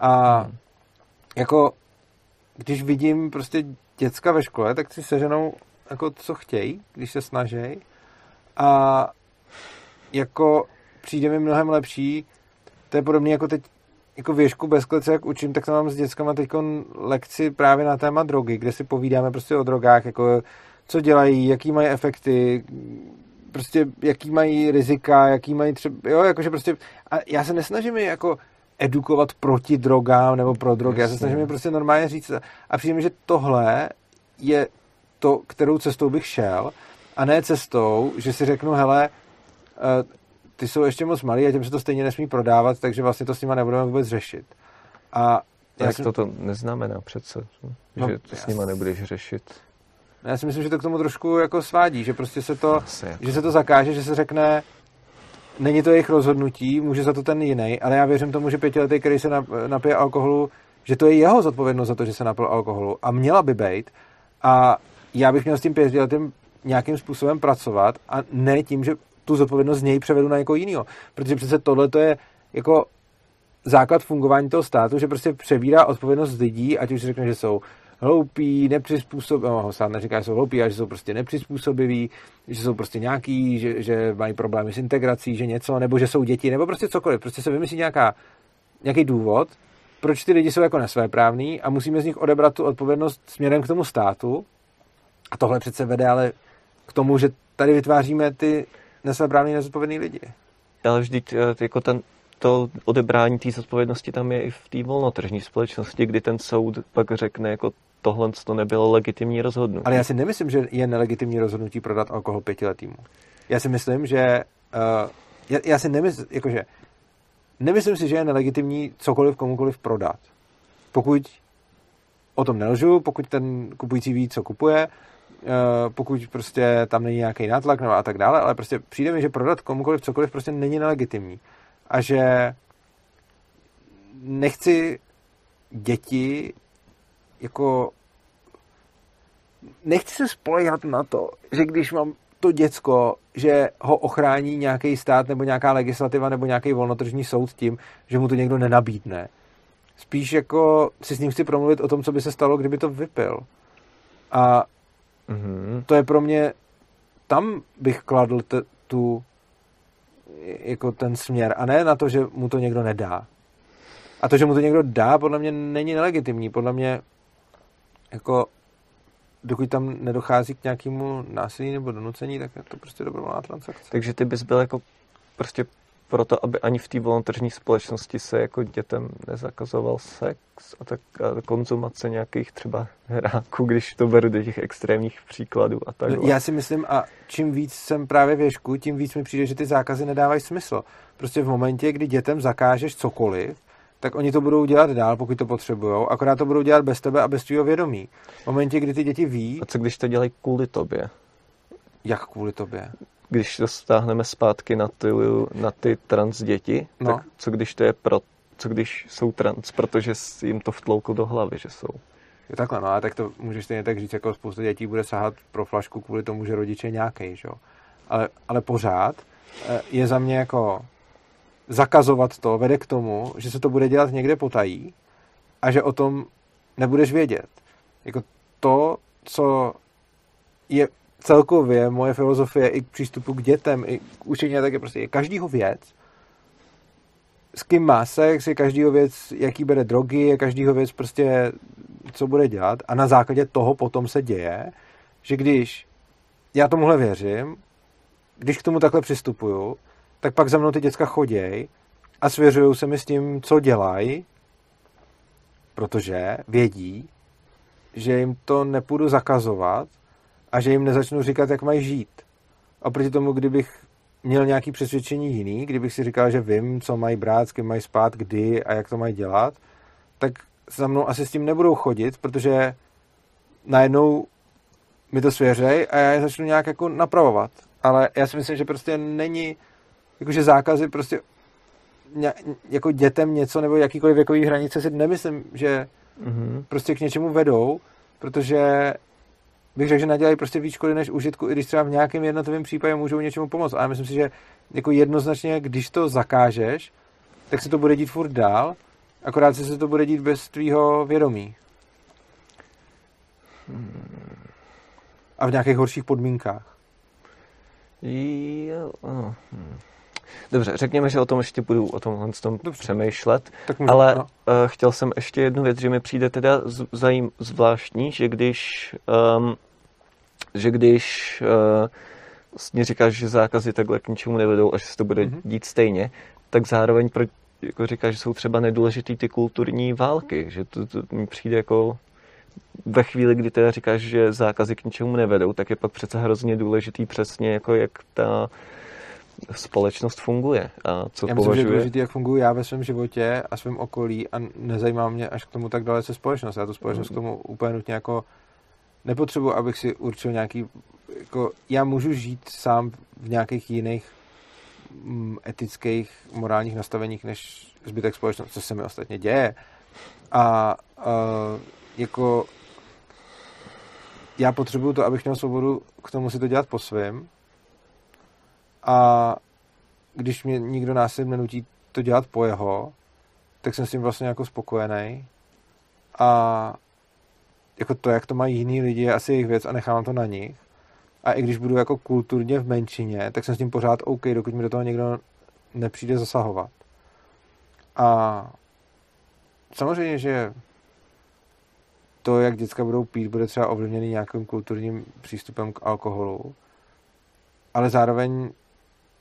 A hmm. jako když vidím prostě děcka ve škole, tak si seženou jako co chtějí, když se snaží. A jako přijde mi mnohem lepší, to je podobné jako teď jako věšku bez klece, jak učím, tak tam mám s dětskama teď lekci právě na téma drogy, kde si povídáme prostě o drogách, jako co dělají, jaký mají efekty, prostě jaký mají rizika, jaký mají třeba, jo, jakože prostě, a já se nesnažím jako edukovat proti drogám nebo pro drogy. Jasně. Já se snažím je prostě normálně říct. A přijde mi, že tohle je to, kterou cestou bych šel, a ne cestou, že si řeknu, hele, eh, ty jsou ještě moc malí a těm se to stejně nesmí prodávat, takže vlastně to s nima nebudeme vůbec řešit. A já jsem... to, to neznamená přece, no, že to s nima nebudeš řešit. Já si myslím, že to k tomu trošku jako svádí, že prostě se to, že se to zakáže, že se řekne, není to jejich rozhodnutí, může za to ten jiný, ale já věřím tomu, že pětiletý, který se napije alkoholu, že to je jeho zodpovědnost za to, že se napil alkoholu a měla by být a já bych měl s tím pětiletým nějakým způsobem pracovat a ne tím, že tu zodpovědnost z něj převedu na někoho jiného. Protože přece tohle to je jako základ fungování toho státu, že prostě přebírá odpovědnost lidí, ať už řekne, že jsou hloupí, nepřizpůsobiví, no, sám neříká, že jsou hloupí, ale že jsou prostě nepřizpůsobiví, že jsou prostě nějaký, že, že mají problémy s integrací, že něco, nebo že jsou děti, nebo prostě cokoliv. Prostě se vymyslí nějaká, nějaký důvod, proč ty lidi jsou jako nesvéprávní a musíme z nich odebrat tu odpovědnost směrem k tomu státu. A tohle přece vede ale k tomu, že tady vytváříme ty nesvéprávní, nezodpovědný lidi. Ale vždyť eh, jako ten, to odebrání té zodpovědnosti tam je i v té volnotržní společnosti, kdy ten soud pak řekne, jako tohle to nebylo legitimní rozhodnutí. Ale já si nemyslím, že je nelegitimní rozhodnutí prodat alkohol pětiletýmu. Já si myslím, že uh, já, já si nemyslím, jakože nemyslím si, že je nelegitimní cokoliv komukoliv prodat. Pokud o tom nelžu, pokud ten kupující ví, co kupuje, uh, pokud prostě tam není nějaký nátlak nebo a tak dále, ale prostě přijde mi, že prodat komukoliv cokoliv prostě není nelegitimní. A že nechci děti jako nechci se spolehat na to, že když mám to děcko, že ho ochrání nějaký stát nebo nějaká legislativa nebo nějaký volnotržní soud tím, že mu to někdo nenabídne. Spíš jako si s ním chci promluvit o tom, co by se stalo, kdyby to vypil. A mm-hmm. to je pro mě, tam bych kladl t- tu, jako ten směr, a ne na to, že mu to někdo nedá. A to, že mu to někdo dá, podle mě není nelegitimní. Podle mě jako dokud tam nedochází k nějakému násilí nebo donucení, tak je to prostě dobrovolná transakce. Takže ty bys byl jako prostě proto, aby ani v té volontržní společnosti se jako dětem nezakazoval sex a tak a konzumace nějakých třeba hráků, když to beru do těch extrémních příkladů a tak. No, já si myslím, a čím víc jsem právě věšku, tím víc mi přijde, že ty zákazy nedávají smysl. Prostě v momentě, kdy dětem zakážeš cokoliv, tak oni to budou dělat dál, pokud to potřebují. Akorát to budou dělat bez tebe a bez tvého vědomí. V momentě, kdy ty děti ví... A co když to dělají kvůli tobě? Jak kvůli tobě? Když to stáhneme zpátky na ty, na ty trans děti, no. tak co když to je pro, co když jsou trans, protože jim to vtloukl do hlavy, že jsou. Je takhle, no a tak to můžeš stejně tak říct, jako spousta dětí bude sahat pro flašku kvůli tomu, že rodiče nějaký, že jo. Ale, ale pořád eh, je za mě jako zakazovat to vede k tomu, že se to bude dělat někde potají a že o tom nebudeš vědět. Jako to, co je celkově moje filozofie i k přístupu k dětem, i k učení, tak je prostě je každýho věc, s kým má sex, je každýho věc, jaký bere drogy, je každýho věc prostě, co bude dělat a na základě toho potom se děje, že když já tomuhle věřím, když k tomu takhle přistupuju, tak pak za mnou ty děcka choděj a svěřují se mi s tím, co dělají, protože vědí, že jim to nepůjdu zakazovat a že jim nezačnu říkat, jak mají žít. A proti tomu, kdybych měl nějaký přesvědčení jiný, kdybych si říkal, že vím, co mají brát, s kým mají spát, kdy a jak to mají dělat, tak za mnou asi s tím nebudou chodit, protože najednou mi to svěřej a já je začnu nějak jako napravovat. Ale já si myslím, že prostě není jakože zákazy prostě jako dětem něco nebo jakýkoliv věkový hranice si nemyslím, že mm-hmm. prostě k něčemu vedou, protože bych řekl, že nadělají prostě víc škody než užitku, i když třeba v nějakém jednotlivém případě můžou něčemu pomoct. A já myslím si, že jako jednoznačně, když to zakážeš, tak se to bude dít furt dál, akorát se to bude dít bez tvýho vědomí. A v nějakých horších podmínkách. Jo, hmm. Dobře, řekněme, že o tom ještě budu o tomhle tom Dobře. přemýšlet, tak můžu, ale no. uh, chtěl jsem ještě jednu věc, že mi přijde teda zajím, zvláštní, že když um, že když uh, vlastně říkáš, že zákazy takhle k ničemu nevedou a že se to bude mm-hmm. dít stejně, tak zároveň pro, jako říkáš, že jsou třeba nedůležitý ty kulturní války, že to, to mi přijde jako ve chvíli, kdy teda říkáš, že zákazy k ničemu nevedou, tak je pak přece hrozně důležitý přesně, jako jak ta společnost funguje a co já myslím, považuje... že je důležitý, jak funguji já ve svém životě a svém okolí a nezajímá mě až k tomu tak dalece společnost. Já tu společnost mm. k tomu úplně nutně jako nepotřebuji, abych si určil nějaký, jako já můžu žít sám v nějakých jiných mm, etických, morálních nastaveních než zbytek společnosti, co se mi ostatně děje. A uh, jako já potřebuju to, abych měl svobodu k tomu si to dělat po svém a když mě nikdo násilím nenutí to dělat po jeho, tak jsem s tím vlastně jako spokojený. A jako to, jak to mají jiní lidi, je asi jejich věc a nechávám to na nich. A i když budu jako kulturně v menšině, tak jsem s tím pořád OK, dokud mi do toho někdo nepřijde zasahovat. A samozřejmě, že to, jak děcka budou pít, bude třeba ovlivněný nějakým kulturním přístupem k alkoholu. Ale zároveň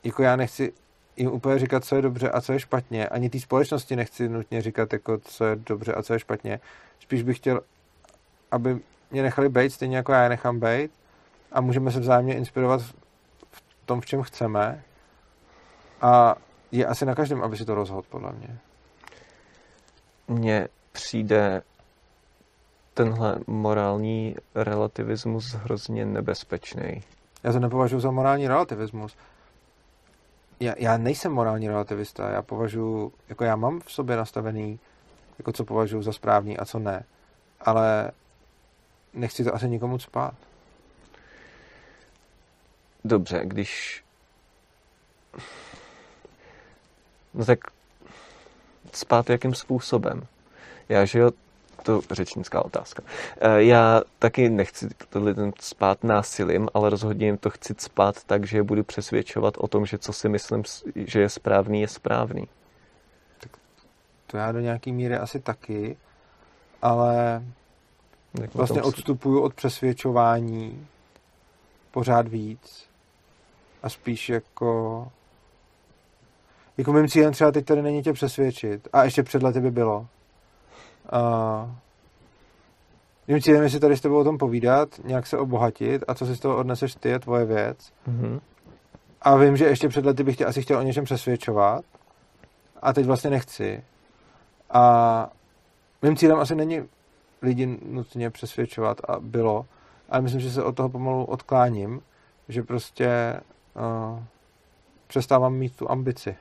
jako já nechci jim úplně říkat, co je dobře a co je špatně. Ani té společnosti nechci nutně říkat, jako, co je dobře a co je špatně. Spíš bych chtěl, aby mě nechali být, stejně jako já je nechám být a můžeme se vzájemně inspirovat v tom, v čem chceme a je asi na každém, aby si to rozhodl, podle mě. Mně přijde tenhle morální relativismus hrozně nebezpečný. Já to nepovažuji za morální relativismus. Já, já nejsem morální relativista, já považuji, jako já mám v sobě nastavený, jako co považuji za správný a co ne. Ale nechci to asi nikomu spát. Dobře, když... No tak spát jakým způsobem? Já, že jo, to řečnická otázka. E, já taky nechci lidem spát násilím, ale rozhodně jim to chci spát tak, že je budu přesvědčovat o tom, že co si myslím, že je správný, je správný. Tak to já do nějaký míry asi taky, ale Jak vlastně odstupuju od přesvědčování pořád víc a spíš jako jako mým cílem třeba teď tady není tě přesvědčit a ještě před lety by bylo Uh, mým cílem je si tady s tebou o tom povídat, nějak se obohatit a co si z toho odneseš ty je tvoje věc. Mm-hmm. A vím, že ještě před lety bych tě asi chtěl o něčem přesvědčovat a teď vlastně nechci. A mým cílem asi není lidi nutně přesvědčovat a bylo, ale myslím, že se od toho pomalu odkláním, že prostě uh, přestávám mít tu ambici.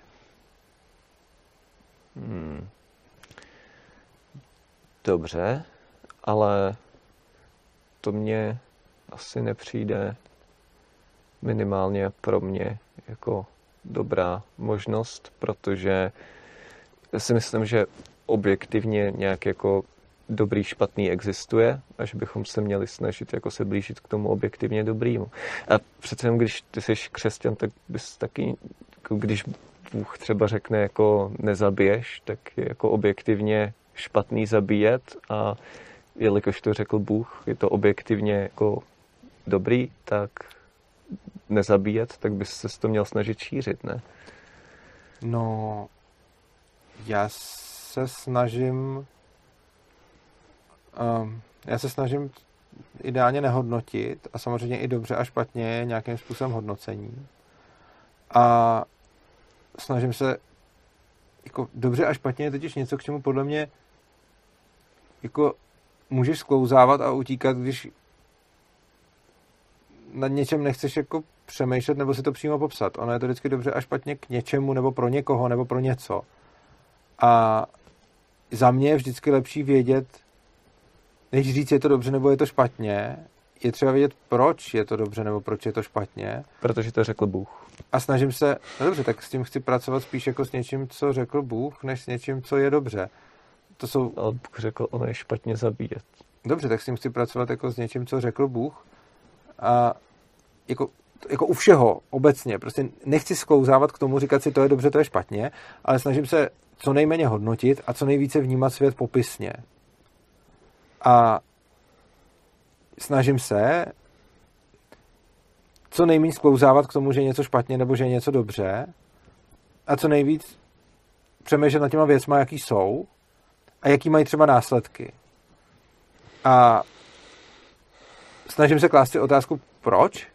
Hmm. Dobře, ale to mě asi nepřijde minimálně pro mě jako dobrá možnost, protože si myslím, že objektivně nějak jako dobrý, špatný existuje a že bychom se měli snažit jako se blížit k tomu objektivně dobrýmu. A přece když ty jsi křesťan, tak bys taky, jako když Bůh třeba řekne jako nezabiješ, tak je jako objektivně špatný zabíjet a jelikož to řekl Bůh, je to objektivně jako dobrý, tak nezabíjet, tak bys se to měl snažit šířit, ne? No, já se snažím um, já se snažím ideálně nehodnotit a samozřejmě i dobře a špatně nějakým způsobem hodnocení. A snažím se jako dobře a špatně je totiž něco, k čemu podle mě jako můžeš sklouzávat a utíkat, když nad něčem nechceš jako přemýšlet nebo si to přímo popsat. Ono je to vždycky dobře a špatně k něčemu nebo pro někoho nebo pro něco. A za mě je vždycky lepší vědět, než říct, je to dobře nebo je to špatně, je třeba vědět, proč je to dobře nebo proč je to špatně. Protože to řekl Bůh. A snažím se, no dobře, tak s tím chci pracovat spíš jako s něčím, co řekl Bůh, než s něčím, co je dobře to jsou... Ale Bůh řekl, ono je špatně zabíjet. Dobře, tak s tím chci pracovat jako s něčím, co řekl Bůh. A jako, jako u všeho obecně. Prostě nechci sklouzávat k tomu, říkat si, to je dobře, to je špatně, ale snažím se co nejméně hodnotit a co nejvíce vnímat svět popisně. A snažím se co nejméně sklouzávat k tomu, že je něco špatně nebo že je něco dobře a co nejvíc přemýšlet nad těma věcma, jaký jsou a jaký mají třeba následky. A snažím se klást si otázku, proč?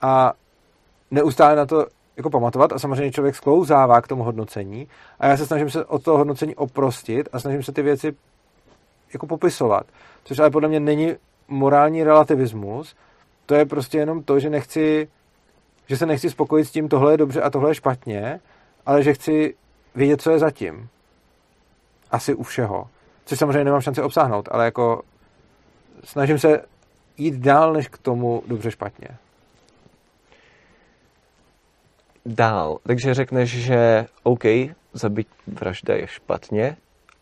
A neustále na to jako pamatovat a samozřejmě člověk sklouzává k tomu hodnocení a já se snažím se od toho hodnocení oprostit a snažím se ty věci jako popisovat. Což ale podle mě není morální relativismus, to je prostě jenom to, že nechci, že se nechci spokojit s tím, tohle je dobře a tohle je špatně, ale že chci vědět, co je zatím asi u všeho. Což samozřejmě nemám šanci obsáhnout, ale jako snažím se jít dál než k tomu dobře špatně. Dál. Takže řekneš, že OK, zabít vražda je špatně,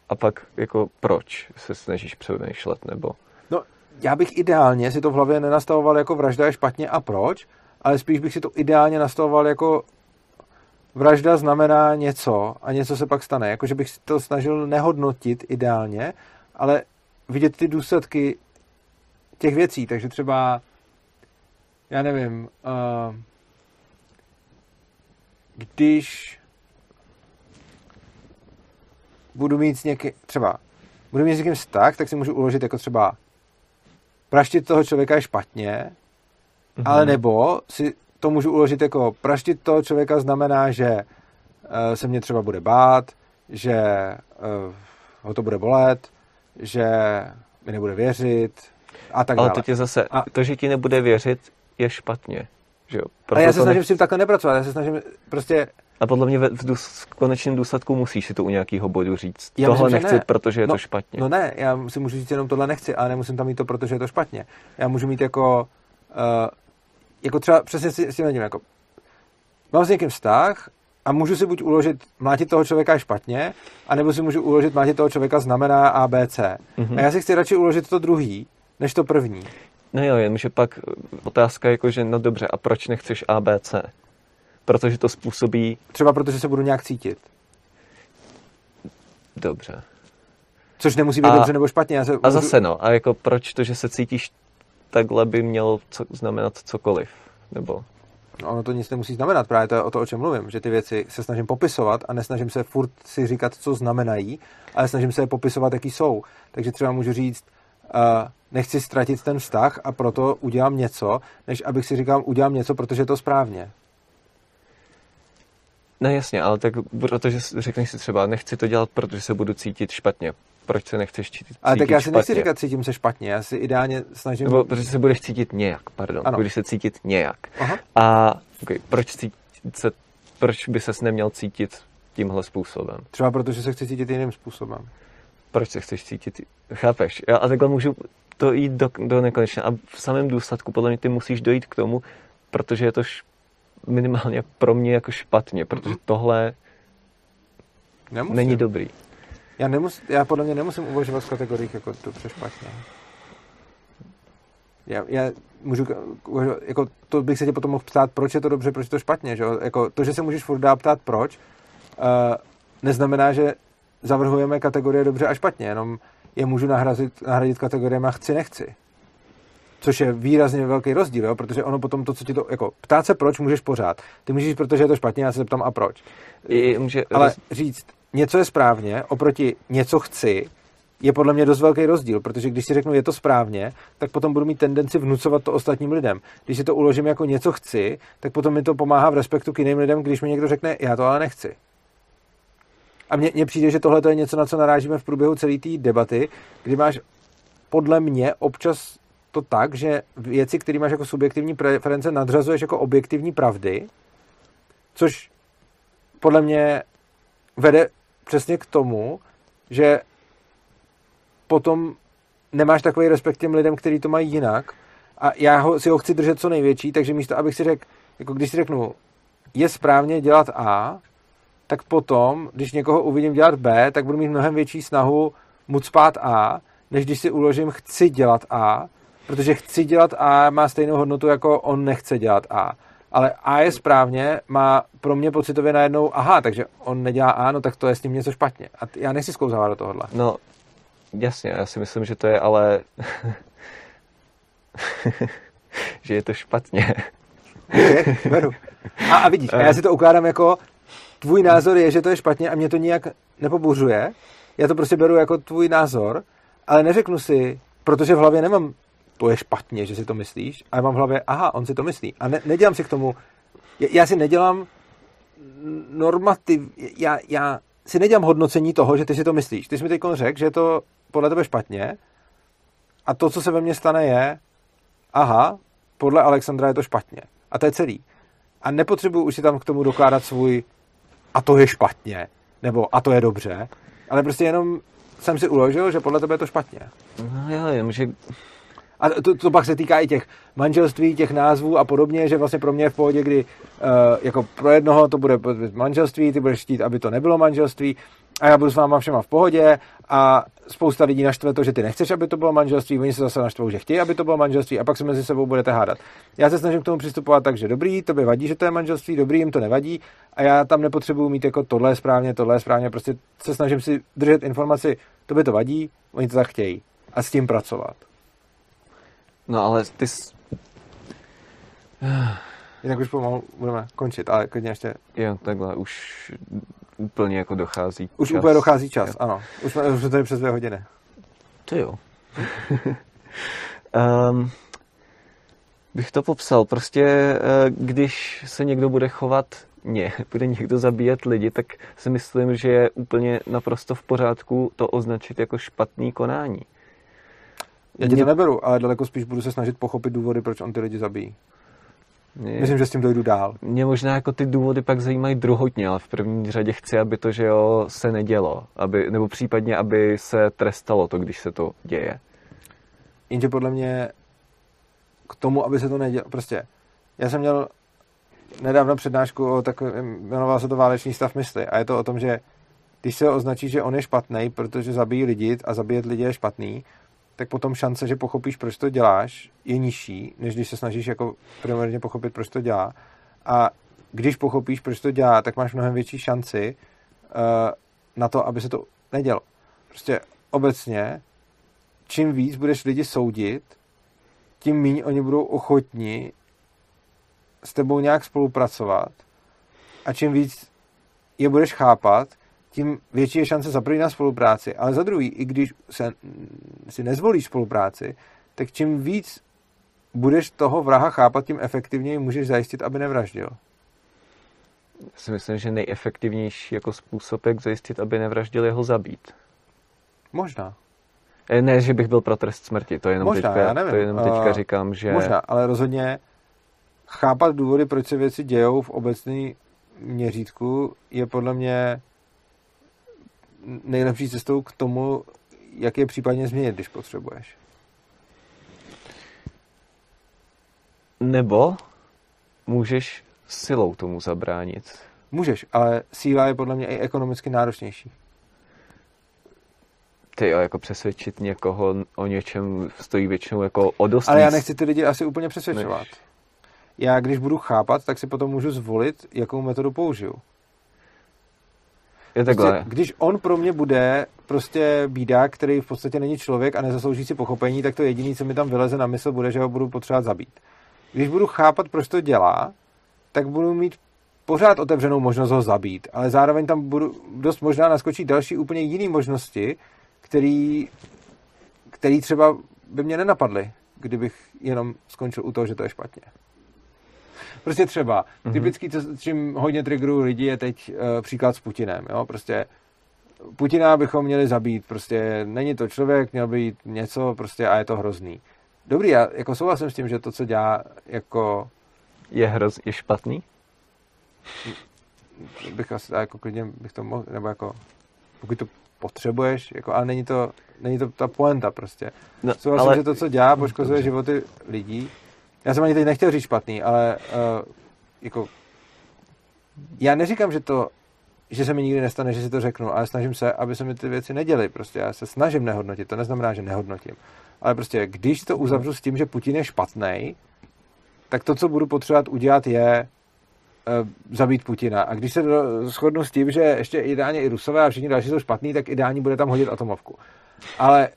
a pak jako proč se snažíš přemýšlet, nebo? No, já bych ideálně si to v hlavě nenastavoval jako vražda je špatně a proč, ale spíš bych si to ideálně nastavoval jako vražda znamená něco a něco se pak stane. Jakože bych to snažil nehodnotit ideálně, ale vidět ty důsledky těch věcí. Takže třeba, já nevím, uh, když budu mít s někým, třeba, budu mít s někým vztah, tak si můžu uložit jako třeba praštit toho člověka je špatně, mm-hmm. ale nebo si to můžu uložit jako praštit toho člověka znamená, že uh, se mě třeba bude bát, že uh, ho to bude bolet, že mi nebude věřit a tak ale dále. to tě zase, a... to, že ti nebude věřit, je špatně. Že jo? Proto já se snažím ne... s tím takhle nepracovat, já se snažím prostě... A podle mě v, důs, v konečném důsledku musíš si to u nějakého bodu říct. Já tohle myslím, nechci, ne. protože je no, to špatně. No ne, já si můžu říct jenom tohle nechci, ale nemusím tam mít to, protože je to špatně. Já můžu mít jako, uh, jako třeba přesně si, si nevím, jako mám s někým vztah a můžu si buď uložit mlátit toho člověka je špatně, anebo si můžu uložit mlátit toho člověka znamená ABC. Mm-hmm. A já si chci radši uložit to druhý, než to první. No jo, jenže pak otázka je jako, že no dobře, a proč nechceš ABC? Protože to způsobí... Třeba protože se budu nějak cítit. Dobře. Což nemusí být a, dobře nebo špatně. Já se a zase no, a jako proč to, že se cítíš takhle by mělo co, znamenat cokoliv? Nebo... No, ono to nic nemusí znamenat, právě to je o to, o čem mluvím, že ty věci se snažím popisovat a nesnažím se furt si říkat, co znamenají, ale snažím se je popisovat, jaký jsou. Takže třeba můžu říct, uh, nechci ztratit ten vztah a proto udělám něco, než abych si říkal, udělám něco, protože je to správně. No jasně, ale tak protože řekneš si třeba, nechci to dělat, protože se budu cítit špatně. Proč se nechceš cítit Ale tak já si nechci říkat, cítím se špatně, já si ideálně snažím... Nebo protože se budeš cítit nějak, pardon, ano. budeš se cítit nějak. Aha. A okay, proč, cítit se, proč by ses neměl cítit tímhle způsobem? Třeba protože se chci cítit jiným způsobem. Proč se chceš cítit? Chápeš? Já a takhle můžu to jít do, do nekonečna. A v samém důsledku podle mě ty musíš dojít k tomu, protože je to š, minimálně pro mě jako špatně, protože mm-hmm. tohle Nemusím. není dobrý. Já, nemus, já podle mě nemusím uvažovat v kategoriích jako dobře špatně. Já, já můžu, jako to bych se tě potom mohl ptát, proč je to dobře, proč je to špatně, že Jako to, že se můžeš furt dát ptát proč, uh, neznamená, že zavrhujeme kategorie dobře a špatně, jenom je můžu nahradit, nahradit kategoriemi chci, nechci. Což je výrazně velký rozdíl, jo? protože ono potom to, co ti to, jako ptát se proč, můžeš pořád. Ty můžeš, protože je to špatně, já se zeptám a proč. I, může, Ale říct, něco je správně, oproti něco chci, je podle mě dost velký rozdíl, protože když si řeknu, je to správně, tak potom budu mít tendenci vnucovat to ostatním lidem. Když si to uložím jako něco chci, tak potom mi to pomáhá v respektu k jiným lidem, když mi někdo řekne, já to ale nechci. A mně přijde, že tohle je něco, na co narážíme v průběhu celé té debaty, kdy máš podle mě občas to tak, že věci, které máš jako subjektivní preference, nadřazuješ jako objektivní pravdy, což podle mě vede přesně k tomu, že potom nemáš takový respekt těm lidem, kteří to mají jinak a já ho, si ho chci držet co největší, takže místo, abych si řekl, jako když si řeknu, je správně dělat A, tak potom, když někoho uvidím dělat B, tak budu mít mnohem větší snahu mu spát A, než když si uložím chci dělat A, protože chci dělat A má stejnou hodnotu jako on nechce dělat A. Ale A je správně, má pro mě pocitově najednou, aha, takže on nedělá A, no tak to je s tím něco špatně. A já nechci sklouzávat do tohohle. No, jasně, já si myslím, že to je ale... že je to špatně. Okay, beru. A, a vidíš, a já si to ukládám jako tvůj názor je, že to je špatně a mě to nijak nepobuřuje. Já to prostě beru jako tvůj názor, ale neřeknu si, protože v hlavě nemám, to je špatně, že si to myslíš, ale mám v hlavě, aha, on si to myslí. A ne, nedělám si k tomu, já si nedělám normativ, já, já si nedělám hodnocení toho, že ty si to myslíš. Ty jsi mi teď řekl, že je to podle tebe špatně a to, co se ve mně stane, je, aha, podle Alexandra je to špatně. A to je celý. A nepotřebuji už si tam k tomu dokládat svůj a to je špatně, nebo a to je dobře, ale prostě jenom jsem si uložil, že podle tebe je to špatně. No jo, jenom, že... A to, to pak se týká i těch manželství, těch názvů a podobně, že vlastně pro mě je v pohodě, kdy uh, jako pro jednoho to bude manželství, ty budeš chtít, aby to nebylo manželství, a já budu s váma všema v pohodě a spousta lidí naštve to, že ty nechceš, aby to bylo manželství, oni se zase naštvou, že chtějí, aby to bylo manželství a pak se mezi sebou budete hádat. Já se snažím k tomu přistupovat tak, že dobrý, to by vadí, že to je manželství, dobrý, jim to nevadí a já tam nepotřebuji mít jako tohle správně, tohle správně, prostě se snažím si držet informaci, to by to vadí, oni to tak chtějí a s tím pracovat. No ale ty... Jsi... Jinak už pomalu budeme končit, ale klidně ještě... Jo, takhle už úplně jako dochází Už čas. úplně dochází čas, Jo. ano. Už jsme, už jsme tady přes dvě hodiny. To jo. um, bych to popsal. Prostě, eh, když se někdo bude chovat ne, bude někdo zabíjet lidi, tak si myslím, že je úplně naprosto v pořádku to označit jako špatný konání. Já ti to neberu, ale daleko spíš budu se snažit pochopit důvody, proč on ty lidi zabíjí. Mě- Myslím, že s tím dojdu dál. Mě možná jako ty důvody pak zajímají druhotně, ale v první řadě chci, aby to, že jo, se nedělo. Aby, nebo případně, aby se trestalo to, když se to děje. Jenže podle mě k tomu, aby se to nedělo, prostě, já jsem měl nedávno přednášku o takovém, jmenoval se to válečný stav mysli a je to o tom, že když se označí, že on je špatný, protože zabíjí lidi a zabíjet lidi je špatný, tak potom šance, že pochopíš, proč to děláš, je nižší, než když se snažíš jako primárně pochopit, proč to dělá. A když pochopíš, proč to dělá, tak máš mnohem větší šanci uh, na to, aby se to nedělo. Prostě obecně, čím víc budeš lidi soudit, tím méně oni budou ochotni s tebou nějak spolupracovat a čím víc je budeš chápat, tím větší je šance za první na spolupráci, ale za druhý, i když se, si nezvolíš spolupráci, tak čím víc budeš toho vraha chápat, tím efektivněji můžeš zajistit, aby nevraždil. Já si myslím, že nejefektivnější jako způsob, jak zajistit, aby nevraždil, je ho zabít. Možná. Eh, Ne, že bych byl pro trest smrti, to jenom, Možná, teďka, já nevím. to jenom teďka Eh, říkám, že... Možná, ale rozhodně chápat důvody, proč se věci dějou v obecné měřítku, je podle mě nejlepší cestou k tomu, jak je případně změnit, když potřebuješ. Nebo můžeš silou tomu zabránit. Můžeš, ale síla je podle mě i ekonomicky náročnější. Ty jo, jako přesvědčit někoho o něčem stojí většinou jako o dost Ale já nechci ty lidi asi úplně přesvědčovat. než- Já, když budu chápat, tak si potom můžu zvolit, jakou metodu použiju. Je Prostě, takhle. když on pro mě bude prostě bídák, který v podstatě není člověk a nezaslouží si pochopení, tak to jediné, co mi tam vyleze na mysl, bude, že ho budu potřebovat zabít. Když budu chápat, proč to dělá, tak budu mít pořád otevřenou možnost ho zabít, ale zároveň tam budu dost možná naskočit další úplně jiné možnosti, který, který třeba by mě nenapadly, kdybych jenom skončil u toho, že to je špatně. Prostě třeba, Mhm. typický, co, čím hodně triggerů lidí je teď uh, příklad s Putinem, jo, prostě Putina bychom měli zabít, prostě není to člověk, měl by jít něco, prostě a je to hrozný. Dobrý, já jako souhlasím s tím, že to, co dělá, jako Je hroz, je špatný? bych asi jako klidně bych to mohl, nebo jako pokud to potřebuješ, jako, ale není to, není to ta poenta prostě. No, Souhlasím, ale že to, co dělá, poškozuje Dobře. životy lidí. Já jsem ani teď nechtěl říct špatný, ale uh, jako já neříkám, že to že se mi nikdy nestane, že si to řeknu, ale snažím se, aby se mi ty věci neděly. Prostě já se snažím nehodnotit, to neznamená, že nehodnotím. Ale prostě, když to uzavřu s tím, že Putin je špatný, tak to, co budu potřebovat udělat, je uh, zabít Putina. A když se shodnu s tím, že ještě ideálně i Rusové a všichni další jsou špatný, tak ideálně bude tam hodit atomovku. Ale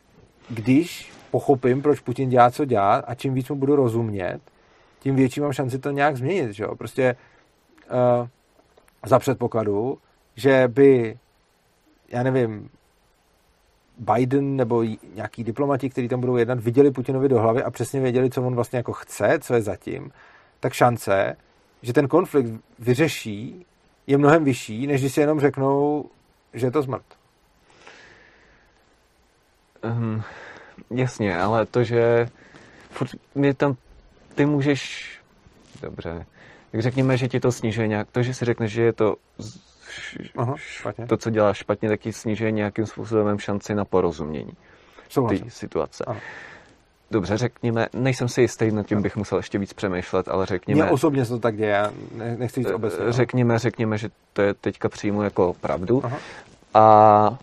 když pochopím, proč Putin dělá, co dělá a čím víc mu budu rozumět, tím větší mám šanci to nějak změnit. Že jo? Prostě uh, za předpokladu, že by, já nevím, Biden nebo nějaký diplomati, kteří tam budou jednat, viděli Putinovi do hlavy a přesně věděli, co on vlastně jako chce, co je zatím, tak šance, že ten konflikt vyřeší, je mnohem vyšší, než když si jenom řeknou, že je to smrt. Um, jasně, ale to, že furt mě tam, ty můžeš, dobře, tak řekněme, že ti to snižuje nějak, to, že si řekneš, že je to Aha, špatně. to, co děláš špatně, tak ti snižuje nějakým způsobem šanci na porozumění té situace. Ano. Dobře, řekněme, nejsem si jistý, nad tím bych musel ještě víc přemýšlet, ale Mně řekněme, osobně se to tak děje, já ne- nechci říct obecně. no. řekněme, řekněme, že to je teďka přijmu jako pravdu. Aha. A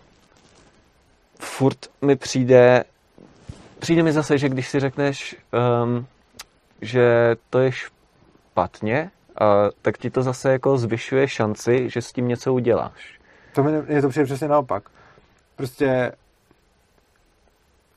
furt mi přijde, přijde mi zase, že když si řekneš, um, že to je špatně, a, tak ti to zase jako zvyšuje šanci, že s tím něco uděláš. To mi, je to přijde přesně naopak. Prostě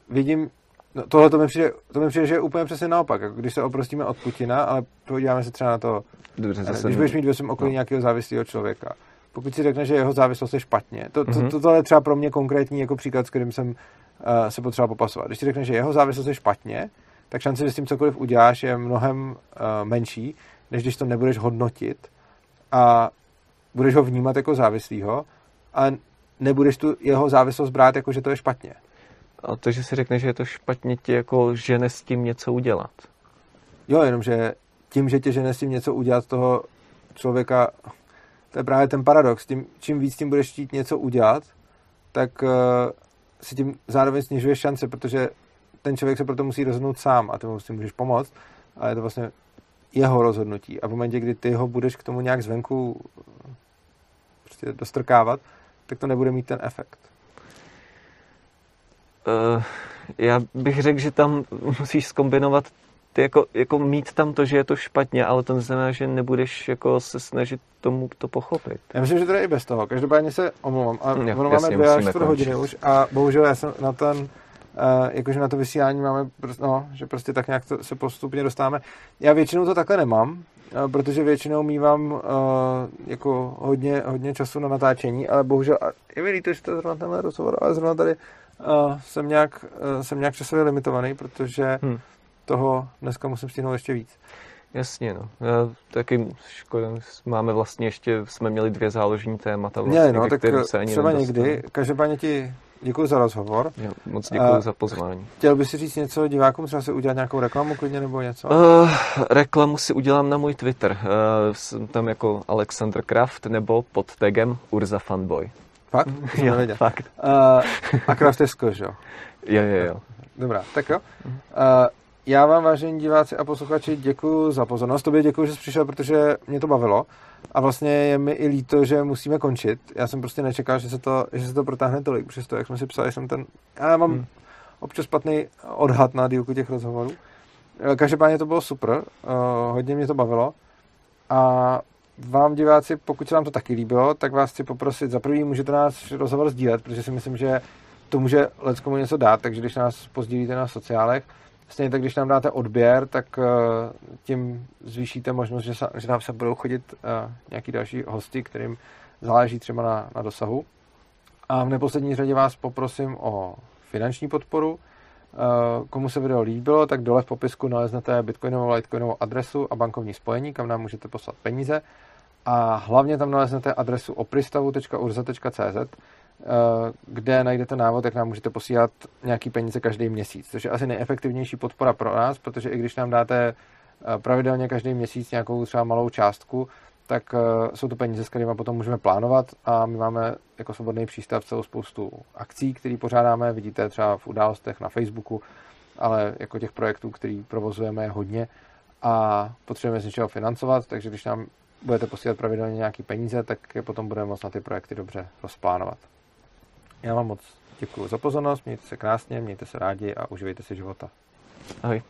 vidím No, tohle to mi, přijde, to mi přijde, že je úplně přesně naopak. Jako když se oprostíme od Putina, ale podíváme se třeba na to, Dobře, zase když budeš mít ve svém okolí no. nějakého závislého člověka. Pokud si řekne, že jeho závislost je špatně, to, to, to, to je třeba pro mě konkrétní jako příklad, s kterým jsem uh, se potřeboval popasovat. Když si řekne, že jeho závislost je špatně, tak šance, že s tím cokoliv uděláš, je mnohem uh, menší, než když to nebudeš hodnotit a budeš ho vnímat jako závislého a nebudeš tu jeho závislost brát jako, že to je špatně. A to, že si řekne, že je to špatně, ti jako žene s tím něco udělat. Jo, jenomže tím, že tě žene s tím něco udělat toho člověka, to je právě ten paradox. Tím, čím víc tím budeš chtít něco udělat, tak uh, si tím zároveň snižuješ šance, protože ten člověk se proto musí rozhodnout sám a ty mu si můžeš pomoct, ale je to vlastně jeho rozhodnutí. A v momentě, kdy ty ho budeš k tomu nějak zvenku prostě dostrkávat, tak to nebude mít ten efekt. Uh, já bych řekl, že tam musíš skombinovat ty jako, jako mít tam to, že je to špatně, ale to neznamená, že nebudeš jako se snažit tomu to pochopit. Já myslím, že to je i bez toho. Každopádně se omlouvám. A jo, ono máme dvě až hodiny už a bohužel já jsem na ten Uh, jakože na to vysílání máme, no, že prostě tak nějak to se postupně dostáváme. Já většinou to takhle nemám, uh, protože většinou mývám uh, jako hodně, hodně času na natáčení, ale bohužel, je mi líto, že to zrovna tenhle rozhovor, ale zrovna tady uh, jsem, nějak, uh, jsem nějak časově limitovaný, protože hmm. Toho dneska musím stihnout ještě víc. Jasně, no. Já taky škoda, máme vlastně ještě, jsme měli dvě záložní témata, vlastně, ne, no, tak se ani třeba někdy. Každopádně ti děkuji za rozhovor. Jo, moc děkuji uh, za pozvání. Chtěl bys si říct něco divákům, třeba si udělat nějakou reklamu klidně nebo něco? Uh, reklamu si udělám na můj Twitter. Uh, jsem tam jako Alexander Kraft nebo pod tagem Urza Fanboy. Fakt? jo, fakt. Uh, a Kraft je skvěl, jo? Jo, jo, jo. Dobrá, tak jo. Uh, já vám, vážení diváci a posluchači, děkuji za pozornost. Tobě děkuji, že jsi přišel, protože mě to bavilo. A vlastně je mi i líto, že musíme končit. Já jsem prostě nečekal, že se to, že se to protáhne tolik, protože to, jak jsme si psali, jsem ten... Já mám hmm. občas špatný odhad na dílku těch rozhovorů. Eh, každopádně to bylo super, uh, hodně mě to bavilo. A vám diváci, pokud se vám to taky líbilo, tak vás chci poprosit, za prvý můžete nás rozhovor sdílet, protože si myslím, že to může leckomu něco dát, takže když nás pozdílíte na sociálech, Stejně tak, když nám dáte odběr, tak uh, tím zvýšíte možnost, že, sa, že nám se budou chodit uh, nějaký další hosti, kterým záleží třeba na, na dosahu. A v neposlední řadě vás poprosím o finanční podporu. Uh, komu se video líbilo, tak dole v popisku naleznete bitcoinovou, litecoinovou adresu a bankovní spojení, kam nám můžete poslat peníze. A hlavně tam naleznete adresu opristavu.urza.cz, Eh, kde najdete návod, jak nám můžete posílat nějaký peníze každý měsíc, což je asi nejefektivnější podpora pro nás, protože i když nám dáte eh, pravidelně každý měsíc nějakou třeba malou částku, tak eh, jsou to peníze, s kterými potom můžeme plánovat a my máme jako svobodný přístav celou spoustu akcí, které pořádáme, vidíte třeba v událostech na Facebooku, ale jako těch projektů, který provozujeme, je hodně a potřebujeme z něčeho financovat, takže když nám budete posílat pravidelně nějaký peníze, tak je potom budeme moct na ty projekty dobře rozplánovat. Já vám moc děkuji za pozornost, mějte se krásně, mějte se rádi a uživejte si života. Ahoj.